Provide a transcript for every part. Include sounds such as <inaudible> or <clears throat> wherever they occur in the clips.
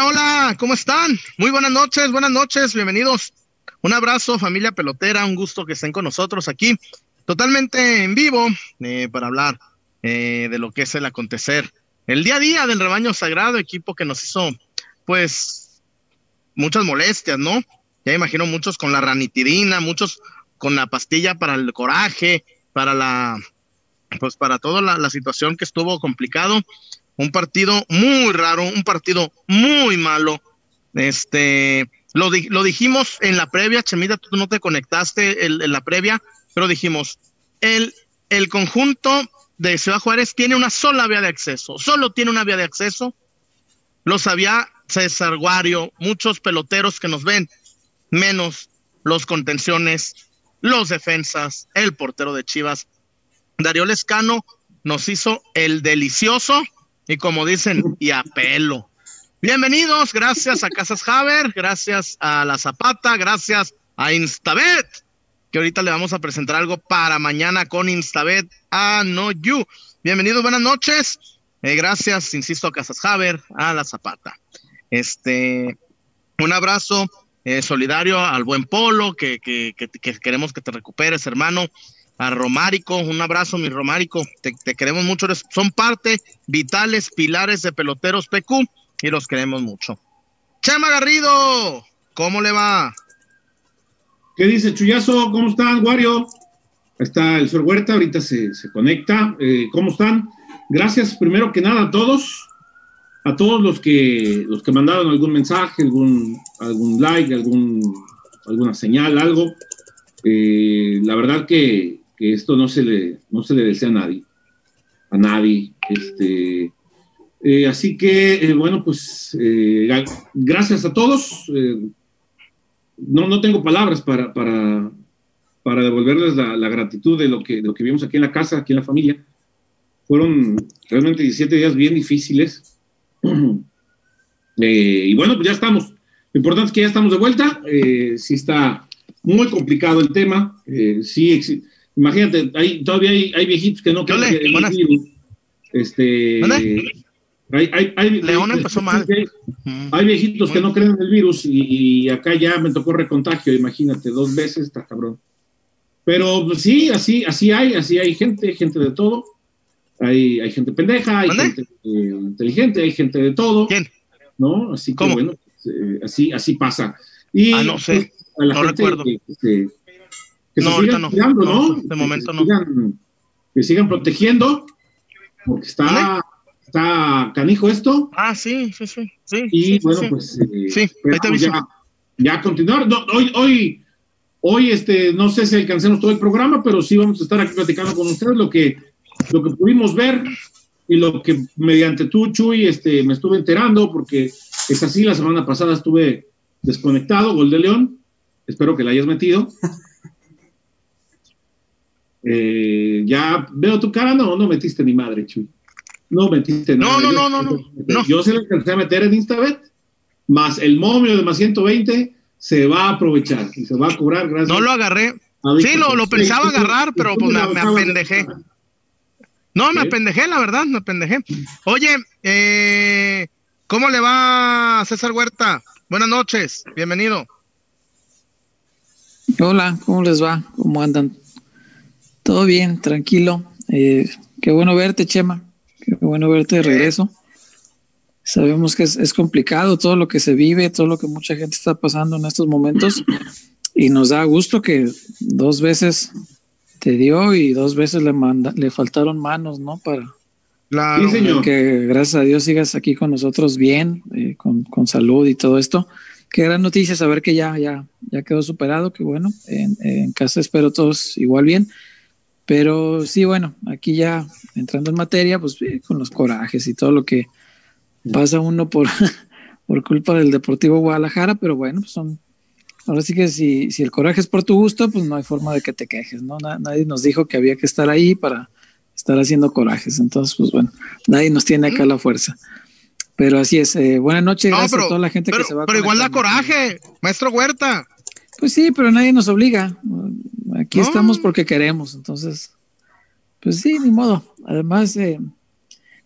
Hola, ¿cómo están? Muy buenas noches, buenas noches, bienvenidos. Un abrazo, familia pelotera, un gusto que estén con nosotros aquí, totalmente en vivo, eh, para hablar eh, de lo que es el acontecer, el día a día del rebaño sagrado, equipo que nos hizo, pues, muchas molestias, ¿no? Ya imagino muchos con la ranitidina, muchos con la pastilla para el coraje, para la, pues para toda la, situación que estuvo complicado. Un partido muy raro, un partido muy malo. Este, lo, dijimos en la previa, Chemita, tú no te conectaste en, la previa, pero dijimos, el, el conjunto de Ciudad Juárez tiene una sola vía de acceso, solo tiene una vía de acceso. Lo sabía César Guario, muchos peloteros que nos ven, menos los contenciones, los defensas, el portero de Chivas. Darío Lescano nos hizo el delicioso y como dicen, y a pelo. Bienvenidos, gracias a Casas Haber, gracias a La Zapata, gracias a Instabet, que ahorita le vamos a presentar algo para mañana con Instabet a No You. Bienvenidos, buenas noches. Eh, gracias, insisto, a Casas Haber, a La Zapata. Este, un abrazo eh, solidario al buen Polo, que, que, queremos que te recuperes, hermano. A Romárico, un abrazo, mi Romárico, te, queremos mucho, son parte vitales, pilares de peloteros PQ y los queremos mucho. Chema Garrido, ¿cómo le va? ¿Qué dice Chuyazo? ¿Cómo están, Wario? Está el Sor Huerta, ahorita se, conecta. Eh, ¿Cómo están? Gracias primero que nada a todos a todos los que, los que mandaron algún mensaje, algún, algún like, algún, alguna señal, algo. Eh, la verdad que, esto no se, le, no se le desea a nadie. A nadie. Este, eh, así que, eh, bueno, pues gracias a todos. no, no tengo palabras para, para, para devolverles la, gratitud de lo, que, de lo que vimos aquí en la casa, aquí en la familia. Fueron realmente 17 días bien difíciles <clears throat> Eh, y bueno, pues ya estamos. Lo importante es que ya estamos de vuelta. Eh, sí está muy complicado el tema. Eh, sí, imagínate, hay, todavía hay, viejitos que no creen el virus. Este, hay, hay, hay, León empezó mal. Hay viejitos que no creen en el virus y, acá ya me tocó recontagio, imagínate, dos veces, está cabrón. Pero pues, sí, así, así hay, así hay gente, gente de todo hay, hay gente pendeja, hay gente eh, inteligente, hay gente de todo. ¿Quién? ¿No? Así que bueno, pues, eh, así, así pasa. Y ah, no sé, pues, no recuerdo. Que, que, no, se sigan no. Cuidando, no, De momento no. que sigan protegiendo, porque está, está canijo esto. Ah, sí, sí, sí. sí y bueno, pues. Eh, sí, ahí te ya, ya continuar. hoy, hoy, hoy, este, no sé si alcancemos todo el programa, pero sí vamos a estar aquí platicando con ustedes lo que lo que pudimos ver y lo que mediante tú, Chuy, este, me estuve enterando, porque es así, la semana pasada estuve desconectado, gol de León, espero que la hayas metido. Eh, ya veo tu cara, no, no metiste ni madre, Chuy. No metiste nada. No, no, no, no, no. Yo se le alcancé a meter en Instabet, más el momio de más 120 se va a aprovechar y se va a cobrar gracias. No lo agarré. Sí, lo, lo pensaba agarrar, pero pues me, me apendejé. No, me apendejé, la verdad, me apendejé. Oye, eh, ¿cómo le va César Huerta? Buenas noches, bienvenido. Hola, ¿cómo les va? ¿Cómo andan? Todo bien, tranquilo. Eh, qué bueno verte, Chema. Qué bueno verte de regreso. Sabemos que es, es, complicado todo lo que se vive, todo lo que mucha gente está pasando en estos momentos. Y nos da gusto que dos veces te dio y dos veces le manda, le faltaron manos, ¿no? Para que gracias a Dios sigas aquí con nosotros bien, eh, con, con, salud y todo esto. Qué gran noticia saber que ya, ya, ya quedó superado, que bueno, en, en casa espero todos igual bien. Pero sí, bueno, aquí ya entrando en materia, pues eh, con los corajes y todo lo que pasa uno por, <laughs> por culpa del Deportivo Guadalajara, pero bueno, pues son Ahora sí que si, si el coraje es por tu gusto, pues no hay forma de que te quejes, ¿no? nadie nos dijo que había que estar ahí para estar haciendo corajes. Entonces, pues bueno, nadie nos tiene acá la fuerza. Pero así es. Eh, buenas noches a toda la gente que se va. Pero igual da coraje, maestro Huerta. Pues sí, pero nadie nos obliga. Aquí estamos porque queremos. Entonces, pues sí, ni modo. Además, eh,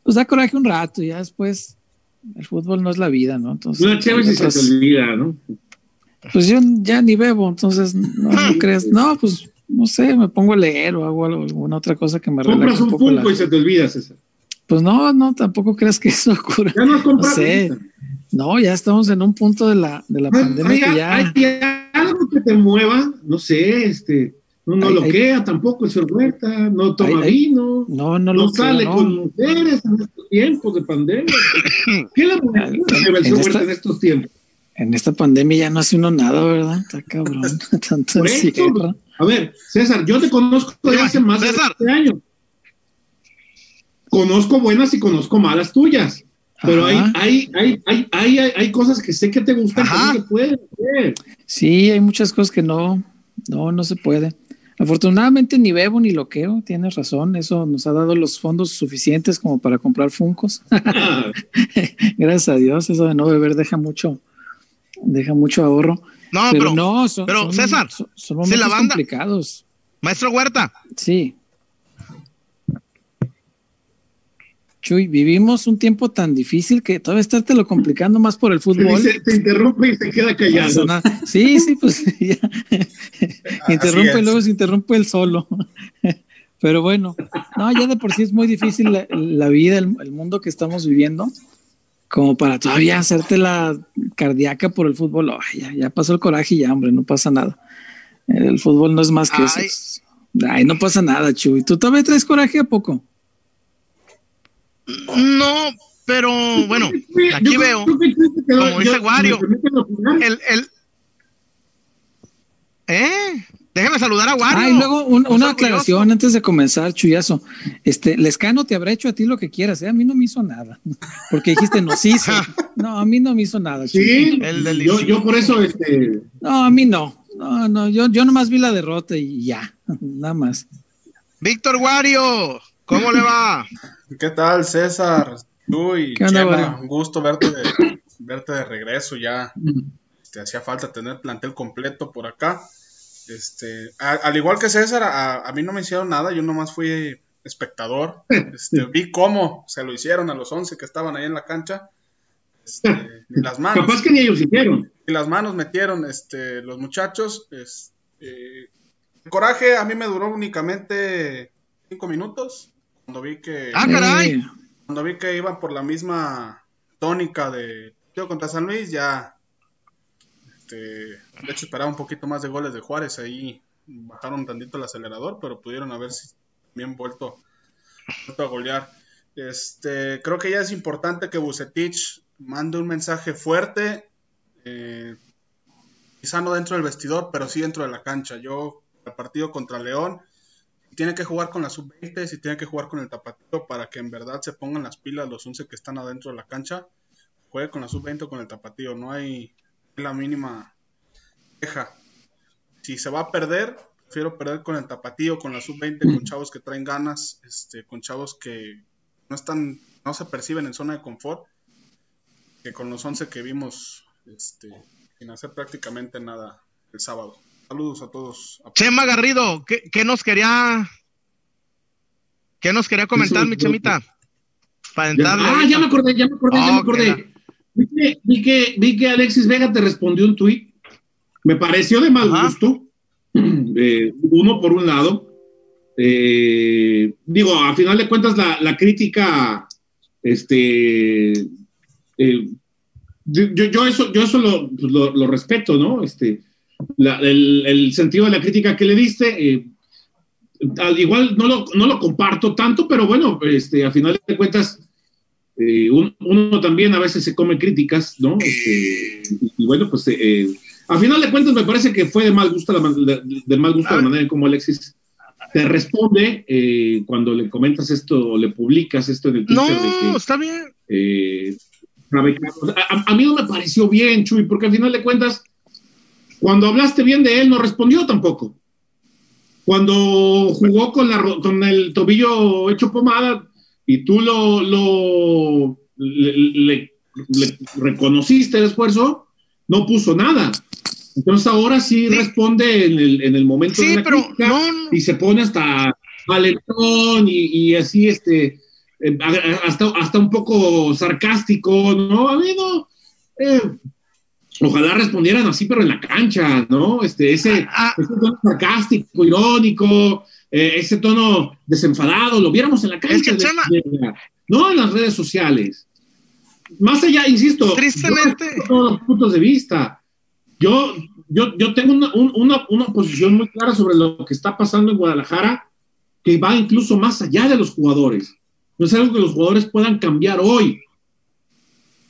pues da coraje un rato y ya después el fútbol no es la vida, ¿no? Entonces, Una chévere si se te olvida, ¿no? Pues yo ya ni bebo, entonces no, crees, no, pues no sé, me pongo a leer o hago alguna otra cosa que me relaje. Compras un, punto y se te olvida, César. Pues no, no, tampoco creas que <laughs> eso ocurra. Ya no compras. No, no, ya estamos en un punto de la, de la pandemia que ya. Hay algo que te mueva, no sé, este no, no loquea tampoco el señor Huerta, no toma vino, no, no, no sale con mujeres en estos tiempos de pandemia. <coughs> ¿Qué le mueve el señor Huerta en estos tiempos? En esta pandemia ya no hace uno nada, ¿verdad? Está cabrón. <laughs> Tanto A ver, César, yo te conozco desde hace más de 20 años. Conozco buenas y conozco malas tuyas. Pero hay, hay, hay, hay, hay, hay, cosas que sé que te gustan que no se pueden hacer. Sí, hay muchas cosas que no, no, no se puede. Afortunadamente ni bebo ni loqueo, tienes razón, eso nos ha dado los fondos suficientes como para comprar funcos. <laughs> <laughs> Gracias a Dios, eso de no beber deja mucho, deja mucho ahorro. No, pero, no, son, pero César, son, momentos complicados. Maestro Huerta. Sí. Chuy, vivimos un tiempo tan difícil que todavía estarte lo complicando más por el fútbol. Se, interrumpe y se queda callado. Sí, sí, pues <laughs> ya. interrumpe y luego se interrumpe el solo. Pero bueno, no, ya de por sí es muy difícil la, vida, el, mundo que estamos viviendo, como para todavía hacerte la cardíaca por el fútbol. ya, ya pasó el coraje y ya, hombre, no pasa nada. El fútbol no es más que eso. Ay, no pasa nada, Chuy. ¿Tú todavía traes coraje a poco? No, pero bueno, aquí veo, como dice Wario, el, el, ¿eh? Déjeme saludar a Wario. Ah, y luego una aclaración antes de comenzar, Chuyazo. Este, Lescano te habrá hecho a ti lo que quieras, ¿eh? A mí no me hizo nada. <laughs> Porque dijiste nos hizo. <laughs> No, a mí no me hizo nada. Sí, el yo, yo, por eso, este. No, a mí no. No, no, yo, yo nomás vi la derrota y ya, <laughs> nada más. Víctor Wario, ¿cómo le va? ¿Qué tal, César? Tú y Chema, un gusto verte de, verte de regreso ya. Te hacía falta tener plantel completo por acá. Este, al igual que César, a, mí no me hicieron nada, yo nomás fui espectador. Este, vi cómo se lo hicieron a los 11 que estaban ahí en la cancha. Este, las manos. Capaz que ni ellos hicieron. Y las manos metieron este, los muchachos. Este, el coraje a mí me duró únicamente cinco minutos. Cuando vi que. ¡Ah, caray! Cuando vi que iban por la misma tónica de tío contra San Luis, ya. Este, de hecho, esperaba un poquito más de goles de Juárez. Ahí bajaron tantito el acelerador, pero pudieron haber bien vuelto, vuelto a golear. Este, creo que ya es importante que Bucetich mande un mensaje fuerte, eh, quizá no dentro del vestidor, pero sí dentro de la cancha. Yo, el partido contra León, tiene que jugar con la sub-20, si tiene que jugar con el tapatío para que en verdad se pongan las pilas los 11 que están adentro de la cancha, juegue con la sub-20 o con el tapatío, no hay la mínima queja. Si se va a perder, prefiero perder con el tapatío, con la sub-20, con chavos que traen ganas, este, con chavos que no están, no se perciben en zona de confort, que con los 11 que vimos este, sin hacer prácticamente nada el sábado. Saludos a todos. Chema Garrido, ¿qué, nos quería qué nos quería comentar, mi Chemita? Para ah, ya me acordé, ya me acordé, ya me acordé. Vi que, vi, que, Alexis Vega te respondió un tuit. Me pareció de mal gusto. <clears throat> Eh, uno por un lado. Eh, digo, a final de cuentas, la, crítica, este, eh, yo, eso, yo eso lo, lo, respeto, ¿no? Este, el, sentido de la crítica que le diste. Eh, al igual no lo, no lo, comparto tanto, pero bueno, este, a final de cuentas, eh, uno, también a veces se come críticas, ¿no? Este, y bueno, pues eh, a final de cuentas me parece que fue de mal gusto la, de, mal gusto la manera en cómo Alexis te responde cuando le comentas esto o le publicas esto en el Twitter. No, está bien. A, a, mí no me pareció bien, Chuy, porque al final de cuentas cuando hablaste bien de él, no respondió tampoco. Cuando jugó con, la, con el tobillo hecho pomada y tú lo, lo le, reconociste el esfuerzo, no puso nada. Entonces ahora sí, responde en el, en el momento de la crítica y se pone hasta valentón y, y, así este eh, hasta, hasta un poco sarcástico, ¿no? Ha habido, eh, ojalá respondieran así, pero en la cancha, ¿no? Este, ese, ah, ah. ese tono sarcástico, irónico, eh, ese tono desenfadado, lo viéramos en la cancha, no en las redes sociales. Más allá, insisto, tristemente, todos los puntos de vista. Yo, yo, yo tengo una, una, una posición muy clara sobre lo que está pasando en Guadalajara, que va incluso más allá de los jugadores. No es algo que los jugadores puedan cambiar hoy.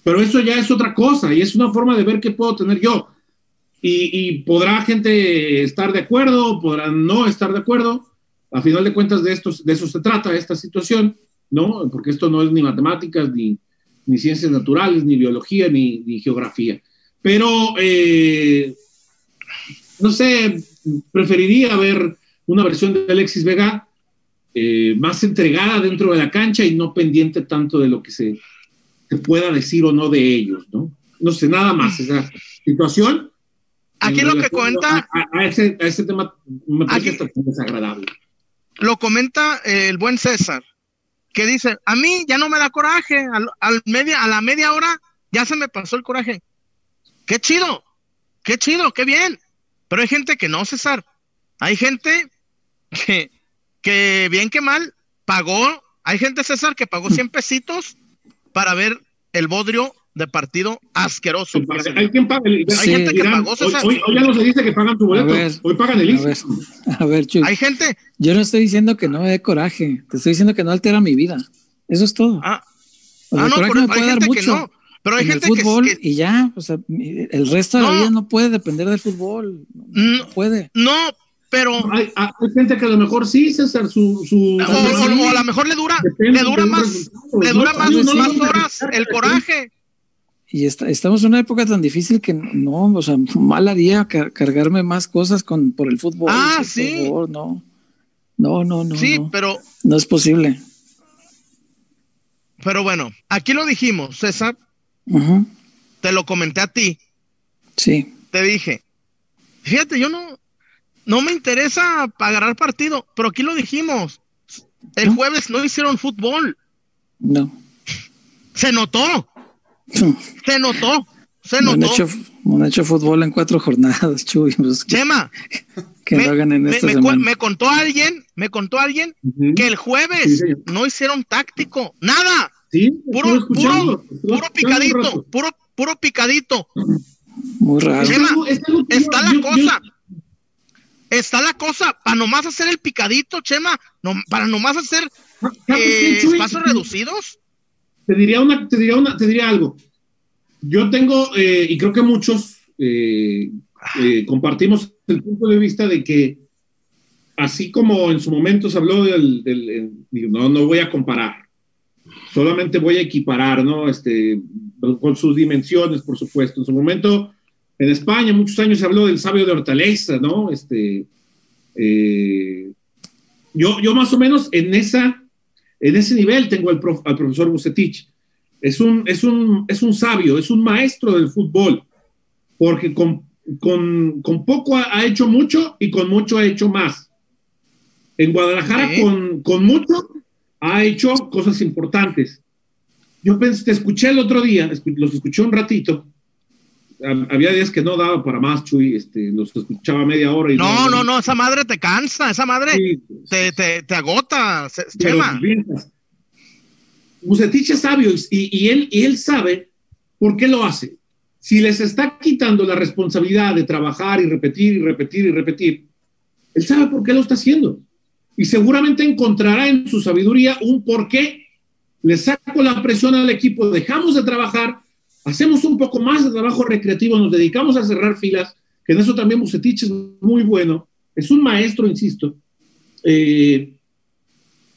Pero eso ya es otra cosa y es una forma de ver qué puedo tener yo. Y, podrá gente estar de acuerdo, podrá no estar de acuerdo. A final de cuentas, de, estos, de eso se trata esta situación, ¿no? Porque esto no es ni matemáticas, ni, ciencias naturales, ni biología, ni, ni geografía. Pero, eh, no sé, preferiría ver una versión de Alexis Vega eh, más entregada dentro de la cancha y no pendiente tanto de lo que se, se, pueda decir o no de ellos, ¿no? No sé, nada más esa situación. Aquí lo que cuenta... A, ese, a, ese, tema me parece desagradable. Lo comenta el buen César, que dice, a mí ya no me da coraje, al, media, a la media hora ya se me pasó el coraje. Qué chido, qué chido, qué bien. Pero hay gente que no, César. Hay gente que, que bien que mal pagó. Hay gente, César, que pagó 100 pesitos para ver el bodrio de partido asqueroso. Hay, quien paga hay gente que pagó, César. Hoy, ya no se dice que pagan tu boleto, hoy pagan el a ver, <laughs> a ver Chuy, Hay gente. Yo no estoy diciendo que no me dé coraje, te estoy diciendo que no altera mi vida. Eso es todo. Ah, ah no, pero hay gente que no. Pero hay gente el fútbol que, y ya, o sea, el resto de la vida no puede depender del fútbol. No, puede. No, pero. Hay, gente que a lo mejor sí, César, su. su o, a lo mejor le dura, le dura más, le dura más, más horas el coraje. Y estamos en una época tan difícil que no, o sea, mal haría cargarme más cosas con, por el fútbol. Ah, sí. no. No, no, no. Sí, pero. No es posible. Pero bueno, aquí lo dijimos, César. Te lo comenté a ti. Sí. Te dije, fíjate, yo no, no me interesa pagar partido, pero aquí lo dijimos. El jueves no hicieron fútbol. No. Se notó. Se notó. Se notó. No han, hecho, han hecho fútbol en cuatro jornadas, Chuy. Pues, Chema. <laughs> Que me, hagan en esta me, semana. me, contó alguien, me contó alguien que el jueves no hicieron táctico. Nada. Sí, puro, puro, puro picadito, puro, puro picadito. Muy raro. Chema, está la cosa. Está la cosa, para nomás hacer el picadito, Chema, no, para nomás hacer eh, espacios reducidos. Te diría una, te diría una, te diría algo. Yo tengo, eh, y creo que muchos eh, eh, compartimos el punto de vista de que, así como en su momento se habló del, no, no voy a comparar, solamente voy a equiparar, ¿no? Este, con sus dimensiones, por supuesto. En su momento, en España, muchos años se habló del sabio de Hortaleza, ¿no? Este, yo, yo más o menos en esa en ese nivel tengo al, al profesor Bucetich. Es un, es, un, es un sabio, es un maestro del fútbol, porque con, con, con poco ha, hecho mucho y con mucho ha hecho más. En Guadalajara, con, con, mucho, ha hecho cosas importantes. Yo pensé, te escuché el otro día, los escuché un ratito. Había días que no daba para más, Chuy, este, los escuchaba media hora. Y no, no, no, esa madre te cansa, esa madre te, te, te, agota, Chema. Bucetich es sabio y, y, él, y él sabe por qué lo hace. Si les está quitando la responsabilidad de trabajar y repetir y repetir y repetir, él sabe por qué lo está haciendo. Y seguramente encontrará en su sabiduría un por qué le saco la presión al equipo, dejamos de trabajar, hacemos un poco más de trabajo recreativo, nos dedicamos a cerrar filas, que en eso también Bucetich es muy bueno, es un maestro, insisto. Eh,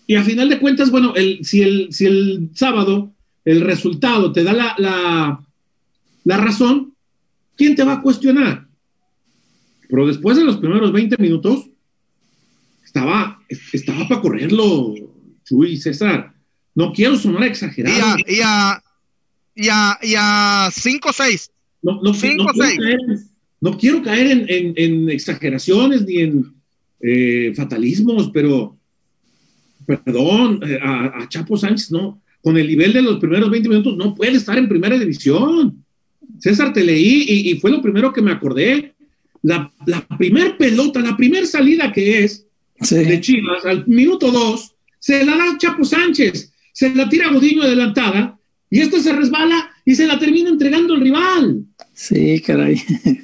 y a final de cuentas, bueno, el, si, el, sábado el resultado te da la, razón, ¿quién te va a cuestionar? Pero después de los primeros 20 minutos, estaba, para correrlo, Chuy, César. No quiero sonar exagerado. Y y a, 5 6. No, no, quiero caer, no, quiero caer, en, en, en exageraciones ni en eh, fatalismos, pero perdón, eh, a, a Chapo Sánchez no, con el nivel de los primeros 20 minutos no puede estar en primera división. César, te leí y, y fue lo primero que me acordé. La, la primer pelota, la primer salida que es Sí. de Chivas, al minuto dos, se la da Chapo Sánchez, se la tira Godinho adelantada y este se resbala y se la termina entregando el rival. Sí, caray.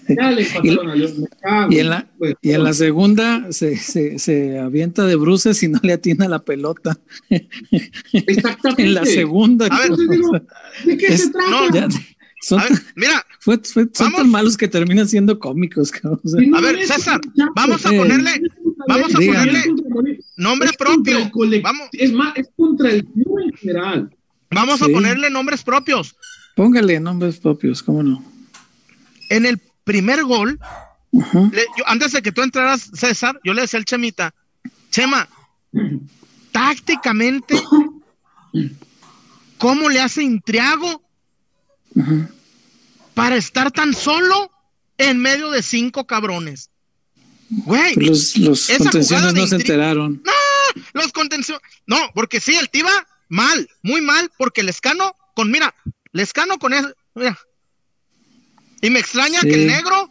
Ya le <laughs> empataron a León, me cago Y en la, pues, y en la segunda se, se, se avienta de bruces y no le atina la pelota. <laughs> Exactamente. En la segunda. A ver, digo, ¿de qué Es- se trata? no, Ya, son, A ver, mira, fue- fue- son vamos. tan malos que terminan siendo cómicos. cabrón. O sea, Y no A ver, es César, vamos a Eh, ponerle, vamos a ponerle nombre propio. Vamos, Es más, es contra el club en general. Vamos Sí. a ponerle nombres propios. póngale nombres propios, ¿cómo no? En el primer gol, Ujú. le- yo- antes de que tú entraras, César, yo le decía al Chemita, Chema, tácticamente, ¿cómo le hace Intriago para estar tan solo en medio de cinco cabrones? Güey, Pues los los contenciones no se enteraron. los contención. No, porque sí, el Tiba, mal, muy mal, porque el escano con, mira, el escano con eso, mira. Y me extraña Sí. que el negro,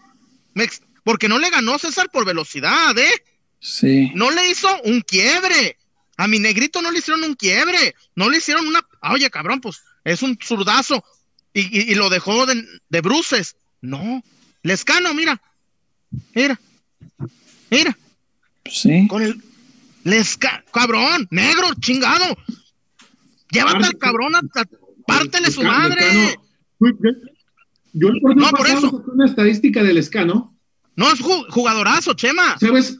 me porque no le ganó César por velocidad, ¿eh? Sí. No le hizo un quiebre. A mi negrito no le hicieron un quiebre. No le hicieron una. Ah, Oye, cabrón, pues es un zurdazo. Y, y- y lo dejó de, de bruces. No. Lescano, mira. Mira. Mira. Sí. Con el. Lesca. Cabrón. Negro, chingado. Llévate al cabrón. a- a- pártele su madre. Yo el No, por eso. una estadística del Escano, No es ju- jugadorazo, Chema. ¿sabes?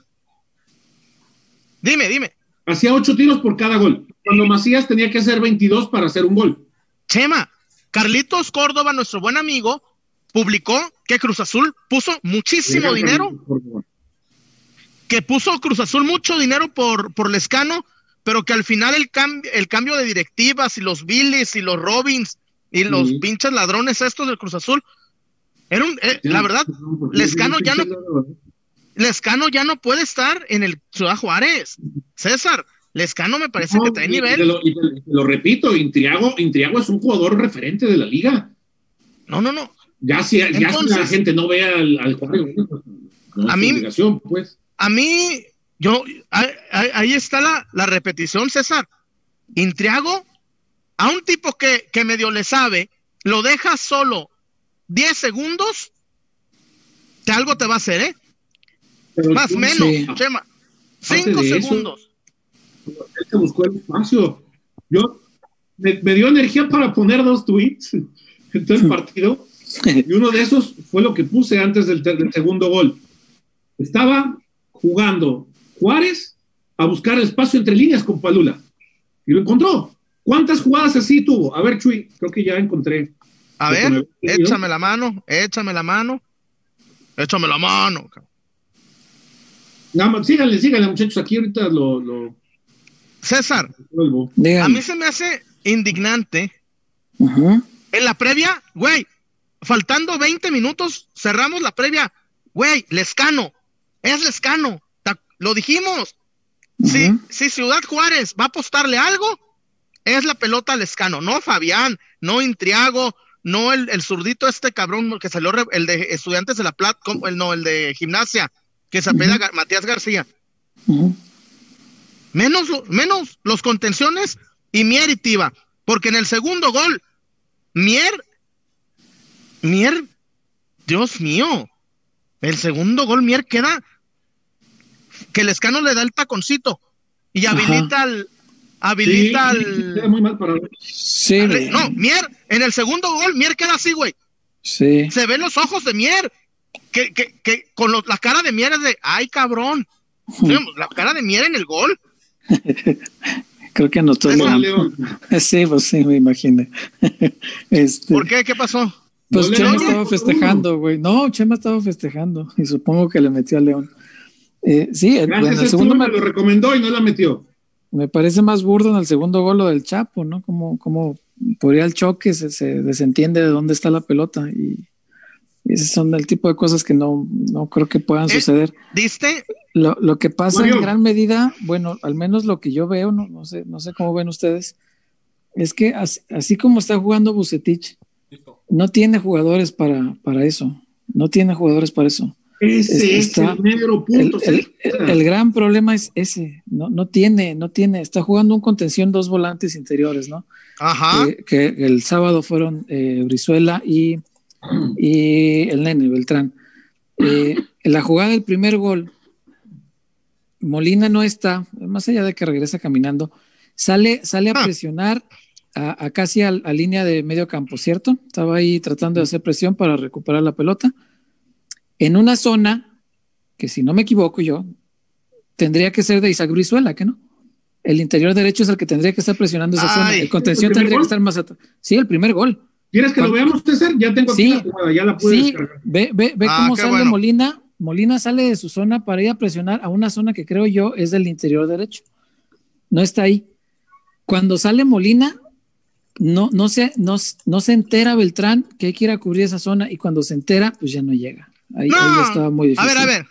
Dime, dime. Hacía ocho tiros por cada gol. Cuando Macías tenía que hacer 22 para hacer un gol. Chema, Carlitos Córdoba, nuestro buen amigo, publicó que Cruz Azul puso muchísimo dinero, que puso Cruz Azul mucho dinero por, por Lescano, pero que al final el, cam- el cambio de directivas y los Billys y los Robins y los Sí. pinches ladrones estos del Cruz Azul, era un, eh, la verdad, Lescano ya no- Lescano ya no puede estar en el Ciudad Juárez. César, Lescano me parece No, que trae y- nivel. lo, y te- te lo repito, Intriago, Intriago es un jugador referente de la liga. No, no, no. Ya si, ya si la gente no ve al, al Juárez, pues, no A mí- pues. A mí, yo, ahí, está la, la repetición, César. Intriago, a un tipo que, que medio le sabe, lo deja solo 10 segundos, que algo te va a hacer, ¿eh? Pero Más tú- menos. Chema. Aparte 5 de eso, segundos. él se buscó el espacio. Yo me, me dio energía para poner dos tweets <laughs> en todo el partido. <laughs> Y uno de esos fue lo que puse antes del segundo gol. Estaba jugando Juárez a buscar el espacio entre líneas con Palula. Y lo encontró. ¿Cuántas jugadas así tuvo? A ver, Chuy, creo que ya encontré. A ver, échame la mano, échame la mano, échame la mano. más, síganle, síganle, muchachos. Aquí ahorita lo, lo César, a mí se me hace indignante Ujú. En la previa, güey, faltando 20 minutos, cerramos la previa. Güey, Lescano, es Lescano, lo dijimos. Si, si Ciudad Juárez va a apostarle algo, es la pelota a Lescano, no Fabián, no Intriago, no el, el zurdito este cabrón que salió, el de Estudiantes de la Plata, como- el, no, el de Gimnasia, que se apela Matías García. Menos, menos los contenciones y Mier y Tiva. Porque en el segundo gol, Mier, Mier, Dios mío, el segundo gol, Mier queda que el escano le da el taconcito y Ajá. habilita al, habilita Sí, queda al, muy mal para Sí, al- no, Mier, en el segundo gol, Mier queda así, güey. Sí. Se ven los ojos de Mier, que, que, que con lo- la cara de Mier es de, ay, cabrón. La cara de Mier en el gol. <laughs> Creo que anotó. León. <laughs> Sí, pues sí, me imaginé. <laughs> Este, ¿Por qué? ¿Qué pasó? Pues Chema estaba festejando, güey. No, Chema estaba festejando y supongo que le metió a León. Eh, sí, el- bueno, el segundo me lo recomendó y no la metió. me parece más burdo en el segundo gol lo del Chapo, ¿no? Como, como por ir al choque se, se desentiende de dónde está la pelota y, y esos son el tipo de cosas que no, no creo que puedan Eh, suceder. ¿Diste? Lo, lo que pasa en gran medida, bueno, al menos lo que yo veo, no, no sé, no sé cómo ven ustedes, es que así, como está jugando Bucetich, no tiene jugadores para, para eso. No tiene jugadores para eso. Ese es el negro punto. El, gran problema es ese. No, no tiene, no tiene. Está jugando un contención dos volantes interiores, ¿no? Ajá. Que, el sábado fueron eh, Brizuela y, y el nene Beltrán. Eh, en la jugada del primer gol, Molina no está, más allá de que regresa caminando, sale, sale a ah. presionar a, casi a, línea de medio campo, ¿cierto? Estaba ahí tratando de hacer presión para recuperar la pelota. En una zona que, si no me equivoco yo, tendría que ser de Isaac Brizuela, ¿que no? El interior derecho es el que tendría que estar presionando esa zona. El contención tendría que estar más atrás. Sí, el primer gol. ¿Quieres que lo veamos, César? Ya tengo aquí la jugada, ya la pude sí, Ve, ve, ve ah, cómo sale Molina. Molina sale de su zona para ir a presionar a una zona que creo yo es del interior derecho. No está ahí. Cuando sale Molina, no, no, se, no, no se entera Beltrán que hay que ir a cubrir esa zona y cuando se entera, pues ya no llega. Ahí, ahí estaba muy difícil. A ver, a ver.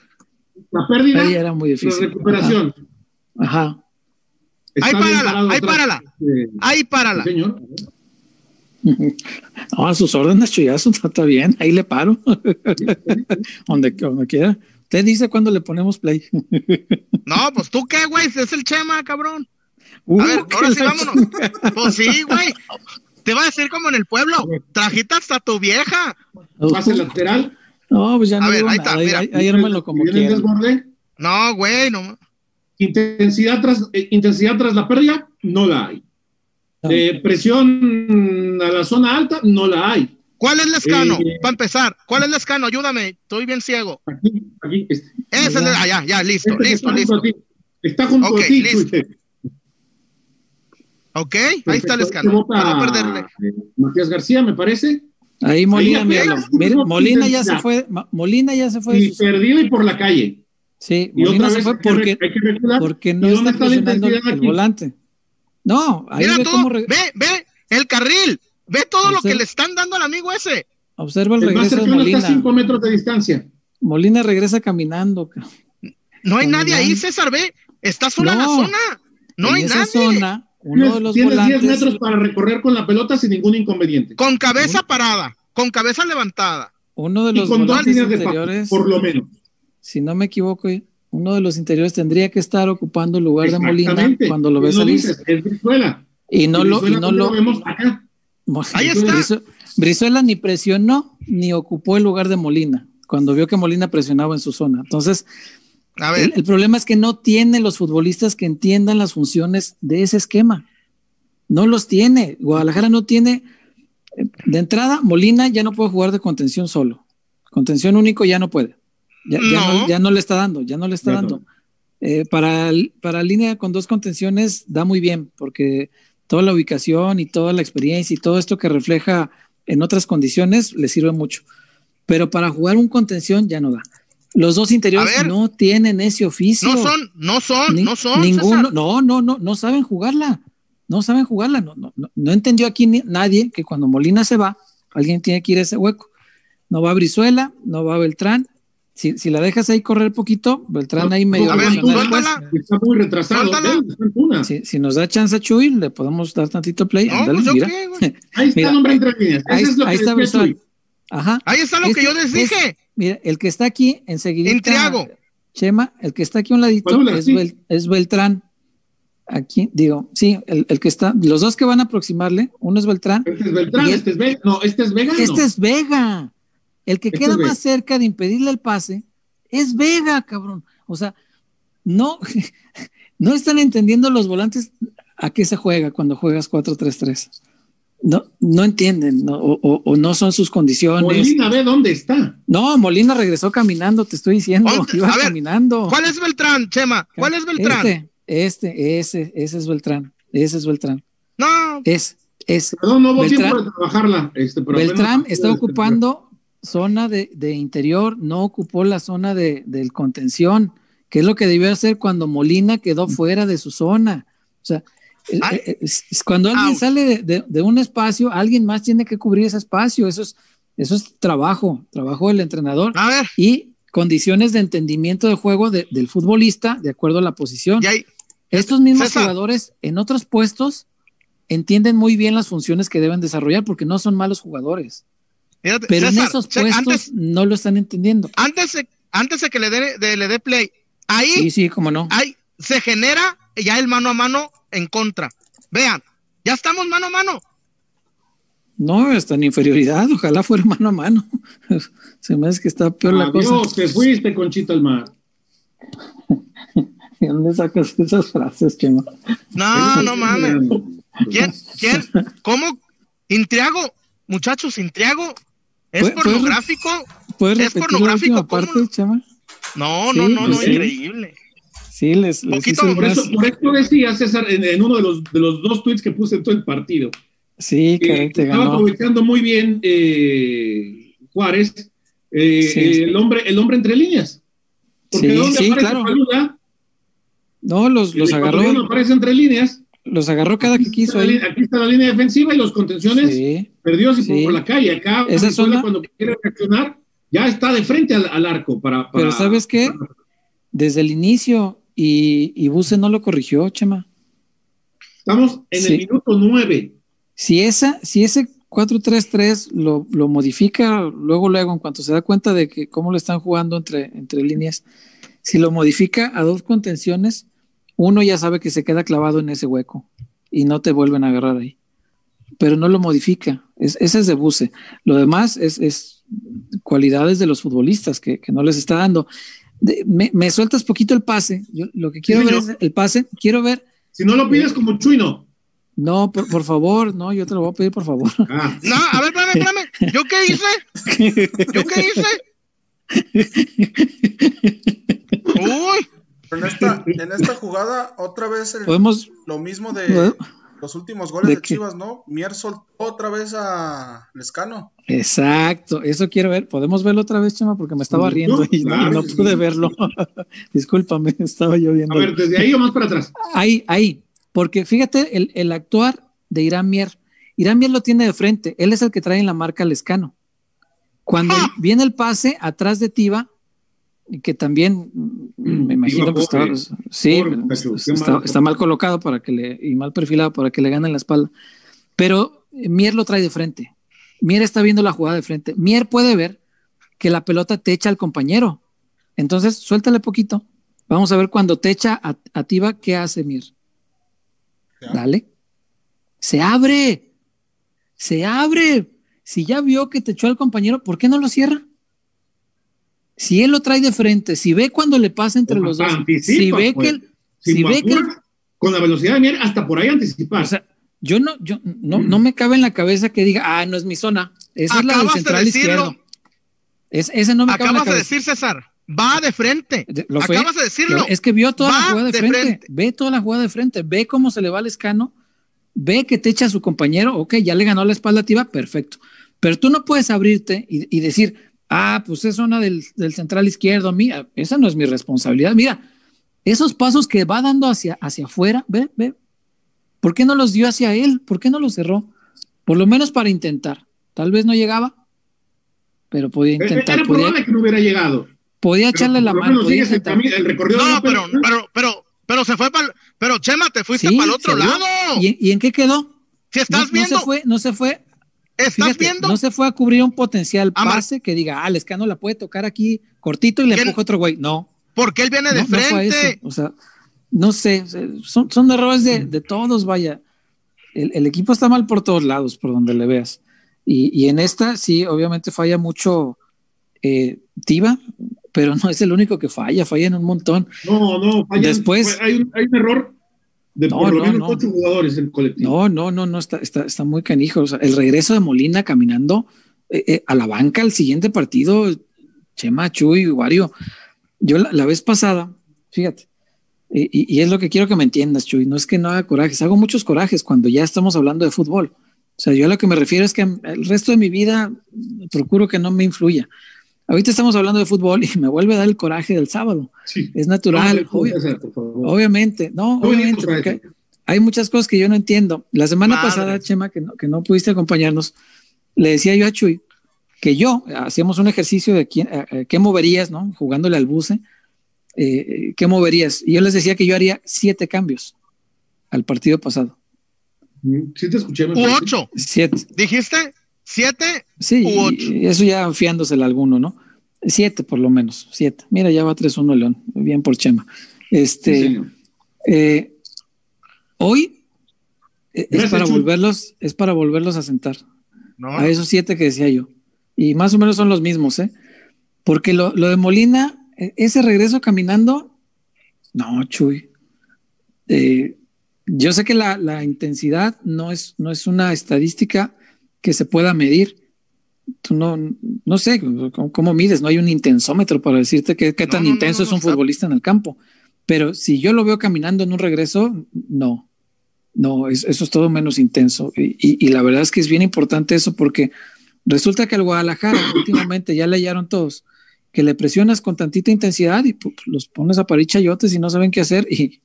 La pérdida. Ahí era muy difícil. La recuperación. Ajá. Ahí párala, ahí párala. Ahí párala. Señor. <laughs> No, a sus órdenes, chuyazo, <laughs> está bien, ahí le paro. <laughs> donde, donde quiera. Usted dice cuando le ponemos play. no, pues tú qué, güey, es el Chema, cabrón. a ver, ahora sí vámonos. Pues sí, güey. Te va a decir como en el pueblo, trajita hasta tu vieja. Pase lateral. No, pues ya no. A ver, ahí está, mira. Ahí como desborde? No, güey, no. Intensidad tras, eh, intensidad tras la pérdida, no la hay. Eh, presión a la zona alta, no la hay. ¿Cuál es el escano? Eh, Para empezar, ¿cuál es el escano? Ayúdame, estoy bien ciego. Aquí, aquí. Este. Ese es ah, ya, ya, listo, este listo, listo. Está junto a ti. Listo. Ok, ahí está el escano. Para no perderle. Eh, Matías García, me parece. Ahí Molina, Molina ya se fue, Molina ya se fue. Y perdido y por la calle. Sí, Molina se fue porque, porque no está presionando el volante. No, ahí Mira ve todo, ve, ve el carril, ve todo lo que le están dando al amigo ese. Observa el, regreso de Molina. Está a 5 metros de distancia. Molina regresa caminando. No hay nadie ahí, César, ve, está sola en la zona. No hay nadie. Zona, uno de los Tienes 10 metros para recorrer con la pelota sin ningún inconveniente. Con cabeza parada, con cabeza levantada. Uno de los y con dos líneas de por lo menos. Si no me equivoco, uno de los interiores tendría que estar ocupando el lugar de Molina cuando lo ves salir. y no lo, y no lo, vemos acá. Ahí está. Brizuela ni presionó ni ocupó el lugar de Molina cuando vio que Molina presionaba en su zona. Entonces, El, problema es que no tiene los futbolistas que entiendan las funciones de ese esquema. No los tiene. Guadalajara no tiene. De entrada, Molina ya no puede jugar de contención solo. Contención único ya no puede. Ya no. le está dando, ya no le está dando. Eh, para, para línea con dos contenciones da muy bien, porque toda la ubicación y toda la experiencia y todo esto que refleja en otras condiciones le sirve mucho. Pero para jugar un contención ya no da. Los dos interiores no tienen ese oficio. No son, no son, no son. Ninguno, no, no, no, no saben jugarla. No saben jugarla. No, no, no, entendió aquí nadie que cuando Molina se va, alguien tiene que ir a ese hueco. No va Brizuela, no va Beltrán, si, si, la dejas ahí correr poquito, Beltrán ahí medio. A ver, Está muy retrasado. Si, si, nos da chance Chuy, le podemos dar tantito play. No, pues mira. ahí está <laughs> el nombre entre líneas. Ahí, es lo ahí que está Ajá. Ahí está lo que este yo les dije. mira, el que está aquí enseguida. En Triago. Chema, el que está aquí a un ladito es, es, Beltrán. Aquí, digo, sí, el, el, que está, los dos que van a aproximarle, uno es Beltrán. Este es Beltrán, este es Vega. No, este es Vega. Este es Vega. El que queda más cerca de impedirle el pase es Vega, cabrón. O sea, no, <laughs> no están entendiendo los volantes a qué se juega cuando juegas 4-3-3. No, no entienden, o, no son sus condiciones. Molina, ve dónde está. No, Molina regresó caminando, te estoy diciendo. Iba caminando. ¿Cuál es Beltrán, Chema? ¿Cuál es Beltrán? Este, este, ese, ese es Beltrán. Ese es Beltrán. No. Es, es. Perdón, no voy Beltrán, a trabajarla. Este, Beltrán está ocupando zona de, interior, no ocupó la zona de, del contención, que es lo que debió hacer cuando Molina quedó mm. fuera de su zona. O sea, eh, eh, cuando alguien sale de, un espacio, alguien más tiene que cubrir ese espacio. Eso es, eso es trabajo, trabajo del entrenador. A ver. Y condiciones de entendimiento de juego del futbolista de acuerdo a la posición. Estos mismos jugadores en otros puestos entienden muy bien las funciones que deben desarrollar porque no son malos jugadores. pero en esos puestos no lo están entendiendo. Antes de, antes de que le dé le dé play, ahí sí, sí, cómo no. Ahí se genera ya el mano a mano en contra. Vean, ya estamos mano a mano. No, está en inferioridad, ojalá fuera mano a mano. <laughs> Se me hace que está peor la cosa. te fuiste, Conchita al mar. <laughs> ¿De dónde sacas esas frases, Chema? No, no mames. ¿Quién? ¿Quién? <laughs> ¿Cómo? Intriago, muchachos, Intriago. ¿Es pornográfico? ¿Es pornográfico? parte, Chema? No, no, no, no, pues increíble. Sí, les, les por, eso, por eso decía César en, uno de los, de los dos tweets que puse en todo el partido. Sí, que te Estaba aprovechando muy bien eh, Juárez, eh, el, hombre, el hombre entre líneas. Porque sí, sí claro. no, los, los agarró. aparece entre líneas. Los agarró cada que quiso. Ahí. Aquí está la línea defensiva y los contenciones perdió y por la calle. Acá, Esa zona... cuando quiere reaccionar, ya está de frente al, arco. Para, Pero ¿sabes qué? Desde el inicio, y, y Buse no lo corrigió, Chema. Estamos en el minuto nueve. Si, esa, si ese 4-3-3 lo, lo, modifica luego, luego, en cuanto se da cuenta de que cómo le están jugando entre, entre líneas, si lo modifica a dos contenciones, uno ya sabe que se queda clavado en ese hueco y no te vuelven a agarrar ahí. Pero no lo modifica. Es, ese es de Buse. Lo demás es, es cualidades de los futbolistas que, que no les está dando me, sueltas poquito el pase. Yo lo que quiero ver es el pase. Quiero ver. Si no lo pides como Chuino. No, por, favor, no, yo te lo voy a pedir, por favor. Ah. No, a ver, espérame, espérame. ¿Yo qué hice? ¿Yo qué hice? <laughs> Uy. En esta, en esta jugada, otra vez ¿Podemos? lo mismo de, los últimos goles de, Chivas, ¿no? Mier soltó otra vez a Lescano. Exacto, eso quiero ver. ¿Podemos verlo otra vez, Chema? Porque me estaba riendo y, no, pude verlo. <laughs> Discúlpame, estaba yo viendo. A ver, desde ahí o más para atrás. Ahí, ahí. Porque fíjate el, el actuar de Irán Mier. Irán Mier lo tiene de frente. Él es el que trae en la marca Lescano. Cuando ¡Ah! viene el pase atrás de Tiva, que también mm, me imagino que está, sí, está, mal colocado para que le, y mal perfilado para que le ganen la espalda. Pero Mier lo trae de frente. Mier está viendo la jugada de frente. Mier puede ver que la pelota te echa al compañero. Entonces, suéltale poquito. Vamos a ver cuando te echa a, a Tiva, ¿qué hace Mier? Dale. Se abre. Se abre. Si ya vio que te echó al compañero, ¿por qué no lo cierra? Si él lo trae de frente, si ve cuando le pasa entre los dos, si ve que, pues. si ve que con la velocidad de Mier hasta por ahí anticipar. O sea, yo no, yo no, no me cabe en la cabeza que diga, ah, no es mi zona. Esa es la del central izquierdo. Es, ese no me cabe en la cabeza. de decir, César, va de frente. Lo Acabas de decirlo. Es que vio toda la jugada de, frente. Ve toda la jugada de frente. Ve cómo se le va al escano. Ve que te echa a su compañero. Ok, ya le ganó la espalda activa. Perfecto. Pero tú no puedes abrirte y, y decir, Ah, pues es zona del, central izquierdo. Mira, esa no es mi responsabilidad. Mira, esos pasos que va dando hacia, hacia afuera, ve, ve. ¿Por qué no los dio hacia él? ¿Por qué no los cerró? Por lo menos para intentar. Tal vez no llegaba, pero podía intentar. Era podía, que no hubiera llegado. Podía echarle la mano. El, recorrido no, pero, pero, pero, pero se fue para. Pero Chema, te fuiste para el otro lado. ¿Y, en qué quedó? Si estás viendo. No se fue, no se fue ¿Estás viendo? No se fue a cubrir un potencial pase que diga, ah, Lescano la puede tocar aquí cortito y le empuja otro güey. No. Porque él viene de frente. o sea, no sé, son, son errores de, de todos, vaya. El, el, equipo está mal por todos lados, por donde le veas. Y, y en esta, sí, obviamente falla mucho eh, Tiva, pero no es el único que falla, falla en un montón. No, no, falla. Después. Hay un, hay un error de no, por lo menos ocho jugadores en el colectivo. No, no, no, no, está, está, está muy canijo. O sea, el regreso de Molina caminando eh, eh, a la banca al siguiente partido, Chema, Chuy, Wario. Yo la, vez pasada, fíjate, y, y, es lo que quiero que me entiendas, Chuy, no es que no haga corajes, hago muchos corajes cuando ya estamos hablando de fútbol. O sea, yo a lo que me refiero es que el resto de mi vida procuro que no me influya. Ahorita estamos hablando de fútbol <laughs> y me vuelve a dar el coraje del sábado. Es natural, obviamente, no, obviamente, porque hay muchas cosas que yo no entiendo. La semana pasada, Chema, que no, que no pudiste acompañarnos, le decía yo a Chuy que yo, hacíamos un ejercicio de quién, qué moverías, ¿no? Jugándole al buce, eh, ¿qué moverías? Y yo les decía que yo haría siete cambios al partido pasado. Mm, sí te escuché. Ocho. Siete. ¿Dijiste siete sí, u ocho? eso ya fiándosela alguno, ¿no? Siete por lo menos, siete. Mira, ya va 3-1 León, bien por Chema. Este, eh, hoy es para volverlos, es para volverlos a sentar. A esos siete que decía yo. Y más o menos son los mismos, ¿eh? Porque lo, de Molina, e, ese regreso caminando, no, Chuy. Eh, yo sé que la, intensidad no es, no es una estadística que se pueda medir. Tú no, no sé cómo, mides, no hay un intensómetro para decirte qué, tan intenso es un futbolista en el campo. Pero si yo lo veo caminando en un regreso, no, no, eso es todo menos intenso. Y, la verdad es que es bien importante eso porque resulta que al Guadalajara <coughs> últimamente ya leyeron todos que le presionas con tantita intensidad y pues, los pones a parir chayotes y no saben qué hacer y,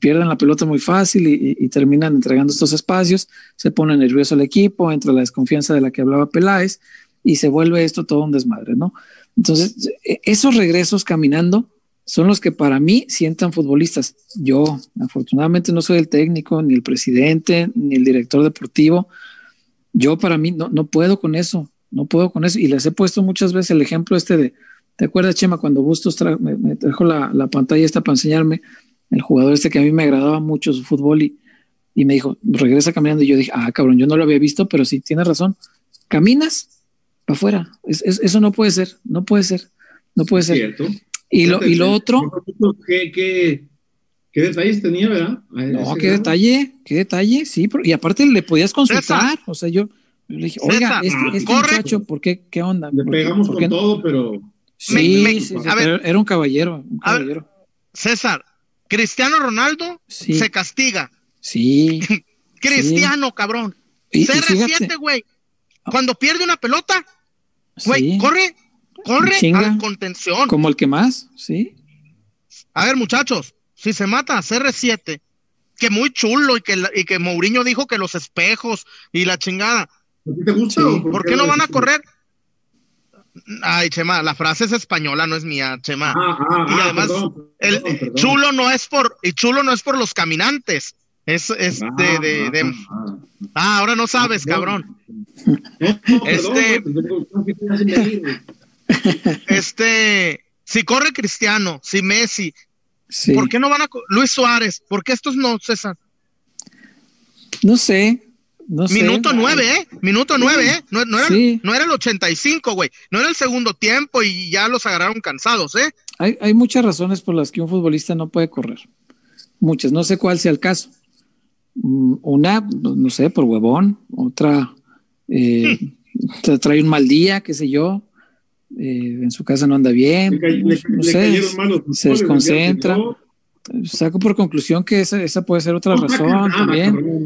pierden la pelota muy fácil y, terminan entregando estos espacios, se pone nervioso el equipo, entra la desconfianza de la que hablaba Peláez y se vuelve esto todo un desmadre, ¿no? Entonces, e, esos regresos caminando son los que para mí sientan futbolistas. Yo, afortunadamente, no soy el técnico, ni el presidente, ni el director deportivo. Yo para mí no, no puedo con eso, no puedo con eso. Y les he puesto muchas veces el ejemplo este de, ¿te acuerdas, Chema, cuando Bustos me, trajo la, la, pantalla esta para enseñarme el jugador este que a mí me agradaba mucho su fútbol y, y me dijo, regresa caminando. Y yo dije, ah, cabrón, yo no lo había visto, pero sí, tienes razón. Caminas para afuera. eso no puede ser, no puede ser, no puede ser. Cierto. Y lo, y lo otro. ¿Qué, qué, qué detalles tenía, verdad? No, qué detalle, qué detalle, sí. Y aparte le podías consultar. O sea, yo le dije, oiga, este, este muchacho, ¿por qué? ¿Qué onda? Le pegamos con todo, pero. Sí, sí, era un caballero. Un caballero. César, Cristiano Ronaldo se castiga. Sí. <laughs> Cristiano, cabrón. CR7, güey. Cuando pierde una pelota, güey, corre Corre a contención. Como el que más, sí. A ver, muchachos, si se mata a CR7, que muy chulo y que, y que Mourinho dijo que los espejos y la chingada. ¿Te gusta? ¿Por qué no van a correr? Ay, Chema, la frase es española, no es mía, Chema. Ah, ah, y ah, además, el chulo no es por, y chulo no es por los caminantes, es, es de, de, ah, ahora no sabes, cabrón. este, este, si corre Cristiano, si Messi, ¿por qué no van a Luis Suárez? ¿Por qué estos no, César? No sé. No Minuto nueve, ¿eh? Minuto nueve, ¿eh? No, era, no era el 85, güey. No era el segundo tiempo y ya los agarraron cansados, ¿eh? Hay, hay muchas razones por las que un futbolista no puede correr. Muchas. No sé cuál sea el caso. Mm, una, no sé, por huevón. Otra, eh, <laughs> trae un mal día, qué sé yo. Eh, en su casa no anda bien, no sé, se desconcentra. Saco por conclusión que esa, esa puede ser otra razón también.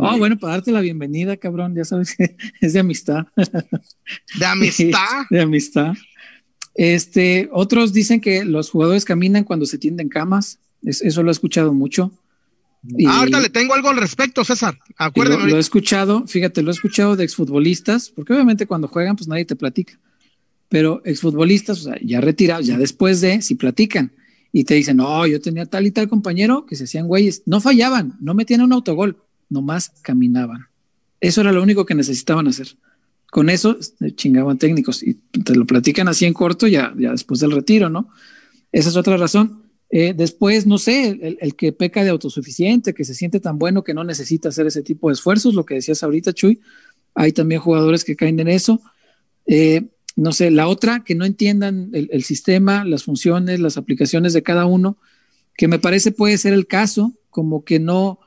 oh, bueno, para darte la bienvenida, cabrón, ya sabes que <laughs> es de amistad. De amistad. <laughs> de amistad. Este, otros dicen que los jugadores caminan cuando se tienden camas. eso lo he escuchado mucho. Ah, ahorita le tengo algo al respecto, César. Acuérdeme. Lo, lo, he escuchado, fíjate, lo he escuchado de exfutbolistas, porque obviamente cuando juegan, pues nadie te platica pero exfutbolistas, o sea, ya retirados, ya después de, si platican y te dicen, no, yo tenía tal y tal compañero que se hacían güeyes, no fallaban, no metían un autogol, nomás caminaban. Eso era lo único que necesitaban hacer. Con eso eh, chingaban técnicos y te lo platican así en corto ya, ya después del retiro, ¿no? Esa es otra razón. Eh, después, no sé, el, el, que peca de autosuficiente, que se siente tan bueno que no necesita hacer ese tipo de esfuerzos, lo que decías ahorita, Chuy. Hay también jugadores que caen en eso. Eh, no sé, la otra, que no entiendan el, sistema, las funciones, las aplicaciones de cada uno, que me parece puede ser el caso, como que no,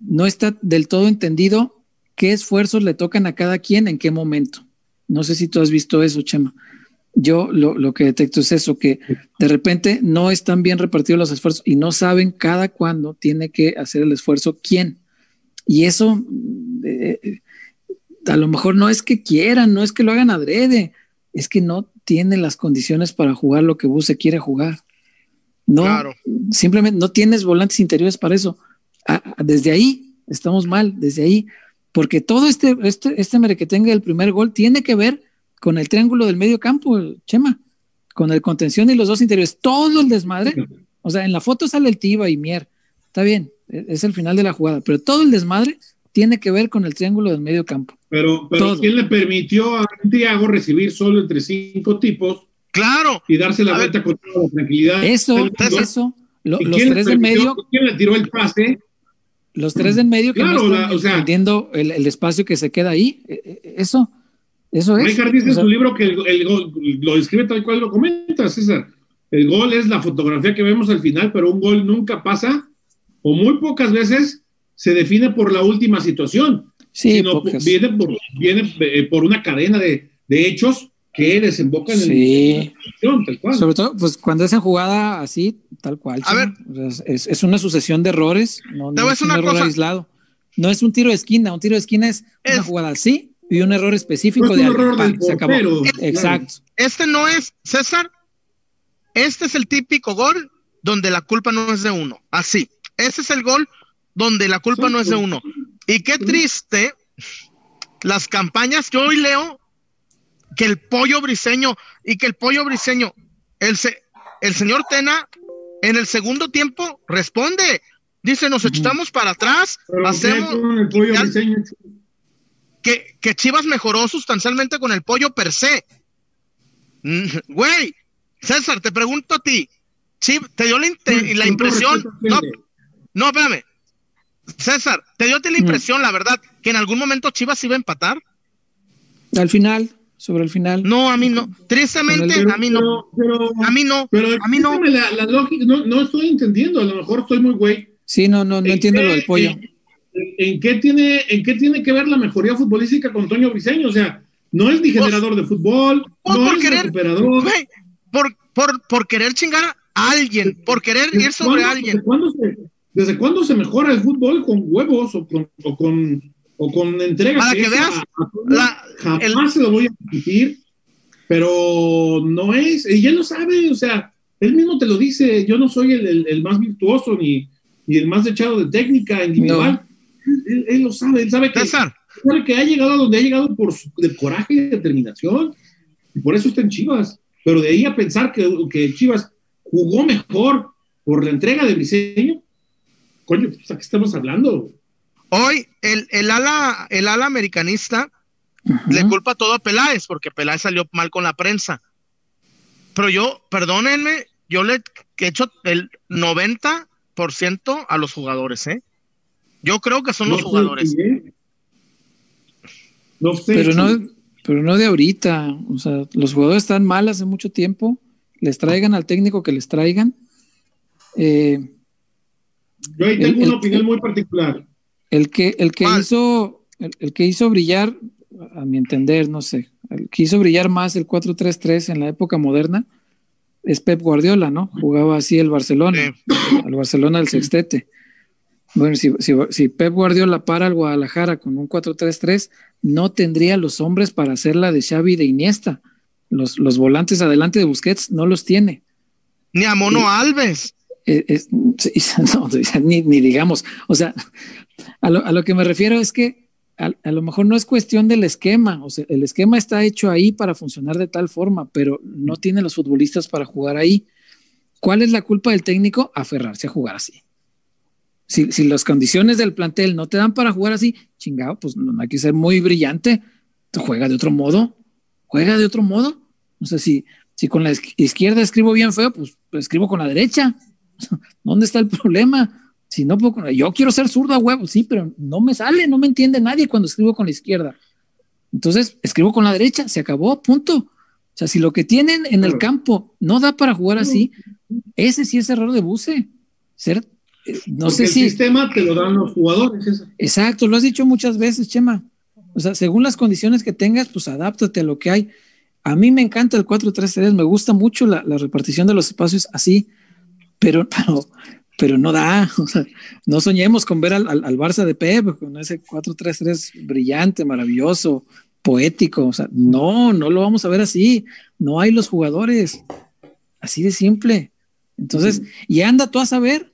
no está del todo entendido qué esfuerzos le tocan a cada quien en qué momento. No sé si tú has visto eso, Chema. Yo lo, lo que detecto es eso, que de repente no están bien repartidos los esfuerzos y no saben cada cuándo tiene que hacer el esfuerzo quién. Y eso eh, a lo mejor no es que quieran, no es que lo hagan adrede, es que no tienen las condiciones para jugar lo que Buse quiere jugar. No, simplemente no tienes volantes interiores para eso. desde ahí estamos mal, desde ahí, porque todo este, este, este merequetengue del primer gol tiene que ver con el triángulo del medio campo, Chema, con el contención y los dos interiores, todo el desmadre. O sea, en la foto sale el Tiba y Mier, está bien, e, es el final de la jugada, pero todo el desmadre tiene que ver con el triángulo del medio campo. Pero, pero ¿quién le permitió a Santiago recibir solo entre cinco tipos? Claro. Y darse la vuelta con toda la tranquilidad. Eso, eso. los tres del medio. ¿Quién le tiró el pase? Los tres del medio que claro, no están o el, el, espacio que se queda ahí. E, e, eso, eso es. Richard dice en su libro que el, gol lo describe tal cual lo comenta, César. El gol es la fotografía que vemos al final, pero un gol nunca pasa, o muy pocas veces se define por la última situación. Sí, sino viene, por, viene eh, por una cadena de, de hechos que desembocan sí. en la tal cual. Sobre todo, pues cuando es en jugada así, tal cual. A ver. Es, es, una sucesión de errores, no, no es un error aislado. No es un tiro de esquina, un tiro de esquina es, una jugada así y un error específico de error del se acabó. Exacto. Este no es, César, este es el típico gol donde la culpa no es de uno. Así. Ese es el gol donde la culpa no es de uno. Y qué triste las campañas que hoy leo que el pollo briseño y que el pollo briseño, el, el señor Tena en el segundo tiempo responde, dice, nos echamos para atrás, hacemos... que, que Chivas mejoró sustancialmente con el pollo per se. Mm, güey, César, te pregunto a ti, ¿te dio la, la impresión? No, no, espérame. César, ¿te dio la impresión, la verdad, que en algún momento Chivas iba a empatar? Al final, sobre el final. No, a mí no. Tristemente, a mí no. a mí no. Pero a mí no. La, lógica, no, no, estoy entendiendo. A lo mejor estoy muy güey. Sí, no, no, no entiendo lo del pollo. En, qué tiene, ¿En qué tiene que ver la mejoría futbolística con Toño Briseño? O sea, no es ni pues, generador de fútbol, pues, no es querer, recuperador. por, por, por querer chingar a alguien, por querer ir sobre alguien. ¿desde cuándo, se, ¿Desde cuándo se mejora el fútbol con huevos o con, o con o con entrega. Para que, veas, jamás se lo voy a discutir, pero no es, y él lo sabe, o sea, él mismo te lo dice, yo no soy el, el, más virtuoso ni, ni, el más echado de técnica individual. Él, lo sabe, él sabe que, sabe que ha llegado a donde ha llegado por su, de coraje y determinación, y por eso está en Chivas. Pero de ahí a pensar que, que Chivas jugó mejor por la entrega de Briseño, coño, pues, ¿a qué estamos hablando? Hoy el, el, ala, el ala americanista le culpa todo a Peláez, porque Peláez salió mal con la prensa. Pero yo, perdónenme, yo le he hecho el 90% a los jugadores, ¿eh? Yo creo que son los jugadores. pero no, pero no de ahorita. O sea, los jugadores están mal hace mucho tiempo. Les traigan al técnico que les traigan. Eh, yo ahí tengo una opinión muy particular. El que, el que hizo, el, que hizo brillar, a mi entender, no sé, el que hizo brillar más el 4-3-3 en la época moderna es Pep Guardiola, ¿no? Jugaba así el Barcelona, el Barcelona del sextete. Bueno, si, si, Pep Guardiola para al Guadalajara con un 4-3-3, no tendría los hombres para hacer la de Xavi de Iniesta. Los, los volantes adelante de Busquets no los tiene. Ni a Mono Alves. <laughs> no, ni, digamos, o sea, a lo, a lo, que me refiero es que a, a, lo mejor no es cuestión del esquema, o sea, el esquema está hecho ahí para funcionar de tal forma, pero no tiene los futbolistas para jugar ahí. ¿Cuál es la culpa del técnico? Aferrarse a jugar así. Si, si las condiciones del plantel no te dan para jugar así, chingado, pues no, hay que ser muy brillante, juega de otro modo, juega de otro modo. No sé si, si con la izquierda escribo bien feo, pues, pues escribo con la derecha. <laughs> ¿Dónde está el problema? Si no puedo, yo quiero ser zurdo huevo, sí, pero no me sale, no me entiende nadie cuando escribo con la izquierda. Entonces, escribo con la derecha, se acabó, punto. O sea, si lo que tienen en el campo no da para jugar así, ese sí es error de buce. Ser, eh, no sé si. El sistema te lo dan los jugadores. Exacto, lo has dicho muchas veces, Chema. O sea, según las condiciones que tengas, pues adáptate a lo que hay. A mí me encanta el 4-3-3, me gusta mucho la, la, repartición de los espacios así, pero, pero pero no da, <laughs> o sea, no soñemos con ver al, al, Barça de Pep con ese 4-3-3 brillante, maravilloso, poético, o sea, no, no lo vamos a ver así, no hay los jugadores, así de simple. Entonces, y anda tú a saber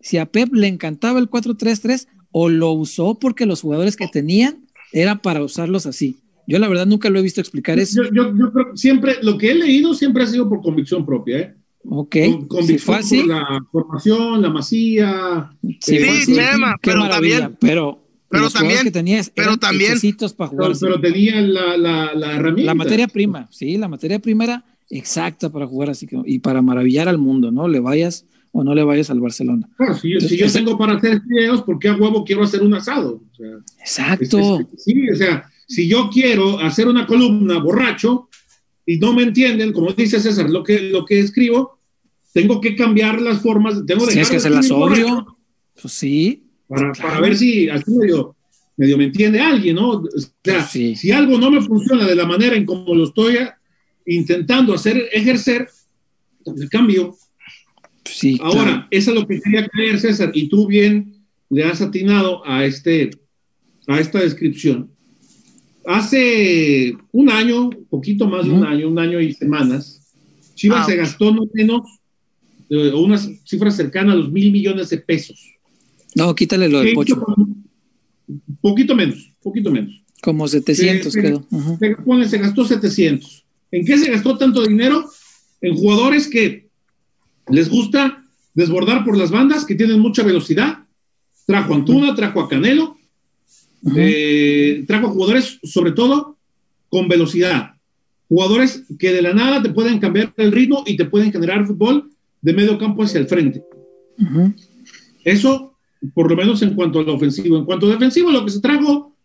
si a Pep le encantaba el 4-3-3 o lo usó porque los jugadores que tenían era para usarlos así. Yo la verdad nunca lo he visto explicar eso. Yo, yo, creo que siempre, lo que he leído siempre ha sido por convicción propia, ¿eh? Ok. convicción por la formación, la masía. Sí, eh, Chema, pero también. Pero, pero también, que tenías pero también, para jugar. Pero, tenía la, la, la, herramienta. La materia prima, sí, la materia prima era exacta para jugar así que, y para maravillar al mundo, ¿no? Le vayas o no le vayas al Barcelona. Claro, si, yo, si yo tengo para hacer videos, ¿por qué a huevo quiero hacer un asado? O sea, Exacto. sí, o sea, si yo quiero hacer una columna borracho y no me entienden, como dice César, lo que, lo que escribo, tengo que cambiar las formas. Tengo que hacer la sobrio. Pues sí. Para, para, ver si así medio, medio me entiende alguien, ¿no? O sea, pues si algo no me funciona de la manera en como lo estoy intentando hacer, ejercer, el cambio. Sí, Ahora, eso es lo que quería creer, César, y tú bien le has atinado a, este, a esta descripción. Hace un año, poquito más de un año, un año y semanas, Chivas ah, se gastó no menos eh, unas cifras cercanas a los mil millones de pesos. No, quítale lo del pocho. Poquito menos, poquito menos. Como 700 se, quedó. Se, se gastó 700. ¿En qué se gastó tanto dinero? En jugadores que les gusta desbordar por las bandas, que tienen mucha velocidad. Trajo a Antuna, trajo a Canelo, eh, trajo jugadores, sobre todo, con velocidad. Jugadores que de la nada te pueden cambiar el ritmo y te pueden generar fútbol de medio campo hacia el frente. Eso, por lo menos en cuanto al ofensivo. En cuanto al defensivo, lo que se trajo,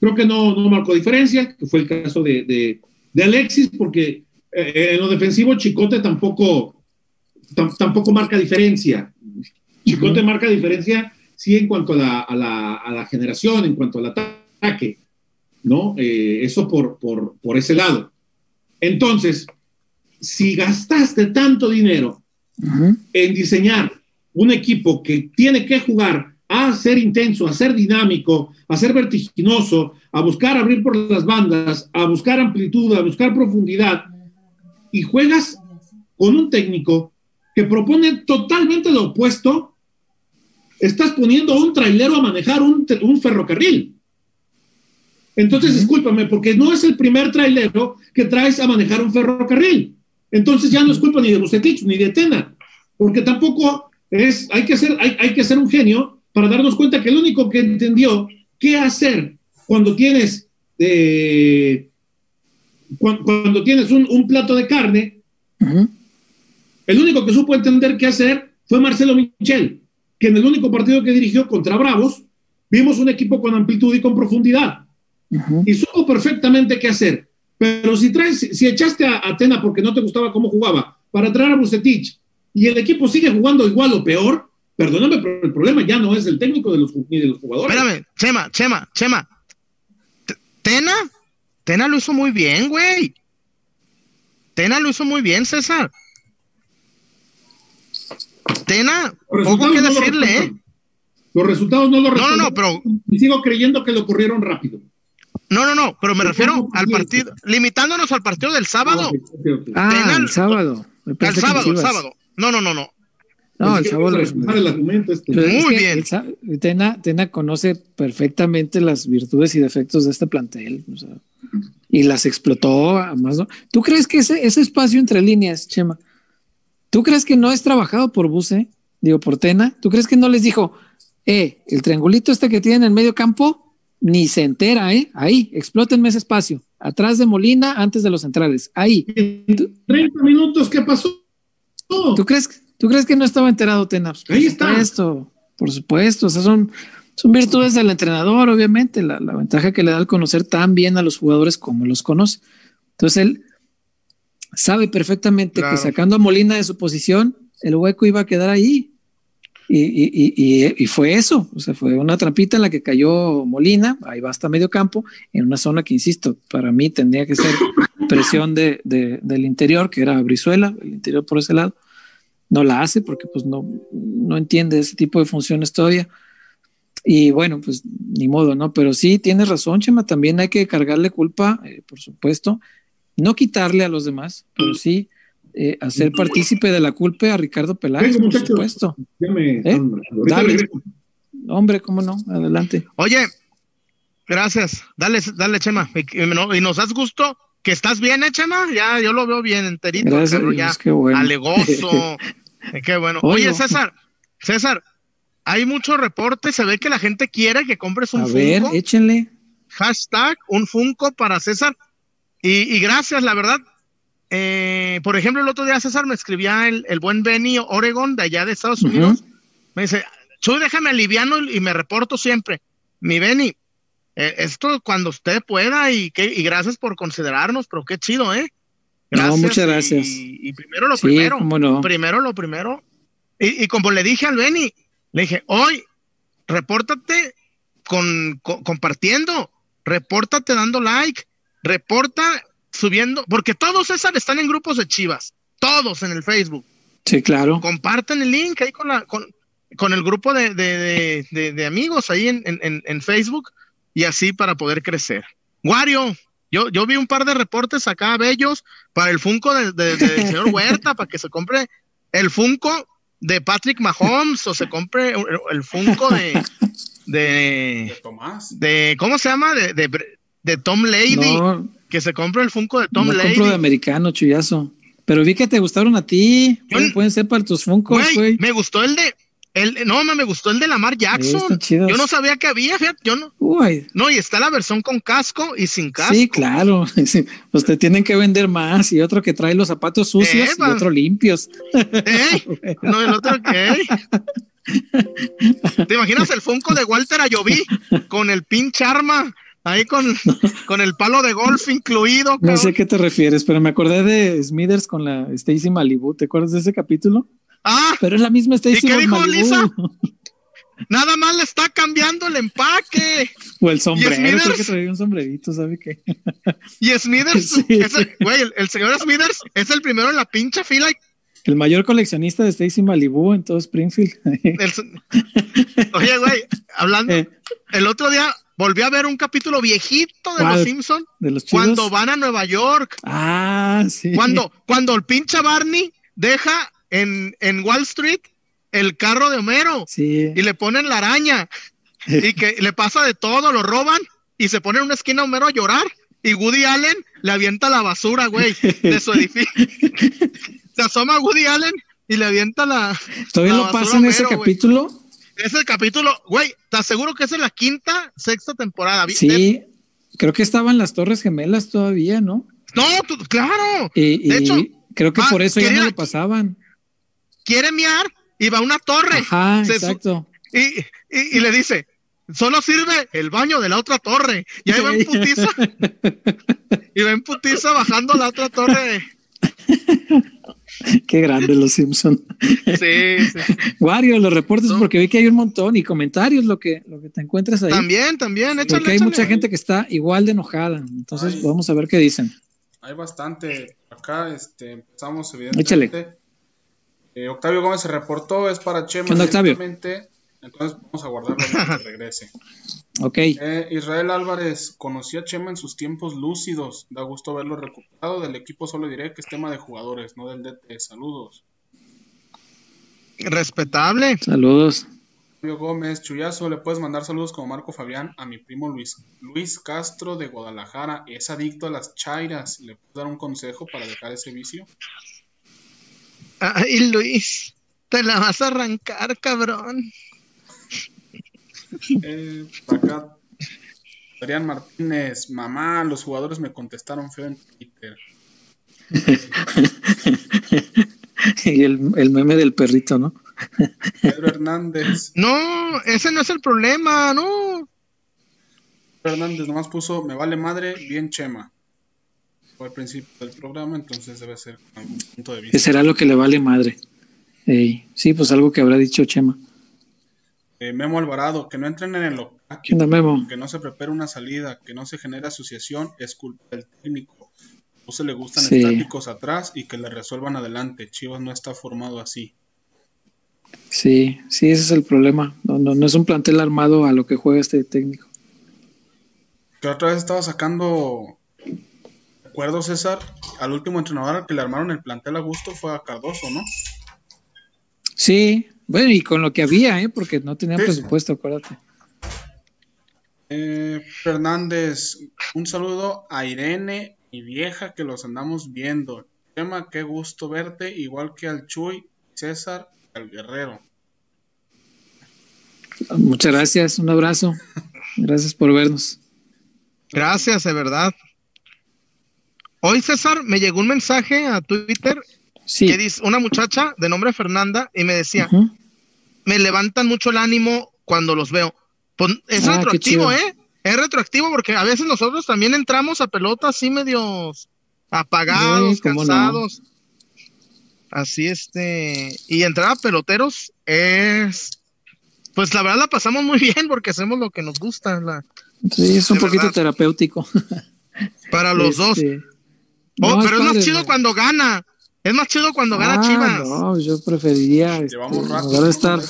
creo que no, no marcó diferencia, que fue el caso de, de, Alexis, porque eh, en lo defensivo Chicote tampoco, tampoco marca diferencia. Chicote marca diferencia sí en cuanto a la, a la, a la generación, en cuanto al ataque, ¿no? Eh, eso por, por, por ese lado. Entonces, si gastaste tanto dinero en diseñar un equipo que tiene que jugar a ser intenso, a ser dinámico, a ser vertiginoso, a buscar abrir por las bandas, a buscar amplitud, a buscar profundidad, y juegas con un técnico que propone totalmente lo opuesto estás poniendo a un trailero a manejar un, ferrocarril. Entonces, discúlpame, porque no es el primer trailero que traes a manejar un ferrocarril. Entonces ya no es culpa ni de Bucetich ni de Tena, porque tampoco es, hay que, ser, hay, que ser un genio para darnos cuenta que el único que entendió qué hacer cuando tienes, eh, cuando, tienes un, plato de carne, el único que supo entender qué hacer fue Marcelo Michel que en el único partido que dirigió contra Bravos, vimos un equipo con amplitud y con profundidad. Y supo perfectamente qué hacer. Pero si traes, si echaste a Atena porque no te gustaba cómo jugaba, para traer a Bucetich, y el equipo sigue jugando igual o peor, perdóname, pero el problema ya no es el técnico de los, ni de los jugadores. Espérame, Chema, Chema, Chema. Tena, Tena lo hizo muy bien, güey. Tena lo hizo muy bien, César. Tena, poco que decirle, ¿eh? Los resultados no lo No, no, no, pero. Y sigo creyendo que lo ocurrieron rápido. No, no, no, pero me refiero al partido, limitándonos al partido del sábado. Ah, el sábado. El sábado, el sábado. No, no, no, no. No, el sábado. Este. Muy bien. Tena, Tena, conoce perfectamente las virtudes y defectos de este plantel. y las explotó a más. ¿Tú crees que ese, ese espacio entre líneas, Chema, ¿Tú crees que no es trabajado por Buse? Digo, por Tena. ¿Tú crees que no les dijo, eh, el triangulito este que tiene en el medio campo, ni se entera, eh? Ahí, explótenme ese espacio. Atrás de Molina, antes de los centrales. Ahí. 30 minutos, ¿qué pasó? ¿Tú crees, ¿Tú crees que no estaba enterado Tena? Pues, Ahí está. Supuesto, por supuesto. O sea, son, son virtudes del entrenador, obviamente. La, la ventaja que le da al conocer tan bien a los jugadores como los conoce. Entonces él sabe perfectamente que sacando a Molina de su posición, el hueco iba a quedar ahí. Y, fue eso, o sea, fue una trampita en la que cayó Molina, ahí va hasta medio campo, en una zona que, insisto, para mí tendría que ser presión de, del interior, que era Brizuela, el interior por ese lado. No la hace porque pues no, no entiende ese tipo de funciones todavía. Y bueno, pues ni modo, ¿no? Pero sí, tienes razón, Chema, también hay que cargarle culpa, eh, por supuesto, no quitarle a los demás, pero sí eh, hacer partícipe de la culpa a Ricardo Peláez, por supuesto. ¿Eh? Hombre, cómo no, adelante. Oye, gracias. Dale, dale, Chema. Y, nos das gusto que estás bien, ¿eh, Chema? Ya, yo lo veo bien enterito. Gracias, ya qué bueno. alegoso. <laughs> qué bueno. Oye, César, César, hay mucho reporte, se ve que la gente quiere que compres un A ver, échenle. Hashtag un Funko para César. Y, gracias, la verdad. Eh, por ejemplo, el otro día César me escribía el, buen Benny Oregon de allá de Estados Unidos. Me dice, Chuy, déjame aliviano y me reporto siempre. Mi Benny, eh, esto cuando usted pueda y, que, y gracias por considerarnos, pero qué chido, ¿eh? Gracias, no, muchas gracias. Y, primero lo primero. Primero lo primero. Y, como le dije al Benny, le dije, hoy, repórtate con, compartiendo, repórtate dando like, reporta subiendo, porque todos César están en grupos de Chivas, todos en el Facebook. Sí, claro. Comparten el link ahí con la, con, con el grupo de, de, de, de amigos ahí en, en, en, Facebook y así para poder crecer. Wario, yo, yo vi un par de reportes acá bellos para el Funko del <laughs> señor Huerta, para que se compre el Funko de Patrick Mahomes o se compre el, Funko de, de, Tomás. De, ¿Cómo se llama? De, de, de Tom Lady. que se compre el Funko de Tom no Lady. compro de americano, chullazo. Pero vi que te gustaron a ti. Pueden ser para tus Funkos, güey. Me gustó el de el, no, me gustó el de Lamar Jackson. Yo no sabía que había, fíjate, yo no. No, y está la versión con casco y sin casco. Sí, claro. <laughs> Pues te tienen que vender más y otro que trae los zapatos sucios y otro limpios. <laughs> ¿Eh? No, el otro qué. <laughs> ¿Te imaginas el Funko de Walter Ayoví con el pinche arma? Ahí con, <laughs> con el palo de golf incluido. No sé a qué te refieres, pero me acordé de Smithers con la Stacy Malibu. ¿Te acuerdas de ese capítulo? Ah, pero es la misma Stacy. ¿Y qué dijo Lisa? <laughs> Nada más le está cambiando el empaque. O el sombrero, creo que traía un sombrerito, ¿sabe qué? <laughs> Y Smithers, güey, el, señor Smithers es el primero en la pincha fila. El mayor coleccionista de Stacy Malibu en todo Springfield. oye, güey, hablando, eh. el otro día volví a ver un capítulo viejito de Los Simpsons. ¿De los Cuando van a Nueva York. Ah, sí. Cuando, cuando el pincha Barney deja en, en Wall Street el carro de Homero y le ponen la araña y que le pasa de todo, lo roban y se pone en una esquina Homero a llorar y Woody Allen le avienta la basura, güey, de su edificio. <laughs> se asoma Woody Allen y le avienta la. ¿Todavía lo pasa en ese capítulo? Es el capítulo, güey, te aseguro que es en la quinta, sexta temporada. Sí, creo que estaban las Torres Gemelas todavía, ¿no? No, claro. Y, de hecho, creo que por eso ya no lo pasaban quiere miar y va a una torre. Ajá, exacto. Y, y, le dice, solo sirve el baño de la otra torre. Y ahí va en putiza. <laughs> y va en putiza bajando la otra torre. <laughs> <laughs> Qué grande los Simpson. Sí, sí. Wario, los reportes, porque vi que hay un montón y comentarios, lo que, lo que te encuentras ahí. También, también, échale, Porque hay mucha gente que está igual de enojada. Entonces, vamos a ver qué dicen. Hay bastante. Acá este, empezamos, evidentemente. Échale eh, Octavio Gómez se reportó, es para Chema. Entonces vamos a guardarlo hasta que regrese. <laughs> Ok. Eh, Israel Álvarez conoció a Chema en sus tiempos lúcidos. Da gusto verlo recuperado. Del equipo solo diré que es tema de jugadores, no del DT. Saludos. Respetable. Saludos. Gómez, Chuyazo, le puedes mandar saludos como Marco Fabián a mi primo Luis. Luis Castro de Guadalajara es adicto a las chairas. ¿Le puedo dar un consejo para dejar ese vicio? Ay, Luis, te la vas a arrancar, cabrón. Eh, acá, Adrián Martínez, mamá, los jugadores me contestaron feo en Twitter. <laughs> y el, el, meme del perrito, ¿no? Pedro Hernández. No, ese no es el problema, no. Pedro Hernández nomás puso, me vale madre, bien chema al principio del programa, entonces debe ser algún punto de vista. será lo que le vale madre. sí, pues algo que habrá dicho Chema. Eh, Memo Alvarado, que no entren en el local, que, no se prepare una salida, que no se genere asociación, es culpa del técnico. No se le gustan estáticos atrás y que le resuelvan adelante. Chivas no está formado así. Sí, sí, ese es el problema. No, no, no es un plantel armado a lo que juega este técnico. Que otra vez estaba sacando recuerdo, César, al último entrenador al que le armaron el plantel a gusto fue a Cardoso, ¿no? Sí, Bueno, y con lo que había, ¿eh? Porque no tenían presupuesto, acuérdate. Eh, Fernández, un saludo a Irene y vieja que los andamos viendo. Tema, qué gusto verte, igual que al Chuy, César, al Guerrero. Muchas gracias, un abrazo. Gracias por vernos. Gracias, de verdad. Hoy, César, me llegó un mensaje a Twitter Sí. que dice una muchacha de nombre Fernanda y me decía, me levantan mucho el ánimo cuando los veo. Pues, es Ah, retroactivo. ¿eh? Es retroactivo porque a veces nosotros también entramos a pelota así medios apagados, no. cansados. Así este, y entrar a peloteros es, pues la verdad la pasamos muy <laughs> bien porque hacemos lo que nos gusta, la, Sí, es un poquito verdad. terapéutico. para los dos. Este, Oh, no, pero es más chido ¿no? cuando gana. Es más chido cuando gana Ah, Chivas. No, yo preferiría, este, Llevamos en rato. lugar de estar,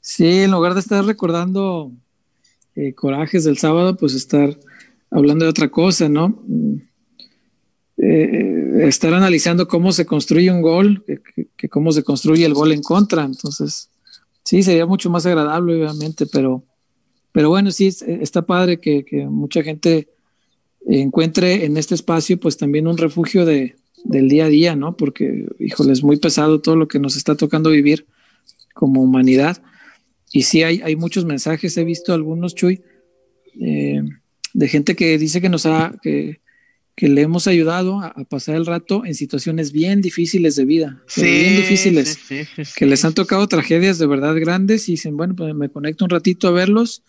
sí, en lugar de estar recordando eh, corajes del sábado, pues estar hablando de otra cosa, ¿no? Mm, eh, estar analizando cómo se construye un gol, que, que- que cómo se construye el gol en contra. Entonces, sí, sería mucho más agradable, obviamente, pero, pero bueno, sí, es- está padre que, que mucha gente encuentre en este espacio, pues también un refugio de, del día a día, ¿no? Porque, híjole, es muy pesado todo lo que nos está tocando vivir como humanidad. Y sí, hay, hay muchos mensajes, he visto algunos, Chuy, eh, de gente que dice que nos ha, que, que le hemos ayudado a, a pasar el rato en situaciones bien difíciles de vida, pero bien difíciles, sí, sí, sí, que les sí. han tocado tragedias de verdad grandes y dicen, bueno, pues me conecto un ratito a verlos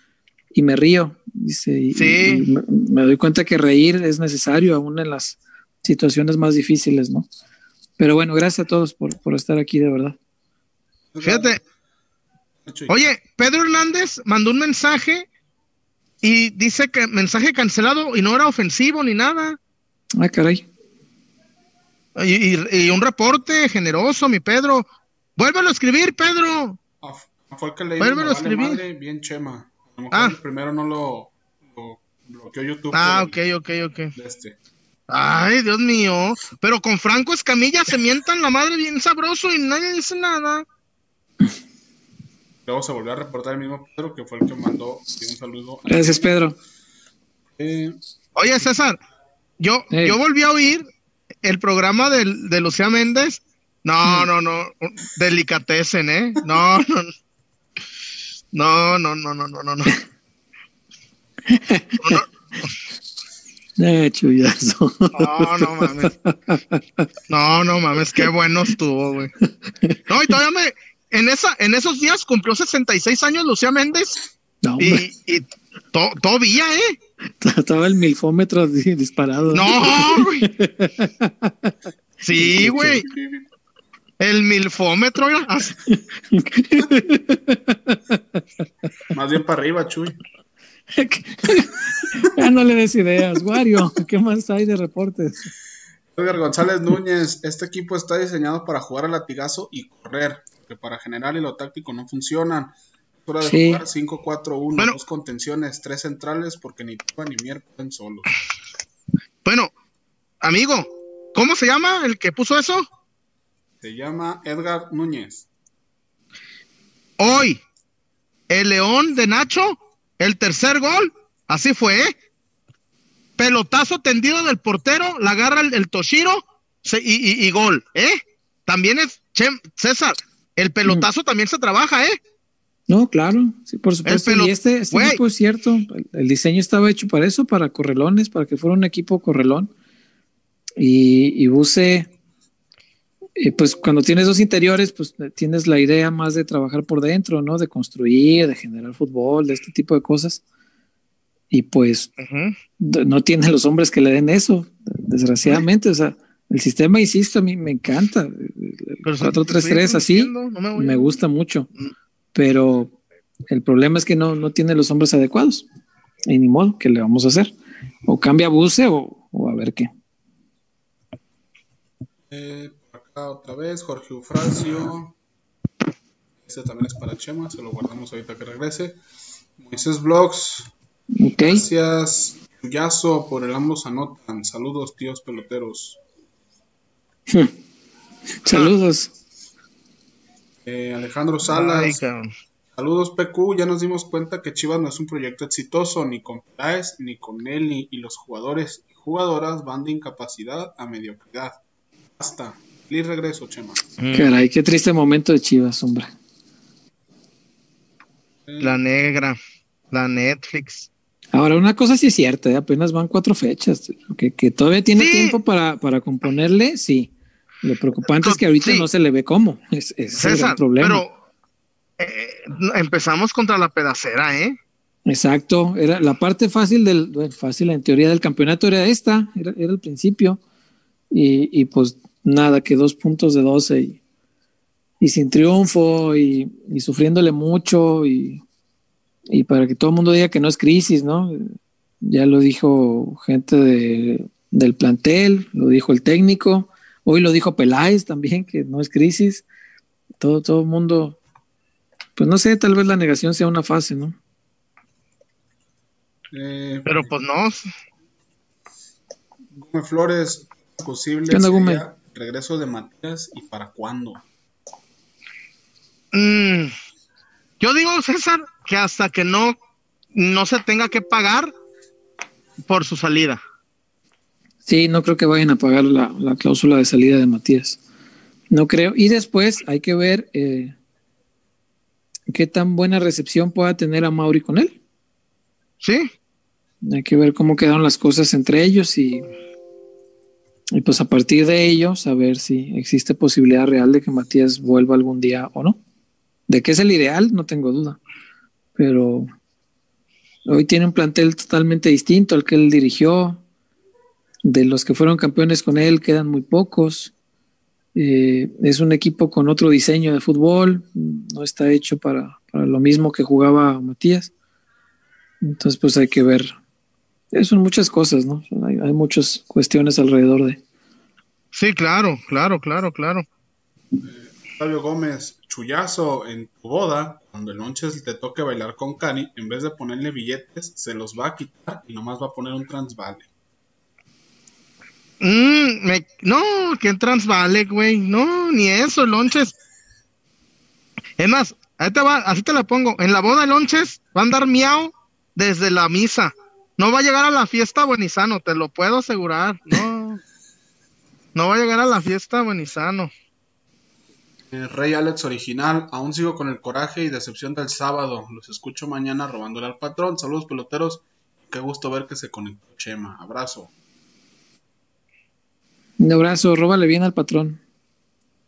y me río. Dice, y, Sí. y me, me doy cuenta que reír es necesario aún en las situaciones más difíciles, ¿no? Pero bueno, gracias a todos por, por estar aquí, de verdad. Fíjate. Oye, Pedro Hernández mandó un mensaje y dice que mensaje cancelado y no era ofensivo ni nada. Ah, caray. Y, y- y un reporte generoso, mi Pedro. Vuélvelo a escribir, Pedro. Ah, fue el que leí. Vuélvelo a vale escribir. madre, bien chema. A lo mejor Ah. el primero no lo, lo bloqueó YouTube. Ah, ok, ok, ok. de este. Ay, Dios mío. Pero con Franco Escamilla se mientan la madre bien sabroso y nadie dice nada. Luego se volvió a reportar el mismo Pedro, que fue el que mandó un saludo. Gracias, Pedro. Eh, Oye, César, yo, yo volví a oír el programa del- de Lucía Méndez. No, no, no. Delicatecen, ¿eh? No, no. No, no, no, no, no, no. no. <laughs> Eh, chullazo. No, no mames. No, no mames, qué bueno estuvo, güey. No, y todavía me. En, esa, en esos días cumplió 66 años Lucía Méndez No, y, y to- todavía, ¿eh? <laughs> estaba el milfómetro di- disparado. No, güey. <laughs> Sí, güey. El milfómetro, más bien para arriba, Chuy. <laughs> ya no le des ideas, Wario. ¿Qué más hay de reportes? Edgar González Núñez, este equipo está diseñado para jugar al latigazo y correr, porque para general y lo táctico no funcionan. Es hora de Sí. jugar 5-4-1, Bueno. dos contenciones, tres centrales, porque ni Tua ni Mier pueden solos. Bueno, amigo, ¿cómo se llama el que puso eso? Se llama Edgar Núñez. Hoy, el León de Nacho, el tercer gol, así fue, ¿eh? Pelotazo tendido del portero, la agarra el, el Toshiro se- y, y- y gol, ¿eh? También es, César, el pelotazo también se trabaja, ¿eh? No, claro, sí, por supuesto. pelo- y este, este equipo es cierto. El, el diseño estaba hecho para eso, para correlones, para que fuera un equipo correlón. Y, y Buse, eh, pues cuando tienes dos interiores, pues tienes la idea más de trabajar por dentro, ¿no? De construir, de generar fútbol, de este tipo de cosas. Y pues d- no tiene los hombres que le den eso, desgraciadamente. O sea, el sistema, insisto, a mí me encanta. El Pero 4-3-3 así no me, me gusta mucho, Mm. pero el problema es que no, no tiene los hombres adecuados. Y ni modo, ¿qué le vamos a hacer? O cambia buce o, o a ver qué. Eh, otra vez, Jorge Eufrasio. Este también es para Chema, se lo guardamos ahorita que regrese. Moisés Vlogs, Ok, gracias. Yazo por el ambos anotan. Saludos, tíos peloteros. saludos. Eh, Alejandro Salas. Saludos PQ, ya nos dimos cuenta que Chivas no es un proyecto exitoso ni con Peláez, ni con Nelly y los jugadores y jugadoras van de incapacidad a mediocridad. Basta. Feliz regreso, Chema. Mm. Caray, qué triste momento de Chivas, hombre. La negra, la Netflix. Ahora, una cosa sí es cierta, ¿eh? apenas van cuatro fechas, que, que todavía tiene tiempo para, para componerle, sí. Lo preocupante es que ahorita no se le ve cómo, es, es el problema. Pero eh, empezamos contra la pedacera, ¿eh? Exacto, era la parte fácil del, fácil en teoría del campeonato era esta, era, el principio, y, y, pues nada, que dos puntos de doce y, y sin triunfo y, y, sufriéndole mucho y, y para que todo el mundo diga que no es crisis, ¿no? Ya lo dijo gente de, del plantel, lo dijo el técnico, hoy lo dijo Peláez también, que no es crisis, todo, todo el mundo pues no sé, tal vez la negación sea una fase, ¿no? Eh, Pero pues no. Gómez Flores, posible regreso de Matías y para cuándo. Mm, yo digo, César, que hasta que no, no se tenga que pagar por su salida. Sí, no creo que vayan a pagar la, cláusula de salida de Matías. No creo. Y después hay que ver eh, qué tan buena recepción pueda tener a Mauri con él. Sí. Hay que ver cómo quedaron las cosas entre ellos y, y pues a partir de ello saber si existe posibilidad real de que Matías vuelva algún día o no. De que es el ideal, no tengo duda. Pero hoy tiene un plantel totalmente distinto al que él dirigió. De los que fueron campeones con él quedan muy pocos. Eh, es un equipo con otro diseño de fútbol, no está hecho para, lo mismo que jugaba Matías. Entonces, pues hay que ver. Son muchas cosas, ¿no? Hay, muchas cuestiones alrededor de. Sí, claro, claro, claro, claro. Fabio Gómez, chullazo en tu boda, cuando el Lonches te toque bailar con Cani, en vez de ponerle billetes, se los va a quitar y nomás va a poner un transvale. Mm, no, que transvale, güey. No, ni eso, lonches. Es más, ahí te va, así te la pongo. En la boda de lonches va a andar miau desde la misa. No va a llegar a la fiesta buenizano, te lo puedo asegurar. No, no va a llegar a la fiesta buenizano. Eh, Rey Alex original, aún sigo con el coraje y decepción del sábado. Los escucho mañana robándole al patrón. Saludos peloteros. Qué gusto ver que se conectó Chema. Abrazo. Un abrazo, róbale bien al patrón.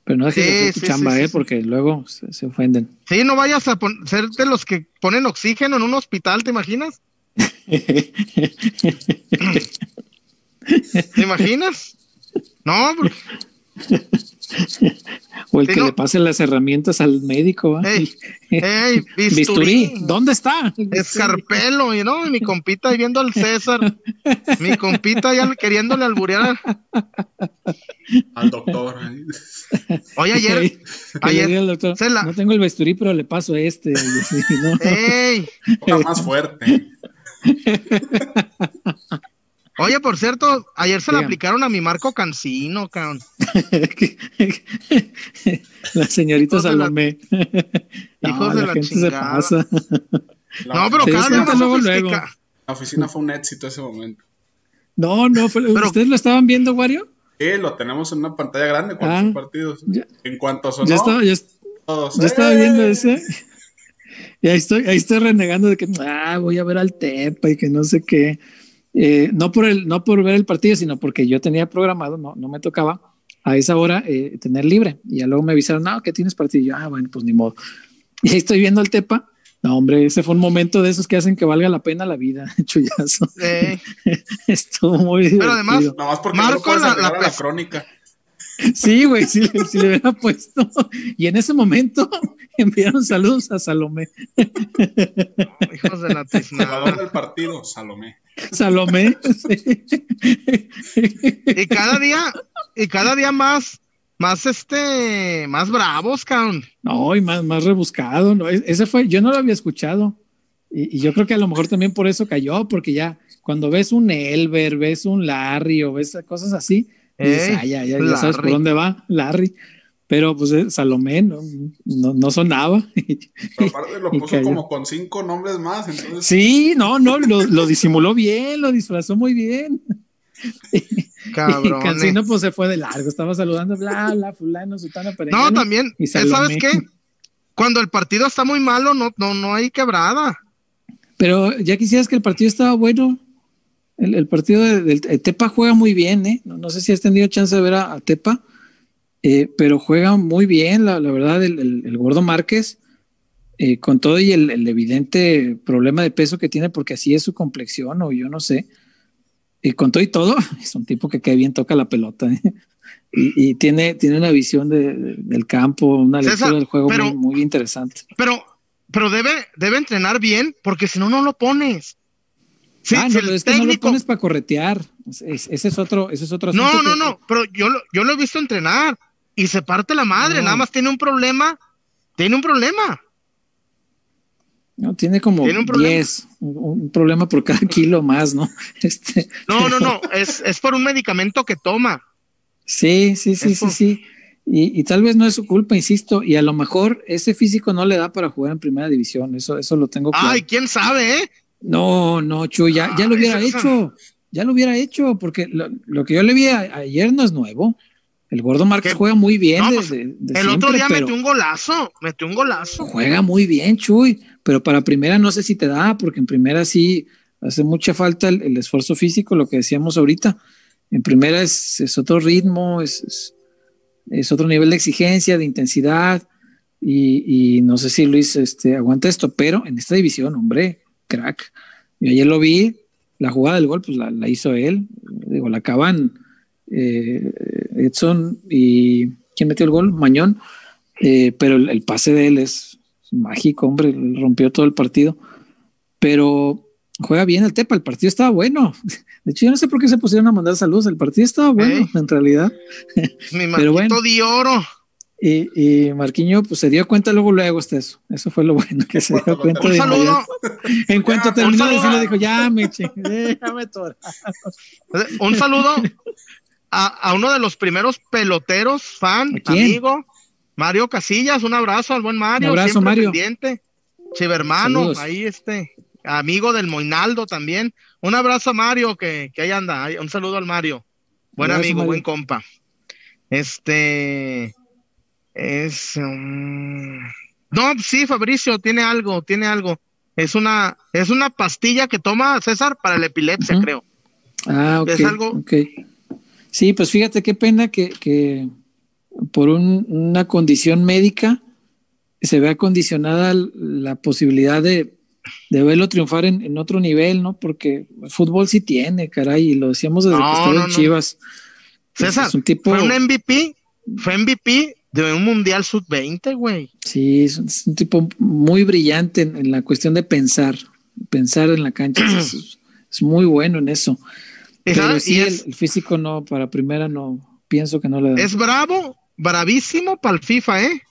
Pero no dejes de hacer tu chamba, ¿eh? Porque luego se, ofenden. Sí, no vayas a ser de los que ponen oxígeno en un hospital, ¿te imaginas? ¿Te imaginas? No, porque... <laughs> O el que le pase las herramientas al médico. Ey, <laughs> bisturí. ¿Dónde está? Escarpelo, y no, mi compita viendo al César. Mi compita ya queriéndole alburear al doctor. Oye, <laughs> ayer. ayer No tengo el bisturí, pero le paso a este. Ey. más fuerte. <laughs> Oye, por cierto, ayer se le aplicaron a mi Marco Cancino, cabrón. <laughs> la señorita Salomé. Hijos de la, <laughs> chingada. no, pero cada vez luego, luego. La oficina fue un éxito ese momento. No, no, fue, ¿ustedes lo estaban viendo, Wario? Sí, lo tenemos en una pantalla grande con ah, partidos. en cuanto sonó, ya estaba, ya, todos, estaba viendo ¡eh! ese. Y ahí estoy, ahí estoy renegando de que ah, voy a ver al Tepa y que no sé qué. Eh, no, por el, no por ver el partido, sino porque yo tenía programado, no, no me tocaba a esa hora eh, tener libre. Y ya luego me avisaron, no, que tienes partido. Y yo, ah, bueno, pues ni modo. <laughs> Y ahí estoy viendo el Tepa. No, hombre, ese fue un momento de esos que hacen que valga la pena la vida, <laughs> chullazo. <laughs> Estuvo muy Pero además, Marco la, la, crónica. Sí, güey, sí, le hubiera puesto. Y en ese momento <laughs> enviaron saludos a Salomé. hijos de la Salvador del partido, Salomé. Salomé. <laughs> Y cada día, y cada día más, más este, más bravos, cabrón. No, y más, más rebuscado. No, e-, ese fue, yo no lo había escuchado. Y, yo creo que a lo mejor también por eso cayó, porque ya cuando ves un Elber, ves un Larry o ves cosas así, ah, ya, ya, ya sabes por dónde va, Larry. Pero pues eh, Salomé no, no, sonaba. <laughs> Pero aparte lo puso como con cinco nombres más. Entonces... Sí, no, no, lo, lo disimuló bien, lo disfrazó muy bien. Cabrón. <laughs> Y Cancino pues se fue de largo, estaba saludando, bla, bla, fulano, sutana, No, también, y ¿sabes qué? Cuando el partido está muy malo, no, no, no hay quebrada. Pero ya quisieras que el partido estaba bueno. El, partido del Tepa juega muy bien, ¿eh? No, sé si has tenido chance de ver a, Tepa, eh, pero juega muy bien, la, verdad, el, Gordo Márquez, eh, con todo y el, evidente problema de peso que tiene, porque así es su complexión, o yo no sé. Y con todo y todo, <laughs> es un tipo que cae bien, toca la pelota. ¿eh? Y, tiene, tiene una visión del campo, una lectura del juego muy, interesante. Pero, pero debe, debe entrenar bien, porque si no, no lo pones. ah, no, es que no lo pones para corretear. ese es otro, ese es otro No, no, no, pero yo lo, yo lo he visto entrenar y se parte la madre, nada más tiene un problema, tiene un problema. No, tiene como 10, un, problema por cada <laughs> kilo más, ¿no? <laughs> Este, no, no, no, es, es por un medicamento que toma. Sí, sí, sí, sí, sí. Y, tal vez no es su culpa, insisto, y a lo mejor ese físico no le da para jugar en primera división, eso, eso lo tengo claro. Ay, quién sabe, ¿eh? No, no, Chu, ya, ya lo hubiera hecho, ya lo hubiera hecho, porque lo, que yo le vi ayer no es nuevo. El gordo Márquez juega muy bien. El otro día metió un golazo, metió un golazo. Juega muy bien, Chuy, pero para primera no sé si te da, porque en primera sí hace mucha falta el esfuerzo físico, lo que decíamos ahorita en primera es, otro ritmo, es, es, otro nivel de exigencia, de intensidad, y, no sé si Luis este, aguanta esto, pero en esta división, hombre, crack. Yo ayer lo vi, la jugada del gol, pues la, hizo él, digo, la acaban eh, Edson y ¿quién metió el gol? Mañón, eh, pero el, pase de él es mágico, hombre, rompió todo el partido, pero juega bien el Tepa, el partido estaba bueno. <laughs> De hecho, yo no sé por qué se pusieron a mandar saludos, el partido estaba bueno, en realidad. <laughs> Mi Pero bueno, de oro. Y, y Marquiño pues se dio cuenta luego luego hasta eso. Eso fue lo bueno que se dio cuenta un saludo. En cuanto terminó de decirlo, dijo, ya me <laughs> déjame torar. Un saludo a, uno de los primeros peloteros, fan, amigo, Mario Casillas, un abrazo al buen Mario. Un abrazo, Mario. Pendiente. Chivermano, ahí este, amigo del Moinaldo también. Un abrazo a Mario, que, que ahí anda. Un saludo al Mario. Buen amigo, buen compa. Este es. Um, no, sí, Fabricio, tiene algo, tiene algo. Es una, es una pastilla que toma César para la epilepsia, creo. Ah, ok. Es algo. Sí, pues fíjate qué pena que, que por una condición médica se vea condicionada la posibilidad de, de verlo triunfar en, otro nivel, ¿no? Porque el fútbol sí tiene, caray, y lo decíamos desde que estaba en Chivas. César, un tipo... fue un MVP, fue MVP de un Mundial Sub-20, güey. Sí, es un, tipo muy brillante en, la cuestión de pensar, pensar en la cancha, <clears throat> es, muy bueno en eso. Pero sí, el, físico no, para primera no, pienso que no le da. Es bravo, bravísimo para el FIFA, ¿eh?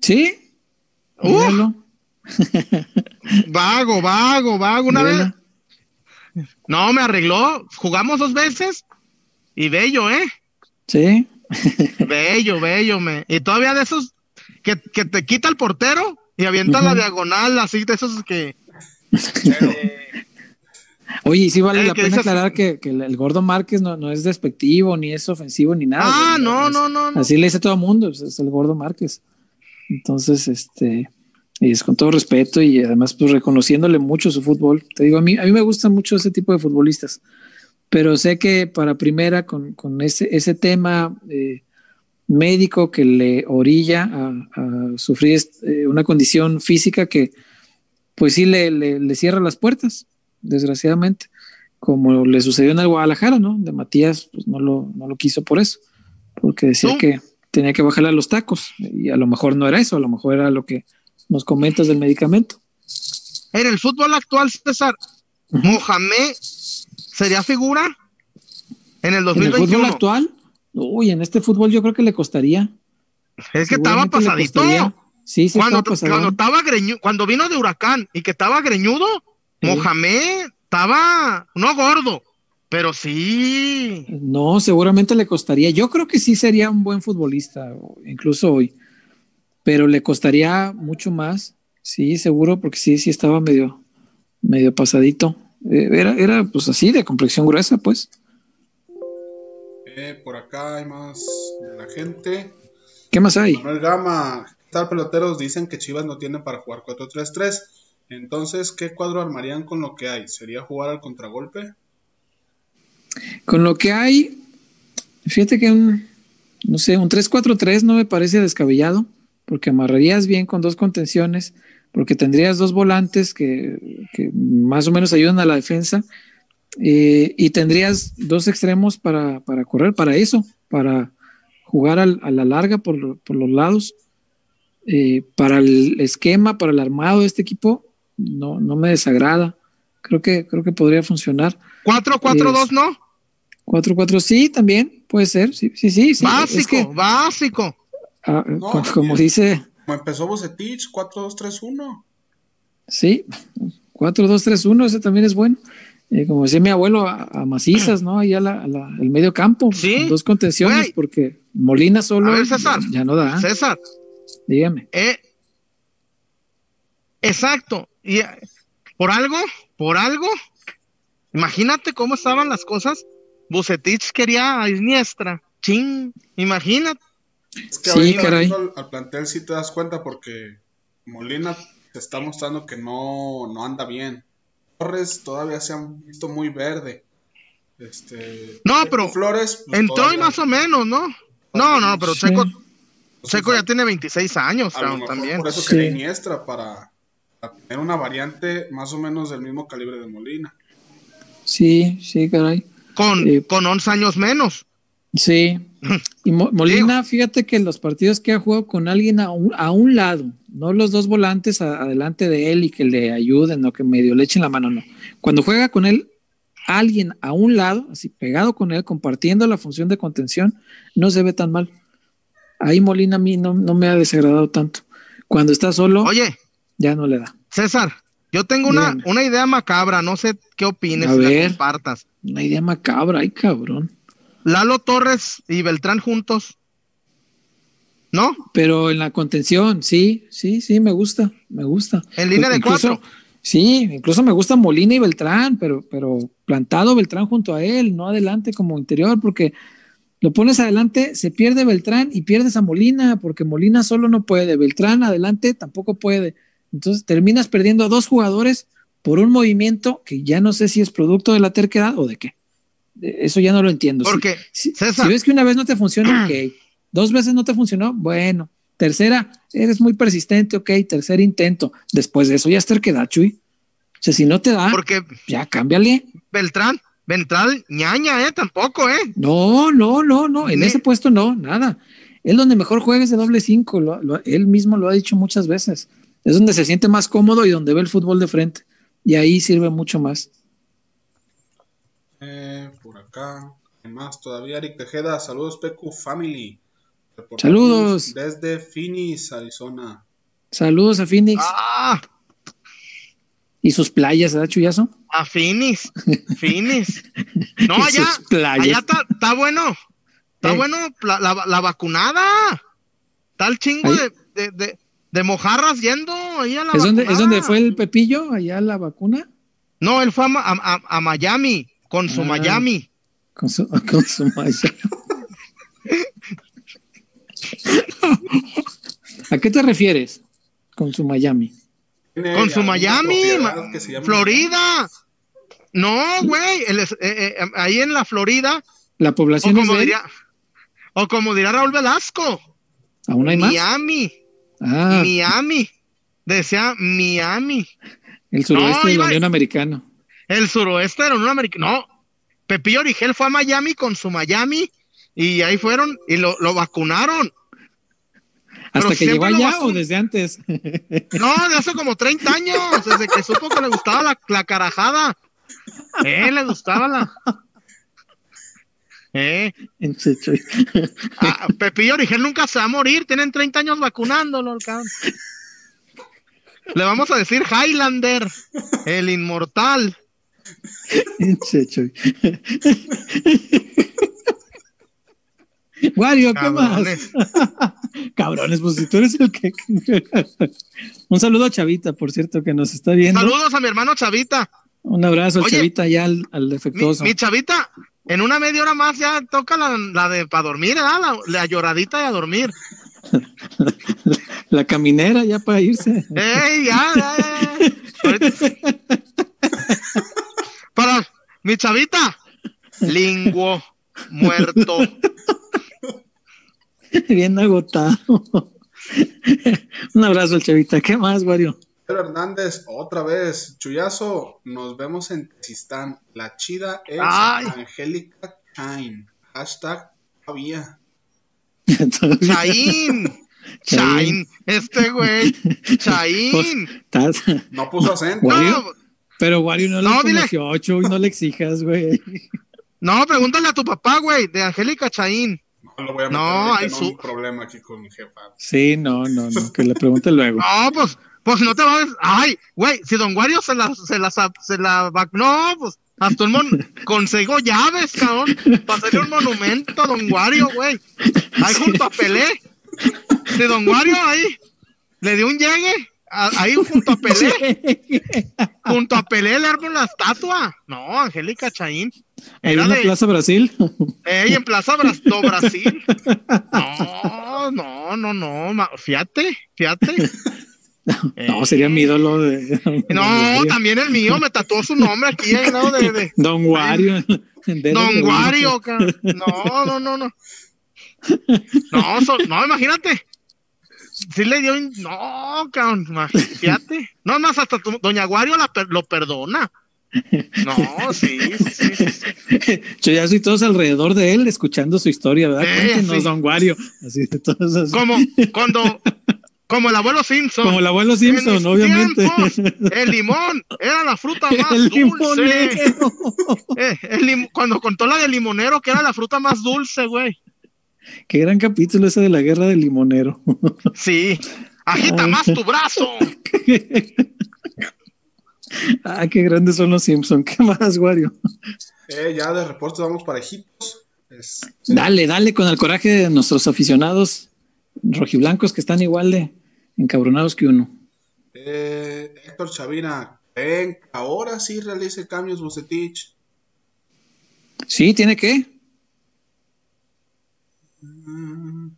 Sí. Uh, <laughs> vago, vago, vago. Una vez. No, me arregló. Jugamos dos veces y bello, ¿eh? Sí. <laughs> bello, bello. Me... Y todavía de esos que, te quita el portero y avienta la diagonal, así de esos que. <laughs> Oye, sí vale la pena aclarar que, el, gordo Márquez no, es despectivo, ni es ofensivo, ni nada. Ah, no, no, no, Así le dice todo el mundo, es el gordo Márquez. Entonces, este, y es con todo respeto y además pues reconociéndole mucho su fútbol. Te digo, a mí, a mí me gustan mucho ese tipo de futbolistas, pero sé que para primera con, con ese, ese tema eh, médico que le orilla a, sufrir eh, una condición física que pues sí le, le, cierra las puertas, desgraciadamente, como le sucedió en el Guadalajara, ¿no? De Matías, pues no lo, no lo quiso por eso, porque decía que tenía que bajarle a los tacos y a lo mejor no era eso, a lo mejor era lo que nos comentas del medicamento. En el fútbol actual, César, Mohamed sería figura en el 2021. ¿En el fútbol actual? Uy, en este fútbol yo creo que le costaría. Es que estaba pasadito. Sí, sí, cuando, cuando estaba cuando vino de Huracán y que estaba greñudo, Mohamed estaba no gordo, Pero sí. No, seguramente le costaría. Yo creo que sí sería un buen futbolista, incluso hoy. Pero le costaría mucho más. Sí, seguro, porque sí, sí estaba medio, medio pasadito. Eh, era, era pues así, de complexión gruesa, pues. Eh, por acá hay más de la gente. ¿Qué más hay? Manuel Gama, tal peloteros dicen que Chivas no tiene para jugar 4-3-3. Entonces, ¿qué cuadro armarían con lo que hay? ¿Sería jugar al contragolpe? Con lo que hay, fíjate que un, no sé, un 3-4-3 no me parece descabellado, porque amarrarías bien con dos contenciones, porque tendrías dos volantes que, más o menos ayudan a la defensa, eh, y tendrías dos extremos para, para, correr, para eso, para jugar al, a la larga por, por los lados. Eh, para el esquema, para el armado de este equipo, no, no me desagrada. Creo que, creo que podría funcionar. 4-4-2, ¿no? 4-4, sí, también puede ser. Sí, sí, sí. sí. Básico, Es que, básico. ah, No, como, como dice, Como empezó Bucetich, 4-2-3-1. sí, 4-2-3-1, ese también es bueno. Eh, como decía mi abuelo, a, a macizas, ¿no? Ahí a la, a la- el medio campo, Sí, con dos contenciones, güey. porque Molina solo A ver, César. ya, ya no da. César, Dígame. eh, exacto. Y por algo, por algo, imagínate cómo estaban las cosas. Bucetich quería a Iniestra. Ching, imagínate. Es que Sí, ahorita caray. Al, al plantel sí te das cuenta porque Molina te está mostrando que no, no anda bien. Torres todavía se han visto muy verde. Este, No, pero Flores pues, Entró y más o menos, ¿no? No, no, pero Sí. Checo, pues, Checo ya tiene 26 años a lo cabrón, mejor también. por eso Sí. quería Iniestra para, para tener una variante más o menos del mismo calibre de Molina. Sí, sí, caray. Con, Eh, con 11 años menos. Sí. <laughs> Y Mo- Molina, fíjate que los partidos que ha jugado con alguien a un, a un lado, no los dos volantes a- adelante de él y que le ayuden o que medio le echen la mano, no. Cuando juega con él, alguien a un lado, así pegado con él, compartiendo la función de contención, no se ve tan mal. Ahí Molina a mí no, no me ha desagradado tanto. Cuando está solo, Oye, ya no le da. César, yo tengo una, una idea macabra, no sé qué opines A si la ver. compartas. Una idea macabra, ay cabrón. Lalo Torres y Beltrán juntos. ¿No? Pero en la contención, sí, sí, sí, me gusta, me gusta. En línea de Incluso- cuatro. Sí, incluso me gusta Molina y Beltrán, pero, pero plantado Beltrán junto a él, no adelante como interior, porque lo pones adelante, se pierde Beltrán y pierdes a Molina, porque Molina solo no puede, Beltrán adelante tampoco puede. Entonces terminas perdiendo a dos jugadores por un movimiento que ya no sé si es producto de la terquedad o de qué. De- Eso ya no lo entiendo. Porque, si, César. si ves que una vez no te funciona, <clears throat> ok. Dos veces no te funcionó, bueno. Tercera, eres muy persistente, ok. Tercer intento. Después de eso ya es terquedad, Chuy. O sea, si no te da, porque ya cámbiale. Beltrán, Beltrán, ñaña, ¿eh? Tampoco, ¿eh? No, no, no, no. En ese puesto no, nada. Él donde mejor juega es de doble cinco. lo- lo- él mismo lo ha dicho muchas veces. Es donde se siente más cómodo y donde ve el fútbol de frente. Y ahí sirve mucho más. Eh, por acá, ¿qué más todavía Eric Tejeda, saludos PQ Family. Reportamos Saludos. Desde Phoenix, Arizona. Saludos a Phoenix Ah, y sus playas, ¿verdad, Chuyazo? a Finis. <laughs> Finis. No, allá, sus playas. allá está, está bueno. Está Eh. bueno la, la, la vacunada. Está el chingo Ahí. de, de, de, de mojarras yendo ahí a la ¿Es donde, ¿Es donde fue el Pepillo, allá la vacuna? No, él fue a, a, a- a Miami, con su Ah. Miami. Con su, <laughs> con su malla. ¿A qué te refieres con su Miami? Con su Miami, Florida. No, güey, es- eh, eh, ahí en la Florida, ¿La o población es como diría, o como dirá Raúl Velasco, ¿Aún hay más? Miami, Ah, Miami, decía Miami, el suroeste No, de la iba- Unión Americana. el suroeste de la Unión Americana. No, Pepillo Origel fue a Miami con su Miami y ahí fueron y lo, lo vacunaron. ¿Hasta Pero que llegó allá o desde antes? <laughs> No, de hace como 30 años, desde que supo que le gustaba la, la carajada. Eh, le gustaba la. Eh, ah, Pepillo Origel nunca se va a morir, tienen 30 años vacunándolo, cabrón. Le vamos a decir Highlander, el inmortal. Wario, ¿qué Cabrones. más? Cabrones, pues si tú eres el que. Un saludo a Chavita, por cierto, que nos está viendo. Saludos a mi hermano Chavita. Un abrazo a Chavita ya al, defectuoso. Mi, Chavita, en una media hora más ya toca la, de para dormir, La, la, lloradita y a dormir. <laughs> la, caminera ya para irse. ¡Ey, ya, ya, Para mi Chavita, linguo muerto. Bien agotado. Un abrazo, Chavita. ¿Qué más, Wario? Pedro Hernández, otra vez, Chuyazo, nos vemos en Tizistán. La chida es Angélica Chain. Hashtag todavía. <laughs> Chain. Chain. Este güey. <laughs> Chain. Pues, no puso acento. <laughs> pero Wario no, no le conoció, y no le exijas, güey. No, pregúntale a tu papá, güey, de Angélica Chain. No lo voy a meter no, hay su... problema aquí con mi jefa. Sí, no, no, no, que le pregunte luego. no, pues, pues no te vas a... Ay, güey, si Don Wario se la, se la, se la... No, pues, hasta un mon... <laughs> Consigo llaves, cabrón, para hacerle un monumento a Don Wario, güey. Ahí junto a Pelé. Si Don Wario ahí le dio un llegue, ahí junto a Pelé. <laughs> junto a Pelé le armo la estatua. No, Angélica Chaín. ¿En la Plaza Brasil? Ey, en Plaza <laughs> Brasil. No, no, no, no. Fíjate, fíjate. <laughs> No, sería mi ídolo de. <laughs> No, también el mío, me tatuó su nombre aquí al lado de, <laughs> Don Wario. Don Wario, no, no, no, no. No, no, imagínate. Sí le dio. No, cabrón, fíjate. No, más hasta Doña Wario lo perdona. No, sí, sí, sí. Yo ya soy todos alrededor de él escuchando su historia, ¿verdad? Eh, Cuéntenos, don Wario. Así de todos Como cuando, como el abuelo Simpson. Como el abuelo Simpson, obviamente. el limón era la fruta <laughs> más <laughs> el dulce. Eh, cuando contó la del limonero, que era la fruta más dulce, güey. Qué gran capítulo ese de la guerra del limonero. <laughs> sí. Agita más tu brazo. ah, qué grandes son los Simpsons. ¿Qué más, Wario? Eh, ya de reporte vamos parejitos. Dale, dale con el coraje de nuestros aficionados rojiblancos que están igual de encabronados que uno. Eh, Héctor Chavina, ¿ven ahora sí realice cambios Bucetich? Sí, tiene que. Mm,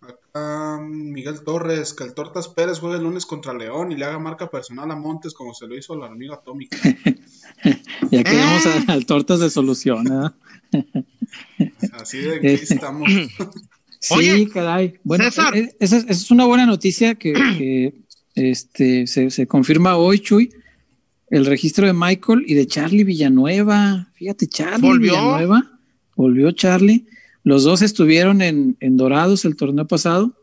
acá Miguel Torres, que el Tortas Pérez juegue el lunes contra León y le haga marca personal a Montes como se lo hizo la hormiga atómica. <laughs> ya quedamos al Tortas de solución. Así de que estamos. <laughs> Sí, caray. Bueno, César. Eh, esa, es una buena noticia que, <clears throat> este, se, confirma hoy, Chuy. El registro de Michael y de Charlie Villanueva. Fíjate, Charlie Villanueva. Volvió Charlie. Los dos estuvieron en, Dorados el torneo pasado.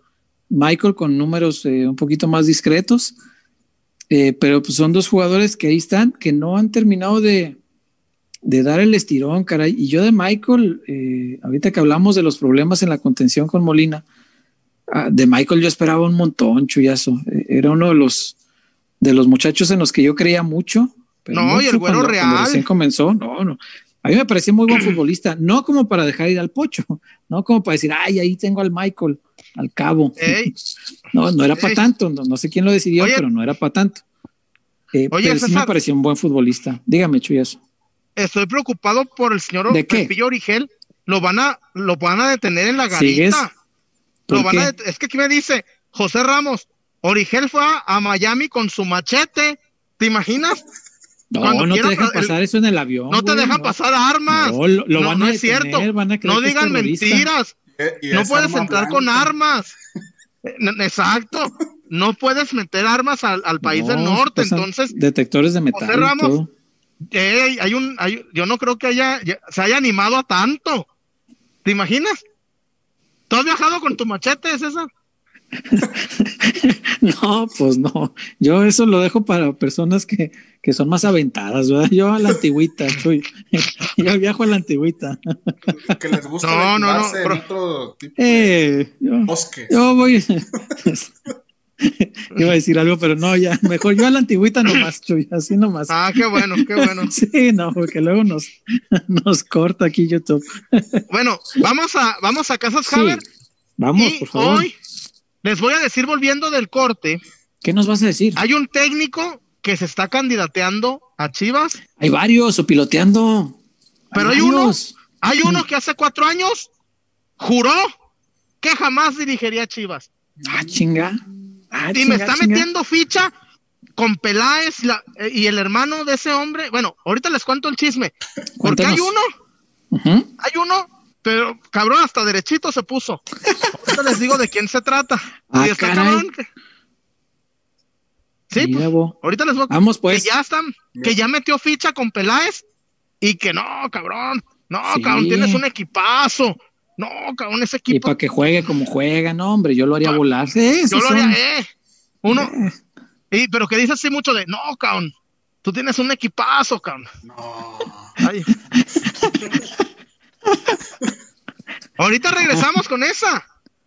Michael con números eh, un poquito más discretos. Eh, pero pues son dos jugadores que ahí están, que no han terminado de, de dar el estirón, caray. Y yo de Michael, eh, ahorita que hablamos de los problemas en la contención con Molina, ah, de Michael yo esperaba un montón, chuyazo. Eh, era uno de los de los muchachos en los que yo creía mucho. no, y el güero real. Cuando recién comenzó, no, no. A mí me parecía muy buen <clears throat> futbolista, no como para dejar ir al pocho, <laughs> no como para decir, ay, ahí tengo al Michael, al cabo. <laughs> no, no era para tanto, no, sé quién lo decidió, pero no era para tanto. Eh, pero sí me pareció un buen futbolista. Dígame, Chuyazo estoy preocupado por el señor Pepillo Origel. Lo van a, lo van a detener en la garita. Lo van a es que aquí me dice José Ramos, Origel fue a, Miami con su machete. ¿Te imaginas? No, no te dejan pasar eso en el avión. No te dejan pasar armas. No, lo, van a no es cierto. no digan mentiras. no puedes entrar con armas. Exacto. No puedes meter armas al, país del norte. Entonces, detectores de metal. José Ramos, hay un, yo no creo que haya, se haya animado a tanto. ¿Te imaginas? ¿Tú has viajado con tu machete, César? <laughs> no, pues no. Yo eso lo dejo para personas que, que son más aventadas, ¿verdad? Yo a la antigüita, <laughs> yo viajo a la antigüita. que les gusta no, no, no, otro tipo eh, yo, bosque. Yo voy. <laughs> <laughs> Iba a decir algo, pero no, ya, mejor yo a la antigüita nomás, Chuy, así nomás. Ah, qué bueno, qué bueno. <laughs> Sí, no, porque luego nos, <laughs> nos corta aquí YouTube. Bueno, vamos a, vamos a Casas Sí, Haber. vamos, y por favor. hoy les voy a decir, volviendo del corte, ¿Qué nos vas a decir? hay un técnico que se está candidateando a Chivas, Hay varios o piloteando. Pero hay uno- varios. hay uno que hace cuatro años juró que jamás dirigiría a Chivas. Ah, chinga. Ah, Y chinga, me está chinga. metiendo ficha con Peláez la- eh, y el hermano de ese hombre. Bueno, ahorita les cuento el chisme. Porque hay uno, hay uno, pero cabrón, hasta derechito se puso. Ahorita les digo de quién se trata. <laughs> Ah, y está caray. cabrón. que- Sí, pues, ahorita les voy a Vamos, pues. que ya están, que ya metió ficha con Peláez y que no, cabrón, no, Sí. cabrón, tienes un equipazo. No, cabrón, ese Y equipo. para que juegue como juega, no, hombre, yo lo haría Pa- volar. Sí, Yo lo son- haría, eh. Uno, Eh, y, pero que dice así mucho de, no, cabrón, tú tienes un equipazo, cabrón. No. Ay. Ahorita regresamos con esa.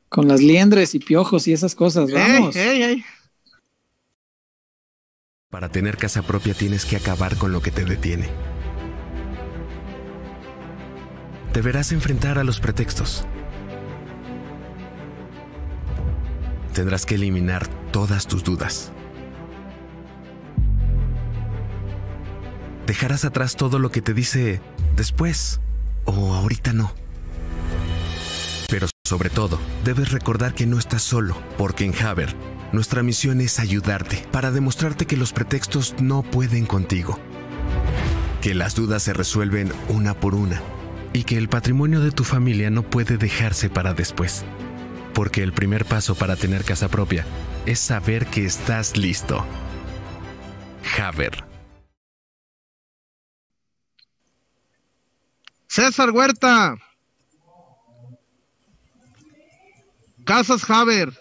Con las liendres y piojos y esas cosas, vamos. Ey, ey, ey. Para tener casa propia tienes que acabar con lo que te detiene. Deberás enfrentar a los pretextos. Tendrás que eliminar todas tus dudas. Dejarás atrás todo lo que te dice después o ahorita no. Pero sobre todo, debes recordar que no estás solo, porque en Haber, nuestra misión es ayudarte para demostrarte que los pretextos no pueden contigo. Que las dudas se resuelven una por una y que el patrimonio de tu familia no puede dejarse para después. Porque el primer paso para tener casa propia es saber que estás listo. Haber. César Huerta. Casas Haber.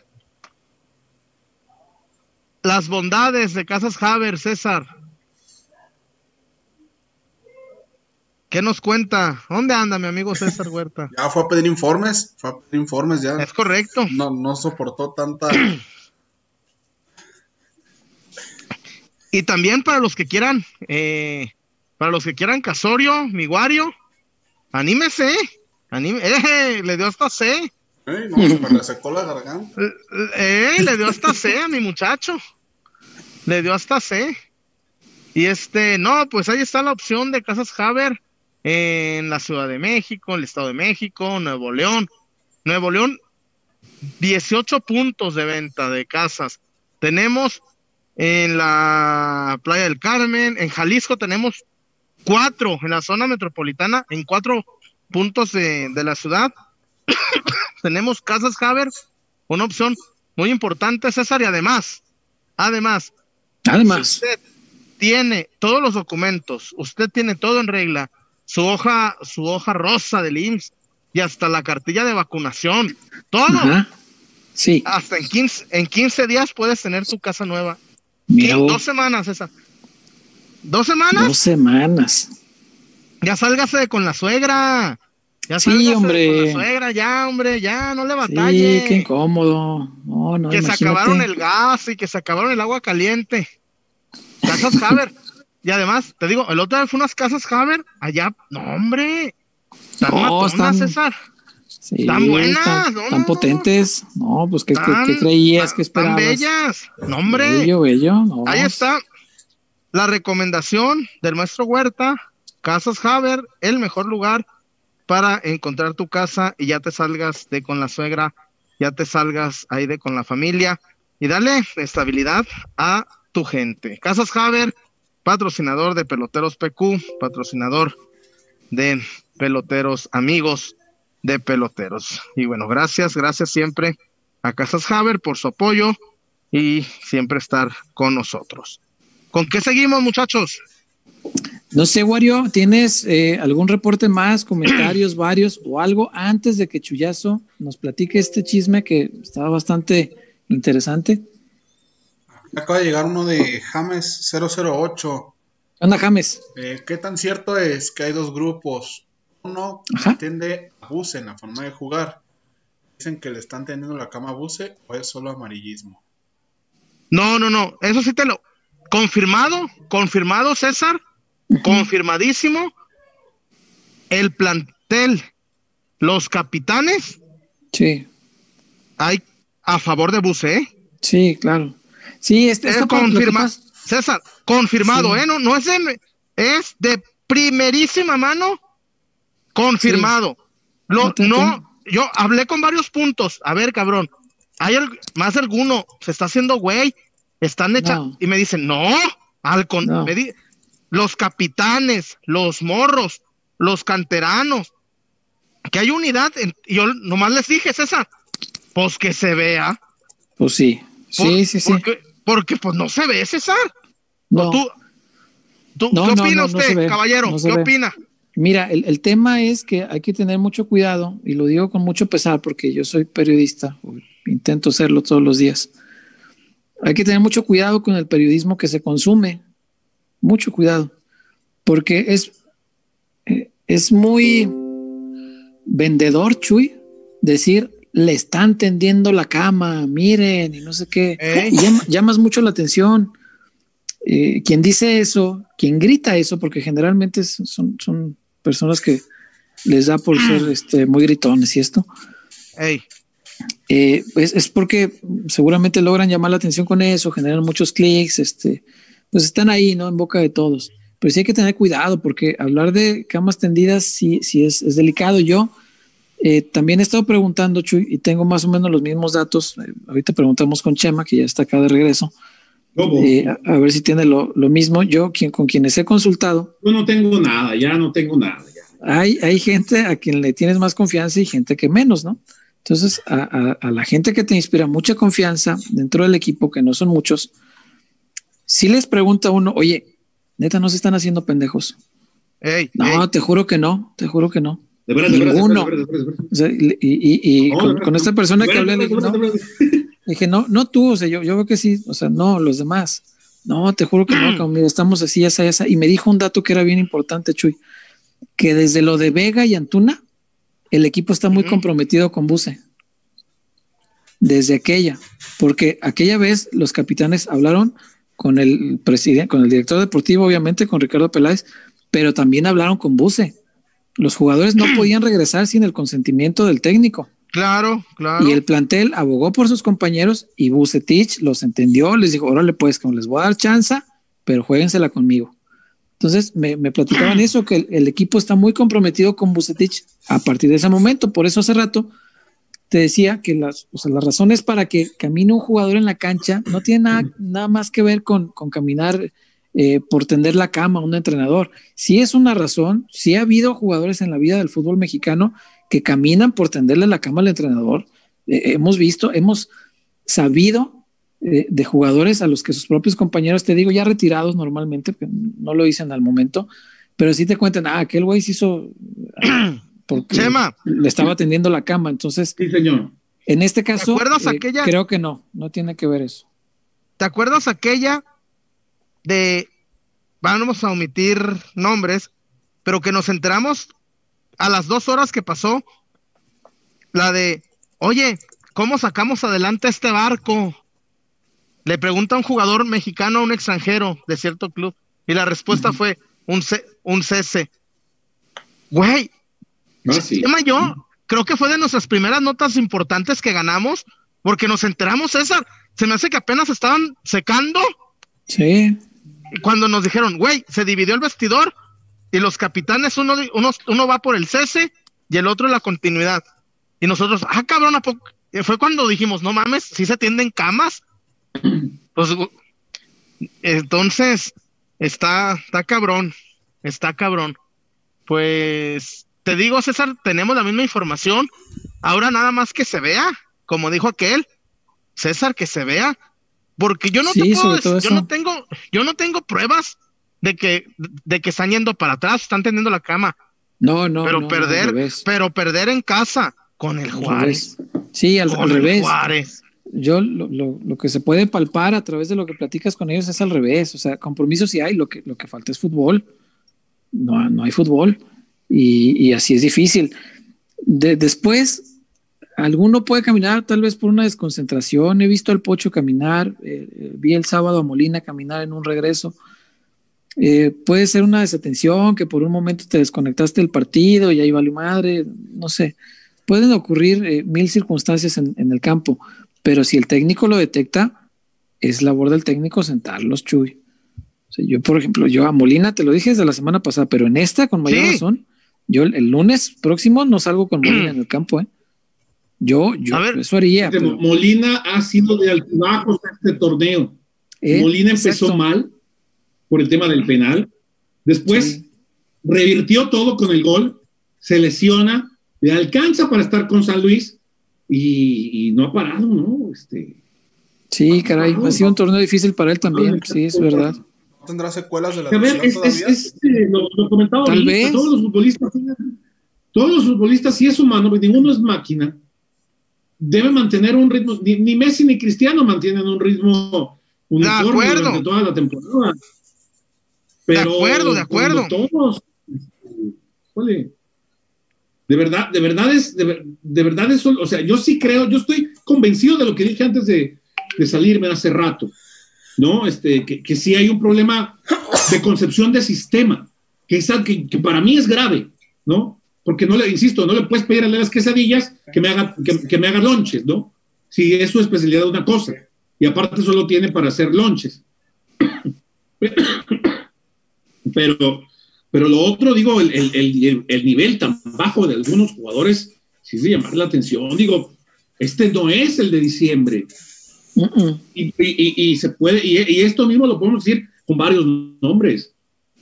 Las bondades de Casas Haber, César. ¿Qué nos cuenta? ¿Dónde anda mi amigo César Huerta? <laughs> Ya fue a pedir informes, fue a pedir informes ya. Es correcto. No, no soportó tanta. Y también para los que quieran, eh, para los que quieran Casorio, Miguario, anímese, anime, eh, le dio hasta C, Ey, no, se me resecó la garganta. eh, le dio hasta C a mi muchacho, le dio hasta C. Y este, no, pues ahí está la opción de Casas Haber en la Ciudad de México, el Estado de México, Nuevo León. Nuevo León, 18 puntos de venta de casas. Tenemos en la Playa del Carmen, en Jalisco tenemos cuatro, en la zona metropolitana, en cuatro puntos de, de la ciudad. <coughs> tenemos Casas Haber, una opción muy importante, César, y además, además, Además, si usted tiene todos los documentos, usted tiene todo en regla, su hoja, su hoja rosa del IMSS y hasta la cartilla de vacunación, todo, ajá. Sí, hasta en 15, en 15 días puedes tener tu casa nueva. mira, Dos semanas, esa. ¿Dos semanas? dos semanas. Ya sálgase con la suegra. Ya Sí, sálgase hombre. con la suegra, ya, hombre, ya, no le Sí, batalle. qué incómodo. No, no, que se acabaron el gas y que se acabaron el agua caliente. Casas Haber. Y además, te digo, el otro día fue unas casas Haber allá. No, hombre. Están No, matonas, están- César. Sí, Tan buenas, Tan, no, tan no, potentes. No, pues, ¿qué, qué- Tan- qué creías? tan- ¿Qué esperabas? Tan bellas. No, hombre. Bello, bello. no. Ahí está la recomendación del maestro Huerta, Casas Haber, el mejor lugar para encontrar tu casa y ya te salgas de con la suegra, ya te salgas ahí de con la familia y dale estabilidad a tu gente. Casas Haber, patrocinador de Peloteros PQ, patrocinador de Peloteros Amigos de Peloteros. Y bueno, gracias, gracias siempre a Casas Haber por su apoyo y siempre estar con nosotros. ¿Con qué seguimos, muchachos? No sé, Wario, ¿tienes eh, algún reporte más, <clears throat> comentarios varios o algo antes de que Chuyazo nos platique este chisme que estaba bastante interesante? Acaba de llegar uno de James 008. ¿Qué onda, James? Eh, ¿Qué tan cierto es que hay dos grupos? Uno Ajá. atiende a Buse en la forma de jugar. Dicen que le están tendiendo la cama a Buse o es solo amarillismo. No, no, no, eso sí te lo. Confirmado, confirmado, César, confirmadísimo. El plantel, los capitanes. Sí. Hay a favor de Buse, ¿eh? Sí, claro. Sí, este, es confirmado. César, confirmado, ¿eh? No, no es de, es de primerísima mano, confirmado. Lo, no, yo hablé con varios puntos. A ver, cabrón, hay más alguno, se está haciendo güey, están hechos, y me dicen, no, al con, los capitanes, los morros, los canteranos, que hay unidad, y yo nomás les dije, César, pues que se vea. Pues sí, sí, sí, sí. Porque, pues no se ve, César. No. ¿Tú, ¿Qué opina usted, caballero? ¿Qué opina? Mira, el, tema es que hay que tener mucho cuidado, y lo digo con mucho pesar porque yo soy periodista, intento serlo todos los días. Hay que tener mucho cuidado con el periodismo que se consume, mucho cuidado, porque es, eh, es muy vendedor, Chuy, decir, le están tendiendo la cama, miren, y no sé qué, y llamas mucho la atención. Eh, quien dice eso, quien grita eso, porque generalmente son, son personas que les da por ser este, muy gritones y esto. Eh, pues es porque seguramente logran llamar la atención con eso, generan muchos clics, este, pues están ahí, ¿no? En boca de todos. Pero sí hay que tener cuidado porque hablar de camas tendidas sí, sí es, es delicado. Yo eh, también he estado preguntando, Chuy, y tengo más o menos los mismos datos. ahorita preguntamos con Chema, que ya está acá de regreso. Eh, a, ver si tiene lo, mismo. Yo, quien, con quienes he consultado. Yo no tengo nada, ya no tengo nada. Hay, hay gente a quien le tienes más confianza y gente que menos, ¿no? Entonces, a, la gente que te inspira mucha confianza dentro del equipo, que no son muchos, si les pregunta uno, oye, neta, no se están haciendo pendejos. no, te juro que no, te juro que no. De verdad, Ninguno. y, con, esta persona que hablé, Dije, no, no tú, o sea, yo, yo veo que sí, o sea, no, los demás. No, te juro que no, <clears throat> mira, estamos así, esa, esa. Y me dijo un dato que era bien importante, Chuy, que desde lo de Vega y Antuna, el equipo está muy comprometido con Buse. Desde aquella, porque aquella vez los capitanes hablaron con el presidente, con el director deportivo, obviamente, con Ricardo Peláez, pero también hablaron con Buse. Los jugadores no <clears throat> podían regresar sin el consentimiento del técnico. Claro, claro. Y el plantel abogó por sus compañeros y Bucetich los entendió, les dijo, órale pues, como les voy a dar chance, pero jueguensela conmigo. Entonces me, platicaban <clears throat> eso, que el, equipo está muy comprometido con Bucetich a partir de ese momento. Por eso hace rato te decía que las, o sea, las razones para que camine un jugador en la cancha no tiene nada, nada más que ver con, con caminar eh, por tender la cama a un entrenador. Sí es una razón, sí ha habido jugadores en la vida del fútbol mexicano que caminan por tenderle la cama al entrenador. Eh, hemos visto, hemos sabido eh, de jugadores a los que sus propios compañeros, te digo, ya retirados normalmente, no lo dicen al momento, pero sí te cuentan, ah, aquel güey se hizo <clears throat> porque le estaba tendiendo la cama. Entonces, sí, señor. En este caso, eh, creo que no, no tiene que ver eso. ¿Te acuerdas aquella de, vamos a omitir nombres, pero que nos enteramos a las dos horas que pasó, la de, oye, ¿cómo sacamos adelante este barco? Le pregunta un jugador mexicano a un extranjero de cierto club y la respuesta fue un, un cese. Güey, ah, yo creo que fue de nuestras primeras notas importantes que ganamos porque nos enteramos, César, se me hace que apenas estaban secando. Sí. Cuando nos dijeron, güey, se dividió el vestidor y los capitanes, uno, uno, uno va por el cese y el otro la continuidad. Y nosotros, ah, cabrón, ¿a poco? fue cuando dijimos, no mames, si se atienden camas. <clears throat> Pues, entonces, está, está cabrón, está cabrón. Pues, te digo, César, tenemos la misma información. Ahora nada más que se vea, como dijo aquel, César, que se vea. Porque yo no te puedo yo no tengo, yo no tengo pruebas de que, de que están yendo para atrás, están teniendo la cama. No, no. Pero perder, pero perder en casa con el Juárez. Sí, al, revés. Yo lo, lo, que se puede palpar a través de lo que platicas con ellos es al revés. O sea, compromisos sí hay, lo que, lo que falta es fútbol. No, no hay fútbol. Y, y así es difícil. De, después, alguno puede caminar tal vez por una desconcentración. He visto al Pocho caminar, eh, eh, vi el sábado a Molina caminar en un regreso. Eh, puede ser una desatención, que por un momento te desconectaste del partido y ahí vale madre, no sé. Pueden ocurrir mil circunstancias en, el campo, pero si el técnico lo detecta, es labor del técnico sentarlos, Chuy. yo, por ejemplo, yo a Molina te lo dije desde la semana pasada, pero en esta, con mayor razón, yo el, lunes próximo no salgo con Molina <clears throat> en el campo, ¿eh? Yo, yo, eso haría. Molina ha sido de altibajos este torneo. Eh, Molina empezó mal por el tema del penal. Después revirtió todo con el gol, se lesiona, le alcanza para estar con San Luis y, no ha parado, ¿no? Este, sí, caray, ha sido un torneo difícil para él también, sí, es verdad. ¿Tendrá secuelas de la A ver, es, es, eh, lo, comentaba Tal vez. todos los futbolistas, todos los futbolistas, sí es humano, ninguno es máquina debe mantener un ritmo, ni, Messi ni Cristiano mantienen un ritmo uniforme durante toda la temporada. Pero de acuerdo, de acuerdo. Todos, de verdad, de verdad es, de, verdad es, o sea, yo sí creo, yo estoy convencido de lo que dije antes de, salirme hace rato, ¿no? Este, que, que sí hay un problema de concepción de sistema, que, es, que, que para mí es grave, ¿no? Porque no le, insisto, no le puedes pedir a las quesadillas que me haga, que, me haga lonches, ¿no? Si es su especialidad una cosa, y aparte solo tiene para hacer lonches. <coughs> Pero, pero lo otro, digo, el, el, el, nivel tan bajo de algunos jugadores, sí se llamar la atención, digo, este no es el de diciembre. y, y, y, se puede, y, esto mismo lo podemos decir con varios nombres.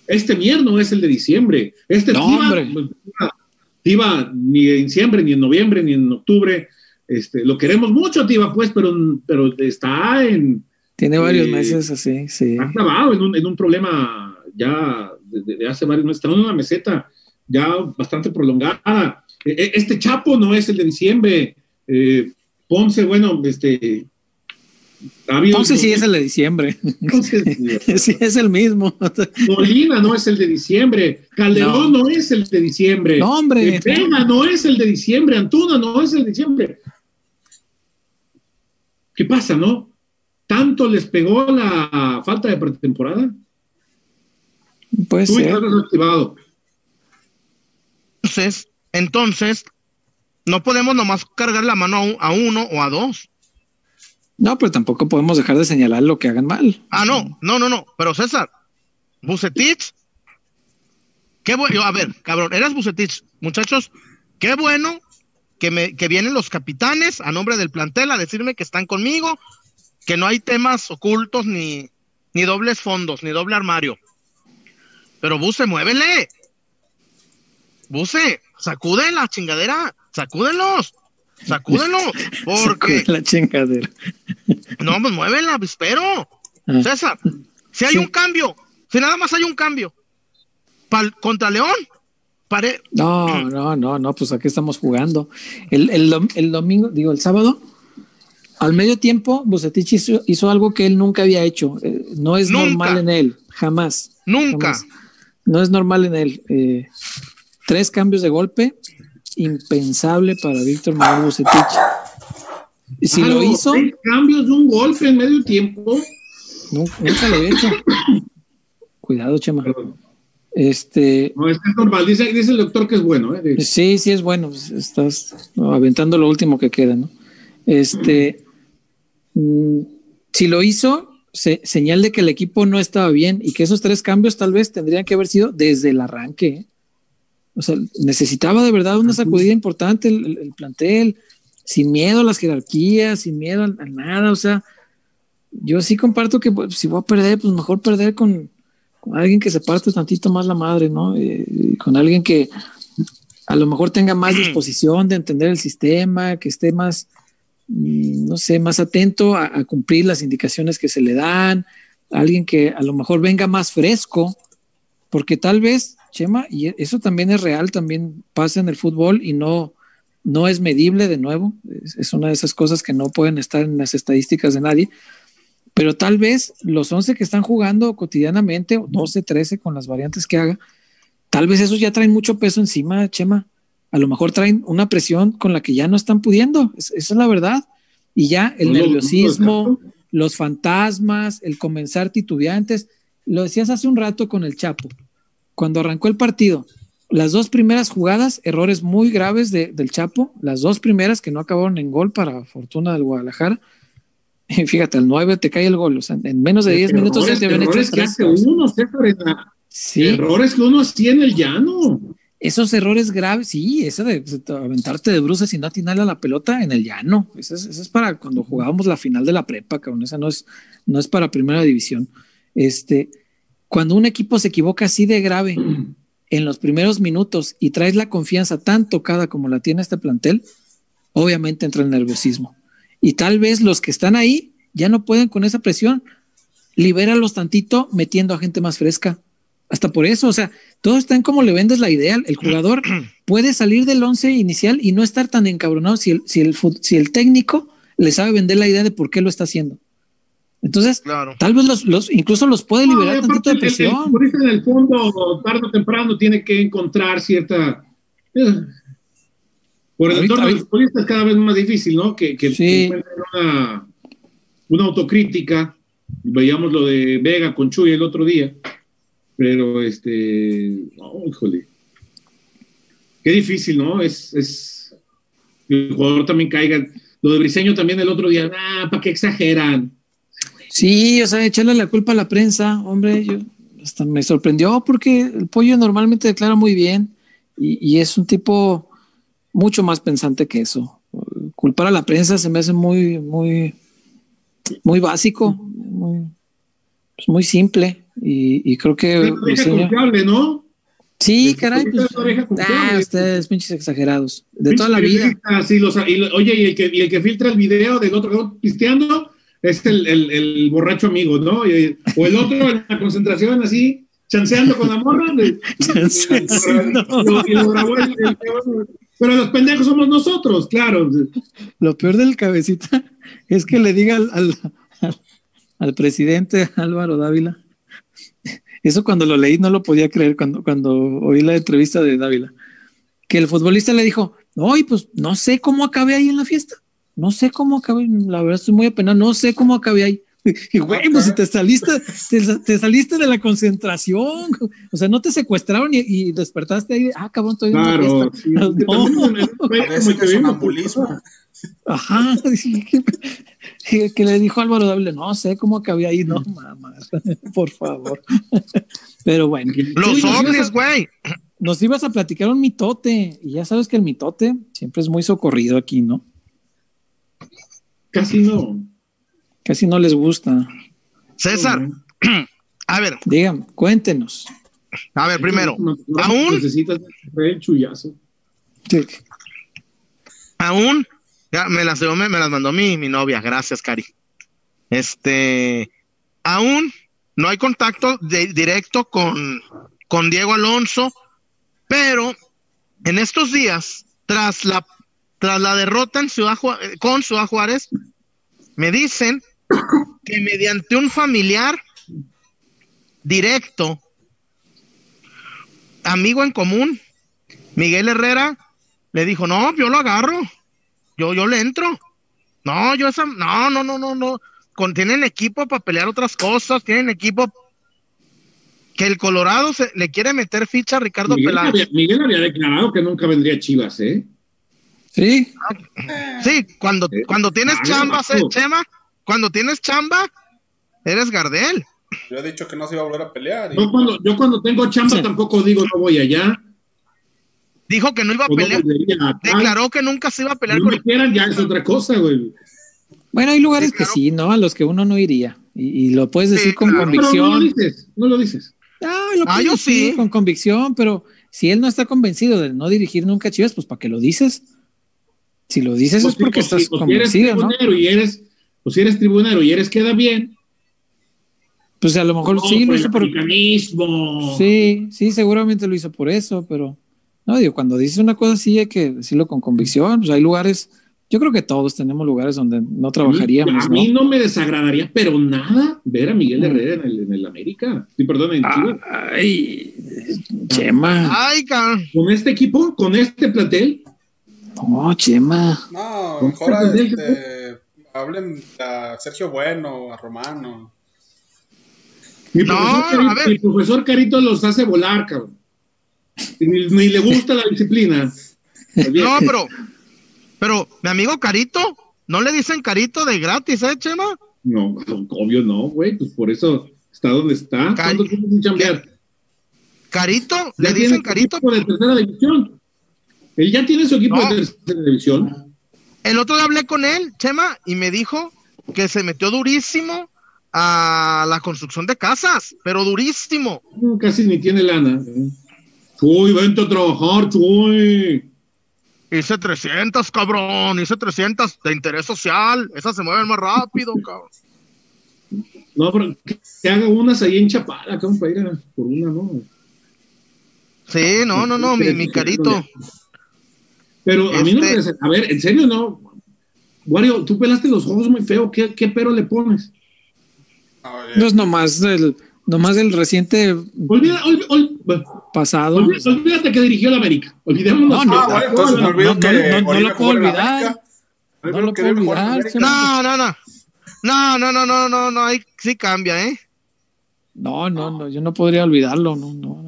Este Mier no es el de diciembre. Este no, Tiva, ni en diciembre, ni en noviembre, ni en octubre. Este, lo queremos mucho, Tiva, pues, pero, pero está en. Tiene varios eh, meses así, sí. Ha clavado en un, en un problema ya de, hace varios meses. Está en una meseta ya bastante prolongada. E, e, este Chapo no es el de diciembre. Eh, Ponce, bueno, este, Ponce sí es el de diciembre. <laughs> sí, es el mismo. Molina no es el de diciembre. Calderón no, es el de diciembre. No, hombre. Pena no es el de diciembre. Antuna no es el de diciembre. ¿Qué pasa, no? ¿Tanto les pegó la falta de pretemporada? Puede ser. Entonces, entonces, no podemos nomás cargar la mano a uno o a dos. No, pero tampoco podemos dejar de señalar lo que hagan mal. Ah, no, no, no, no. Pero César, Bucetich, qué bueno, a ver, cabrón, eras Bucetich, muchachos, qué bueno que, me, que vienen los capitanes a nombre del plantel a decirme que están conmigo, que no hay temas ocultos ni, ni dobles fondos, ni doble armario. Pero Buce, muévele. Buce, sacude la chingadera, sacúdenlos. Sacúdelo, <laughs> porque. la chingadera. <laughs> No, pues muévela, espero. Ah. César, si hay un cambio, si nada más hay un cambio, contra León, pare... No, <clears throat> no, no, no, pues aquí estamos jugando. El, el, domingo, digo, el sábado, al medio tiempo, Bucetich hizo, algo que él nunca había hecho. Eh, no es normal en él, jamás. Nunca. No es normal en él. Eh, tres cambios de golpe impensable para Víctor Manuel Bucetich. Y si lo hizo. Cambios de un golpe en medio tiempo. Nunca, lo he hecho. Cuidado, Chema. Este. No, es normal. Dice, el doctor que es bueno. ¿eh? Sí, sí es bueno. Estás aventando lo último que queda, ¿no? Este. Mm, si lo hizo, señal de que el equipo no estaba bien y que esos tres cambios tal vez tendrían que haber sido desde el arranque. ¿eh? O sea, necesitaba de verdad una sacudida importante el, plantel, sin miedo a las jerarquías, sin miedo a, nada. O sea, yo sí comparto que pues, si voy a perder, pues mejor perder con, alguien que se parte tantito más la madre, ¿no? Eh, con alguien que a lo mejor tenga más <clears throat> disposición de entender el sistema, que esté más, mm, no sé, más atento a, a cumplir las indicaciones que se le dan, alguien que a lo mejor venga más fresco, porque tal vez Chema, y eso también es real, también pasa en el fútbol y no, no es medible de nuevo, es, una de esas cosas que no pueden estar en las estadísticas de nadie, pero tal vez los 11 que están jugando cotidianamente, o 12, 13 con las variantes que haga, tal vez esos ya traen mucho peso encima, Chema. a lo mejor traen una presión con la que ya no están pudiendo. esa es la verdad. Y ya el nerviosismo, los fantasmas, el comenzar titubeantes. Lo decías hace un rato con el Chapo. Cuando arrancó el partido, las dos primeras jugadas, errores muy graves del Chapo, las dos primeras que no acabaron en gol para fortuna del Guadalajara. <laughs> fíjate, al 9 te cae el gol, o sea, en menos de 10 minutos ya te habían hecho que hace uno, sí. Errores que uno hacía en el llano. Esos errores graves, sí, eso de, aventarte de bruces y no atinarle a la pelota en el llano. Eso es, eso es para cuando jugábamos la final de la prepa, cabrón. Esa no es, no es para primera división. Este, cuando un equipo se equivoca así de grave <clears throat> en los primeros minutos y traes la confianza tan tocada como la tiene este plantel, obviamente entra el nerviosismo. Y tal vez los que están ahí ya no pueden con esa presión. Libéralos tantito metiendo a gente más fresca. Hasta por eso, o sea, todo está en cómo le vendes la idea. El jugador <clears throat> puede salir del once inicial y no estar tan encabronado si el, si el, si el técnico le sabe vender la idea de por qué lo está haciendo. Entonces, tal vez los, los, incluso los puede liberar tantito de presión. por eso en el fondo, tarde o temprano, tiene que encontrar cierta. Eh, por el entorno de los futbolistas es cada vez más difícil, ¿no? Que, que una, una, autocrítica. Veíamos lo de Vega con Chuy el otro día. Pero, este. No, híjole. Qué difícil, ¿no? Es. es el jugador también caiga. Lo de Briseño también el otro día. Ah, ¿para qué exageran? Sí, o sea, echarle la culpa a la prensa, hombre, yo hasta me sorprendió porque el pollo normalmente declara muy bien y, es un tipo mucho más pensante que eso. Culpar a la prensa se me hace muy, muy, muy básico, muy, pues muy simple y, creo que... confiable, ¿no? Sí, caray. Pues, ah, ustedes, pinches exagerados. De toda la vida. oye, y el, que, y el que filtra el video del otro pisteando, es el, el, el borracho amigo, ¿no? o el otro en la concentración así, chanceando con la morra. pero los pendejos somos nosotros, claro. Lo peor del cabecita es que le diga al, al, al, presidente Álvaro Dávila. Eso cuando lo leí no lo podía creer cuando, cuando oí la entrevista de Dávila. Que el futbolista le dijo, no, pues no sé cómo acabé ahí en la fiesta. No sé cómo acabé, la verdad estoy muy apenado, no sé cómo acabé ahí. <laughs> Y güey, pues si te saliste, te, saliste de la concentración, o sea, no te secuestraron y, despertaste ahí, ah, cabrón, estoy claro, sí, <laughs> no. <laughs> Ajá, que, que, le dijo Álvaro Dable, no sé cómo acabé ahí, no, mamá, por favor. Pero bueno. Los ovnis, güey. Nos ibas a platicar un mitote, y ya sabes que el mitote siempre es muy socorrido aquí, ¿no? Casi no. Casi no les gusta. César, a ver. Digan, cuéntenos. A ver, primero, aún. Necesitas el chullazo. Sí. Aún, ya me las, me, me las mandó mi, mi novia, gracias, Cari. Este, aún no hay contacto directo con, con Diego Alonso, pero en estos días, tras la tras la derrota en Ciudad con Ciudad Juárez, me dicen que mediante un familiar directo, amigo en común, Miguel Herrera, le dijo, no, yo lo agarro, yo, yo le entro. No, yo esa, no, no, no, no, no. tienen equipo para pelear otras cosas, tienen equipo que el Colorado se, le quiere meter ficha a Ricardo Miguel Miguel había declarado que nunca vendría Chivas, ¿eh? Sí. Sí, cuando, cuando tienes chamba, Chema, cuando tienes chamba, eres Gardel. Yo he dicho que no se iba a volver a pelear. Yo, cuando, yo cuando tengo chamba tampoco digo no voy allá. Dijo que no iba a pelear. Declaró que nunca se iba a pelear no con quieran, ya es otra cosa, güey. Bueno, hay lugares que sí, ¿no? A los que uno no iría. Y, lo puedes decir con convicción. no lo dices, no lo dices. Ah, lo ah, yo sí. Con convicción, pero si él no está convencido de no dirigir nunca a Chivas, pues ¿para qué lo dices? Si lo dices es porque estás convencido, ¿no? Y eres, pues si eres tribunero y eres queda bien. Pues a lo mejor sí lo hizo por. Sí, sí, seguramente lo hizo por eso, pero no, digo, cuando dices una cosa así hay que decirlo con convicción. Pues hay lugares, yo creo que todos tenemos lugares donde no trabajaríamos. A mí, ¿no? me desagradaría, pero nada, ver a Miguel Herrera en el, en el América. Sí, perdón, en Ay, Chema. Ay, cabrón. Con este equipo, con este plantel. No, Chema. No, ¿Con mejor este, hablen a Sergio Bueno, a Romano. Mi, No, profesor, a Carito, ver. mi profesor Carito los hace volar, cabrón. Y Ni, ni le gusta la disciplina. No, pero, pero, mi amigo Carito, ¿no le dicen Carito de gratis, eh, Chema? No, obvio no, güey. Pues por eso está donde está. Cari- ¿Cuánto tiene sin chambear? Carito, le tiene dicen Carito. equipo de tercera división. Él ya tiene su equipo No. de tercera división. El otro día hablé con él, Chema, y me dijo que se metió durísimo a la construcción de casas, pero durísimo. No, Casi ni tiene lana. Chuy, vente a trabajar, Chuy. Hice 300, cabrón, hice 300 de interés social. Esas se mueven más rápido, <laughs> cabrón. No, pero que, que haga unas ahí en Chapala, cabrón, para ir a por una, ¿no? Sí, no, no, no, mi, mi carito. Pero a mí no me... Este- A ver, en serio, no. Wario, tú pelaste los ojos muy feo. ¿Qué, qué pero le pones? No, eh, No es nomás del, nomás del reciente Olvida, ol- ol- pasado. olvídate, olvídate que dirigió la América. Olvidémonos. No, no, Ah, no, no, no, no, no lo puedo olvidar. No lo puedo olvidar. No, no, no. No, no, no, no, no, no, ahí sí cambia, ¿eh? No, no, no, yo no podría olvidarlo. No. No,